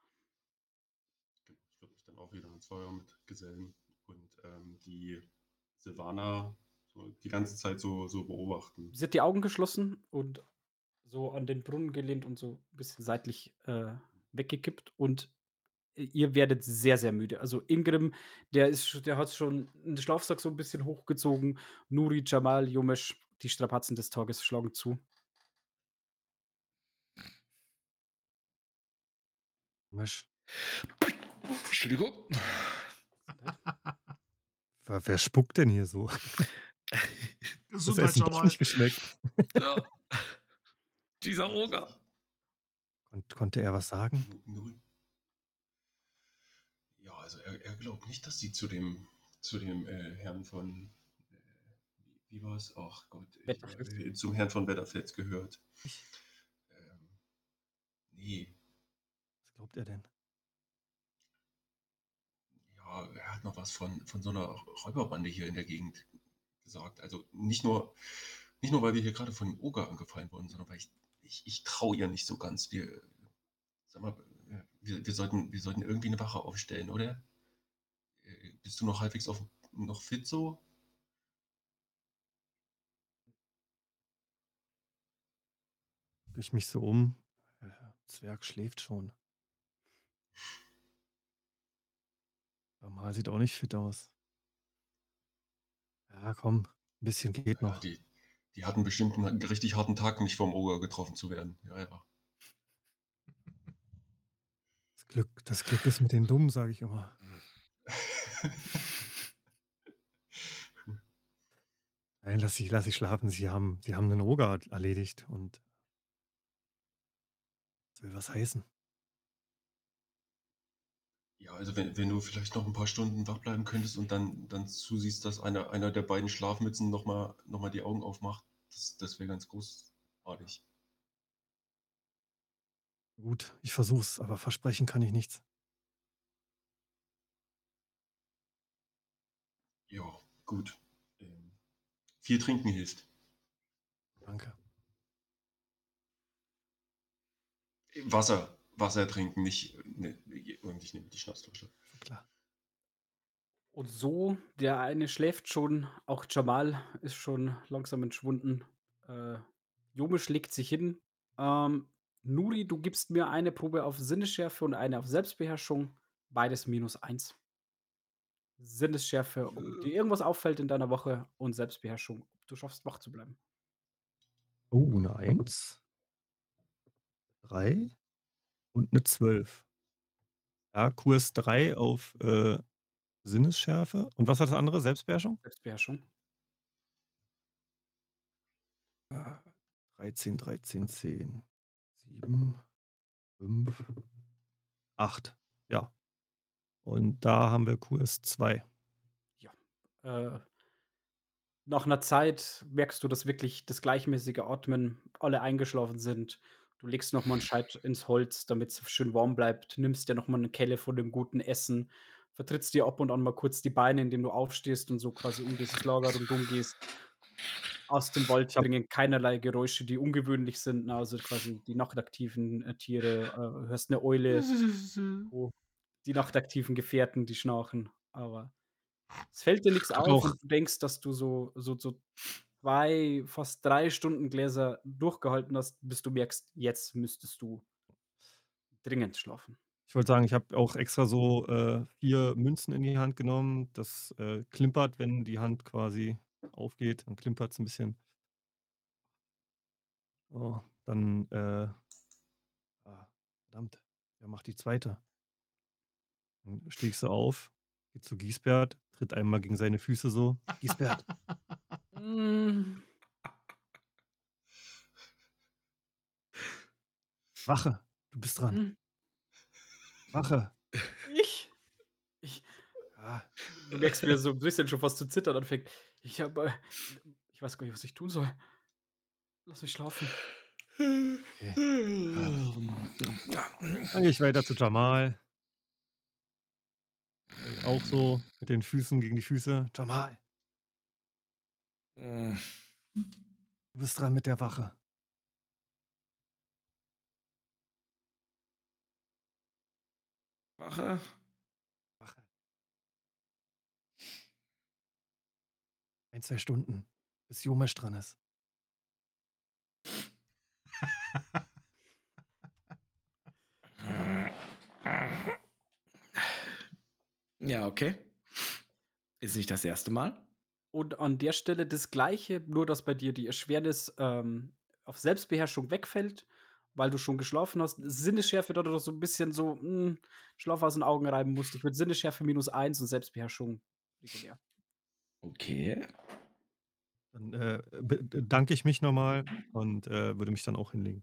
C: Genau, ich würde mich dann auch wieder ans Feuer mit gesellen und, ähm, die Silvana die ganze Zeit so, so beobachten.
A: Sie hat die Augen geschlossen und so an den Brunnen gelehnt und so ein bisschen seitlich äh, weggekippt und ihr werdet sehr, sehr müde. Also Ingrim, der ist, der hat schon den Schlafsack so ein bisschen hochgezogen. Nuri, Jamal, Jomesh, die Strapazen des Tages schlagen zu.
D: Misch.
E: Entschuldigung.
D: Wer, wer spuckt denn hier so? Das
B: Gesundheit,
D: Essen hat
B: Jamal.
D: nicht geschmeckt.
E: Ja. Dieser Roger.
D: Kon konnte er was sagen?
C: Ja, also er, er glaubt nicht, dass sie zu dem, zu dem äh, Herrn von, äh, wie, war es? Ach Gott, ich,
A: Wetterfeld.
C: äh, zum Herrn von Wetterfels gehört. Ähm, nee,
D: Was glaubt er denn?
C: ja, er hat noch was von, von so einer Räuberbande hier in der Gegend gesagt. Also nicht nur, nicht nur, weil wir hier gerade von dem Oger angefallen wurden, sondern weil ich, ich, ich traue ihr nicht so ganz. Wir, sag mal, wir, wir, sollten, wir sollten irgendwie eine Wache aufstellen, oder? Äh, Bist du noch halbwegs auf, noch fit so?
D: Ich mich so um. Der Zwerg schläft schon. Normal sieht auch nicht fit aus. Ja, komm, ein bisschen geht noch.
C: die, die hatten bestimmt einen richtig harten Tag, nicht vom Oger getroffen zu werden. Ja, ja.
D: Das Glück, das Glück ist mit den Dummen, sage ich immer. Nein, lass sie, lass sie schlafen. Sie haben, sie haben einen Oger erledigt und das will was heißen.
C: Ja, also wenn, wenn du vielleicht noch ein paar Stunden wach bleiben könntest und dann, dann zusiehst, dass einer, einer der beiden Schlafmützen nochmal noch mal die Augen aufmacht, das, das wäre ganz großartig.
D: Gut, ich versuch's, aber versprechen kann ich nichts.
C: Ja, gut. Ähm, viel trinken hilft.
D: Danke.
C: Wasser, Wasser trinken, nicht. Ne, und ich nehme die Schnapsflasche.
D: Klar.
A: Und so, der eine schläft schon, auch Jamal ist schon langsam entschwunden. Äh, Jomisch legt sich hin. Ähm, Nuri, du gibst mir eine Probe auf Sinnesschärfe und eine auf Selbstbeherrschung. Beides minus eins. Sinnesschärfe, ob dir irgendwas auffällt in deiner Woche und Selbstbeherrschung, ob du schaffst, wach zu bleiben.
D: Oh, eine Eins. Drei und eine Zwölf. Ja, Kurs 3 auf äh, Sinnesschärfe. Und was war das andere? Selbstbeherrschung?
A: Selbstbeherrschung.
D: Ah, 13, 13, 10, 7, 5, 8. Ja. Und da haben wir Kurs 2.
A: Äh, nach einer Zeit merkst du, dass wirklich das gleichmäßige Atmen, alle eingeschlafen sind. Du legst noch mal 'n Scheit ins Holz, damit's schön warm bleibt, nimmst dir noch mal 'ne Kelle von dem guten Essen, vertrittst dir ab und an mal kurz die Beine, indem du aufstehst und so quasi um dieses Lager rundum gehst. Aus dem Wald dringen keinerlei Geräusche, die ungewöhnlich sind, ne, also quasi die nachtaktiven, äh, Tiere, äh, hörst 'ne Eule, so. Die nachtaktiven Gefährten, die schnarchen, aber es fällt dir
D: habe
A: auf und du denkst, dass du so so so 2, fast 3 Stunden Gläser durchgehalten hast, bis du merkst, jetzt müsstest du dringend schlafen.
D: Ich wollte sagen, ich habe auch extra so, äh, 4 Münzen in die Hand genommen. Das, äh, klimpert, wenn die Hand quasi aufgeht, dann klimpert's 'n bisschen. So, dann, äh ah, verdammt, wer macht die zweite? Dann stehe ich so auf, gehe zu Giesbert, tritt einmal gegen seine Füße so: „Giesbert,
A: Hm.
D: Wache, du bist dran.
A: Hm.
D: Wache.“
A: Ich ich
D: Ja.
A: du merkst, wie er so 'n bisschen schon fast zu zittern anfängt. Ich habe, äh ich weiß gar nicht, was ich tun soll. Lass mich schlafen.
D: Okay. Dann gehe ich weiter zu Jamal. Auch so mit den Füßen gegen die Füße: „Jamal“
E: Hm.
D: „du bist dran mit der Wache.“
E: Wache.
D: Wache. Ein, zwei Stunden, bis Jomesch dran ist.
E: Ja, okay. Ist nicht das erste Mal.
A: Und an der Stelle das Gleiche, nur dass bei dir die Erschwernis ähm, auf Selbstbeherrschung wegfällt, weil du schon geschlafen hast. Sinnesschärfe dort oder so ein bisschen so mh, hm, Schlaf aus den Augen reiben musst. Ich würde Sinnesschärfe minus eins und Selbstbeherrschung regulär.
E: Okay.
D: Dann äh, danke ich mich nochmal und äh, würde mich dann auch hinlegen.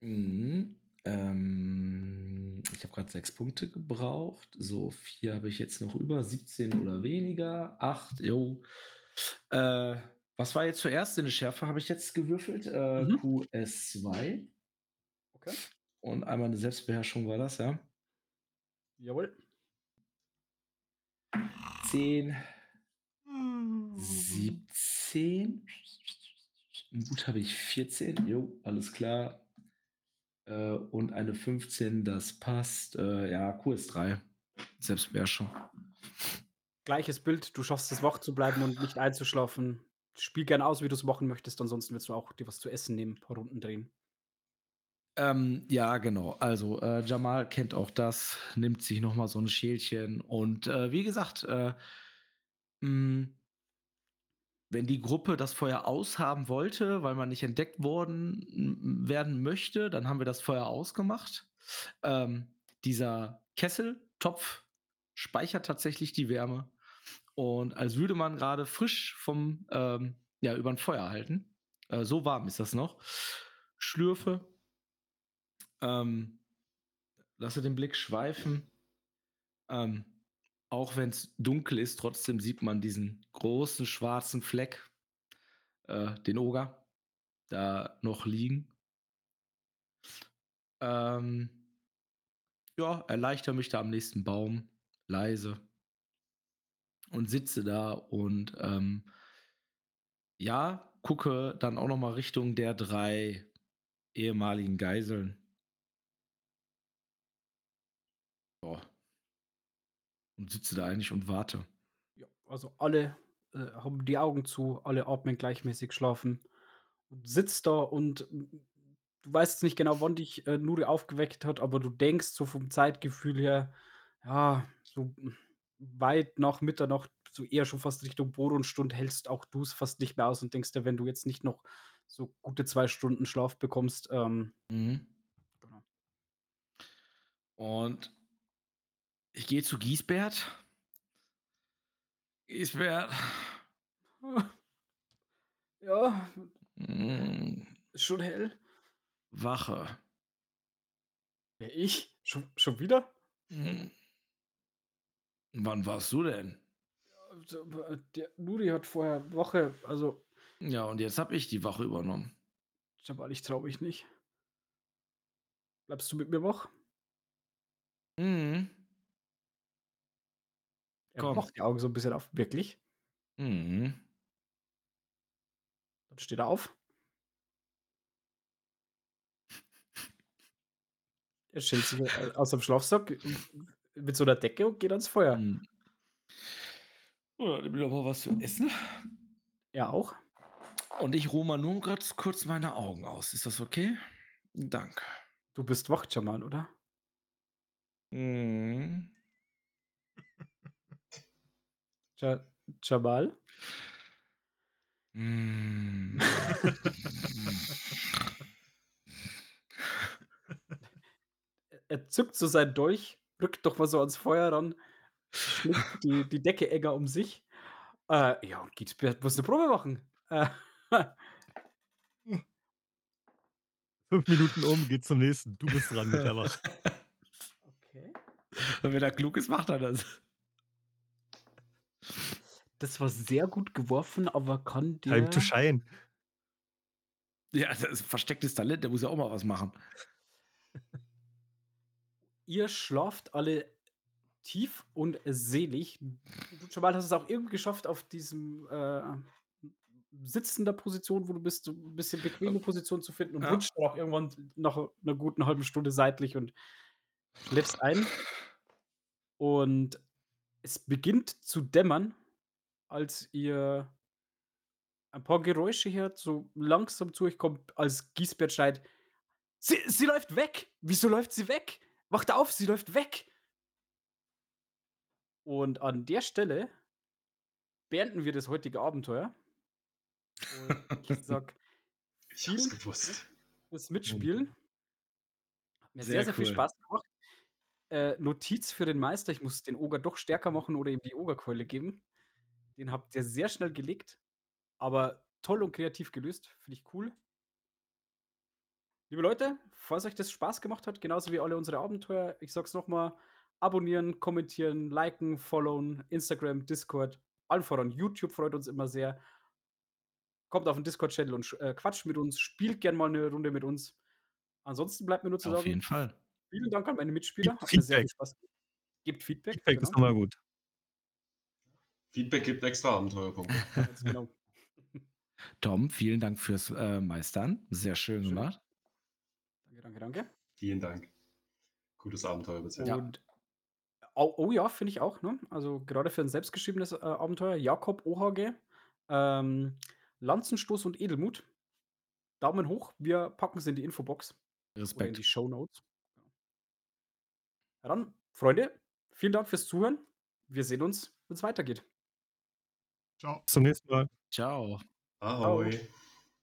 E: Mhm. Ähm, ich habe gerade sechs Punkte gebraucht. So, vier habe ich jetzt noch über. 17 oder weniger. Acht, jo. Äh, was war jetzt zuerst? In der Schärfe habe ich jetzt gewürfelt. Äh,
A: Mhm.
E: QS2.
A: Okay.
E: Und einmal eine Selbstbeherrschung war das, ja.
A: Jawohl.
E: 10, 17. Gut habe ich 14. Jo, alles klar. Äh, und eine 15, das passt. Äh, ja, QS3. Selbstbeherrschung.
A: Gleiches Bild, du schaffst es wach zu bleiben und nicht einzuschlafen. Spiel gern aus, wie du es machen möchtest, ansonsten willst du auch dir was zu essen nehmen, ein paar Runden drehen.
E: Ähm, ja, genau. Also äh, Jamal kennt auch das, nimmt sich noch mal so ein Schälchen und äh, wie gesagt, äh, mh, wenn die Gruppe das Feuer aushaben wollte, weil man nicht entdeckt worden werden möchte, dann haben wir das Feuer ausgemacht. Ähm, dieser Kesseltopf speichert tatsächlich die Wärme und als würde man gerade frisch vom ähm, ja über ein Feuer halten. Äh, so warm ist das noch. Schlürfe ähm, lasse den Blick schweifen. Ähm, auch wenn es dunkel ist, trotzdem sieht man diesen großen schwarzen Fleck, äh, den Oger, da noch liegen. Ähm, ja, erleichter mich da am nächsten Baum, leise. Und sitze da und ähm, ja, gucke dann auch noch mal Richtung der drei ehemaligen Geiseln. Ja. Und sitze da eigentlich und warte.
A: Ja, also alle äh, haben die Augen zu, alle atmen gleichmäßig schlafen. Und sitzt da und du weißt nicht genau, wann dich äh, Nuri aufgeweckt hat, aber du denkst so vom Zeitgefühl her, ja, so weit nach Mitternacht, so eher schon fast Richtung Bodenstund, hältst auch du es fast nicht mehr aus und denkst dir, wenn du jetzt nicht noch so gute zwei Stunden Schlaf bekommst, ähm,
E: Mhm.
A: Genau.
E: Und ich gehe zu Giesbert. Giesbert.
A: ja,
E: Mm,
A: ist schon hell.
E: Wache.
A: Wer ich? Schon, schon wieder?
E: Mm. Wann warst du denn?
A: Äh, Der Nuri hat vorher Woche, also
E: Ja, und jetzt habe ich die Wache übernommen.
A: Jabal, ich traue mich nicht. Bleibst du mit mir wach?
E: Mhm.
A: Er
E: Komm.
A: macht die Augen so ein bisschen auf. Wirklich?
E: Mhm.
A: Dann steht er auf. Er schält sich äh, aus dem Schlafsack äh, mit so einer Decke und geht ans Feuer.
E: Mhm. Oder doch mal was zu essen.
A: Er auch.
E: Und ich ruhe mal nur ganz kurz meine Augen aus. Ist das okay? Danke.
A: Du bist wach, Jamal, oder?
E: Mhm.
A: Ja, Jamal?
E: Mm.
A: Er zückt so sein Dolch, rückt doch mal so ans Feuer ran, schlägt die, die Decke enger um sich. Äh, ja, und Giesbert muss eine Probe machen. Äh,
D: Fünf Minuten um, geht zum nächsten. Du bist dran mit der Wache.
A: okay.
E: Und wenn er klug ist, macht er das.
A: Das war sehr gut geworfen, aber kann der.
D: Time to shine.
E: Ja, das ist ein verstecktes Talent, der muss ja auch mal was machen.
A: Ihr schlaft alle tief und selig. Du, Jamal, hast es auch irgendwie geschafft, auf diesem äh, sitzender Position, wo du bist, so ein bisschen bequeme Position zu finden und
E: Ja.
A: rutscht auch irgendwann nach einer guten halben Stunde seitlich und schläfst ein. Und Es beginnt zu dämmern, als ihr ein paar Geräusche hört, so langsam zu euch kommt, als Giesbert schreit: „Sie sie läuft weg! Wieso läuft sie weg? Wacht auf, sie läuft weg!“ Und an der Stelle beenden wir das heutige Abenteuer. Und ich sage
C: Ich hab's gewusst.
A: fürs Mitspielen. Hat mir sehr,
E: Sehr
A: sehr viel
E: cool.
A: Spaß gemacht. Äh, Notiz für den Meister, ich muss den Oger doch stärker machen oder ihm die Ogerkeule geben. Den habt ihr sehr schnell gelegt, aber toll und kreativ gelöst. Finde ich cool. Liebe Leute, falls euch das Spaß gemacht hat, genauso wie alle unsere Abenteuer, ich sag's noch mal: Abonnieren, kommentieren, liken, followen, Instagram, Discord, allen voran YouTube freut uns immer sehr. Kommt auf den Discord-Channel und äh, quatscht mit uns, spielt gern mal 'ne Runde mit uns. Ansonsten bleibt mir nur zu
E: Auf
A: sagen,
E: jeden Fall.
A: Vielen Dank an meine Mitspieler.
D: Gebt
A: Hat mir sehr viel
D: Feedback.
A: Spaß gemacht. Gebt Feedback,
D: Feedback ist
A: genau.
D: immer gut.
C: Feedback gibt extra Abenteuerpunkte.
A: Genau.
E: Tom, vielen Dank fürs, äh, Meistern. Sehr schön
A: Schön.
E: gemacht.
A: Danke, danke, danke.
C: Vielen Dank. Gutes Abenteuer bisher.
E: Ja.
A: Und oh, oh ja, finde ich auch, ne? Also gerade für ein selbstgeschriebenes äh, Abenteuer. Jakob Ohage, ähm, Lanzenstoß und Edelmut. Daumen hoch, wir packen es in die Infobox oder in
E: Respekt.
A: die Shownotes. Ja, dann, Freunde, vielen Dank fürs Zuhören. Wir sehen uns, wenn es weitergeht.
B: Ciao.
D: Bis zum nächsten Mal.
E: Ciao.
C: Ahoi.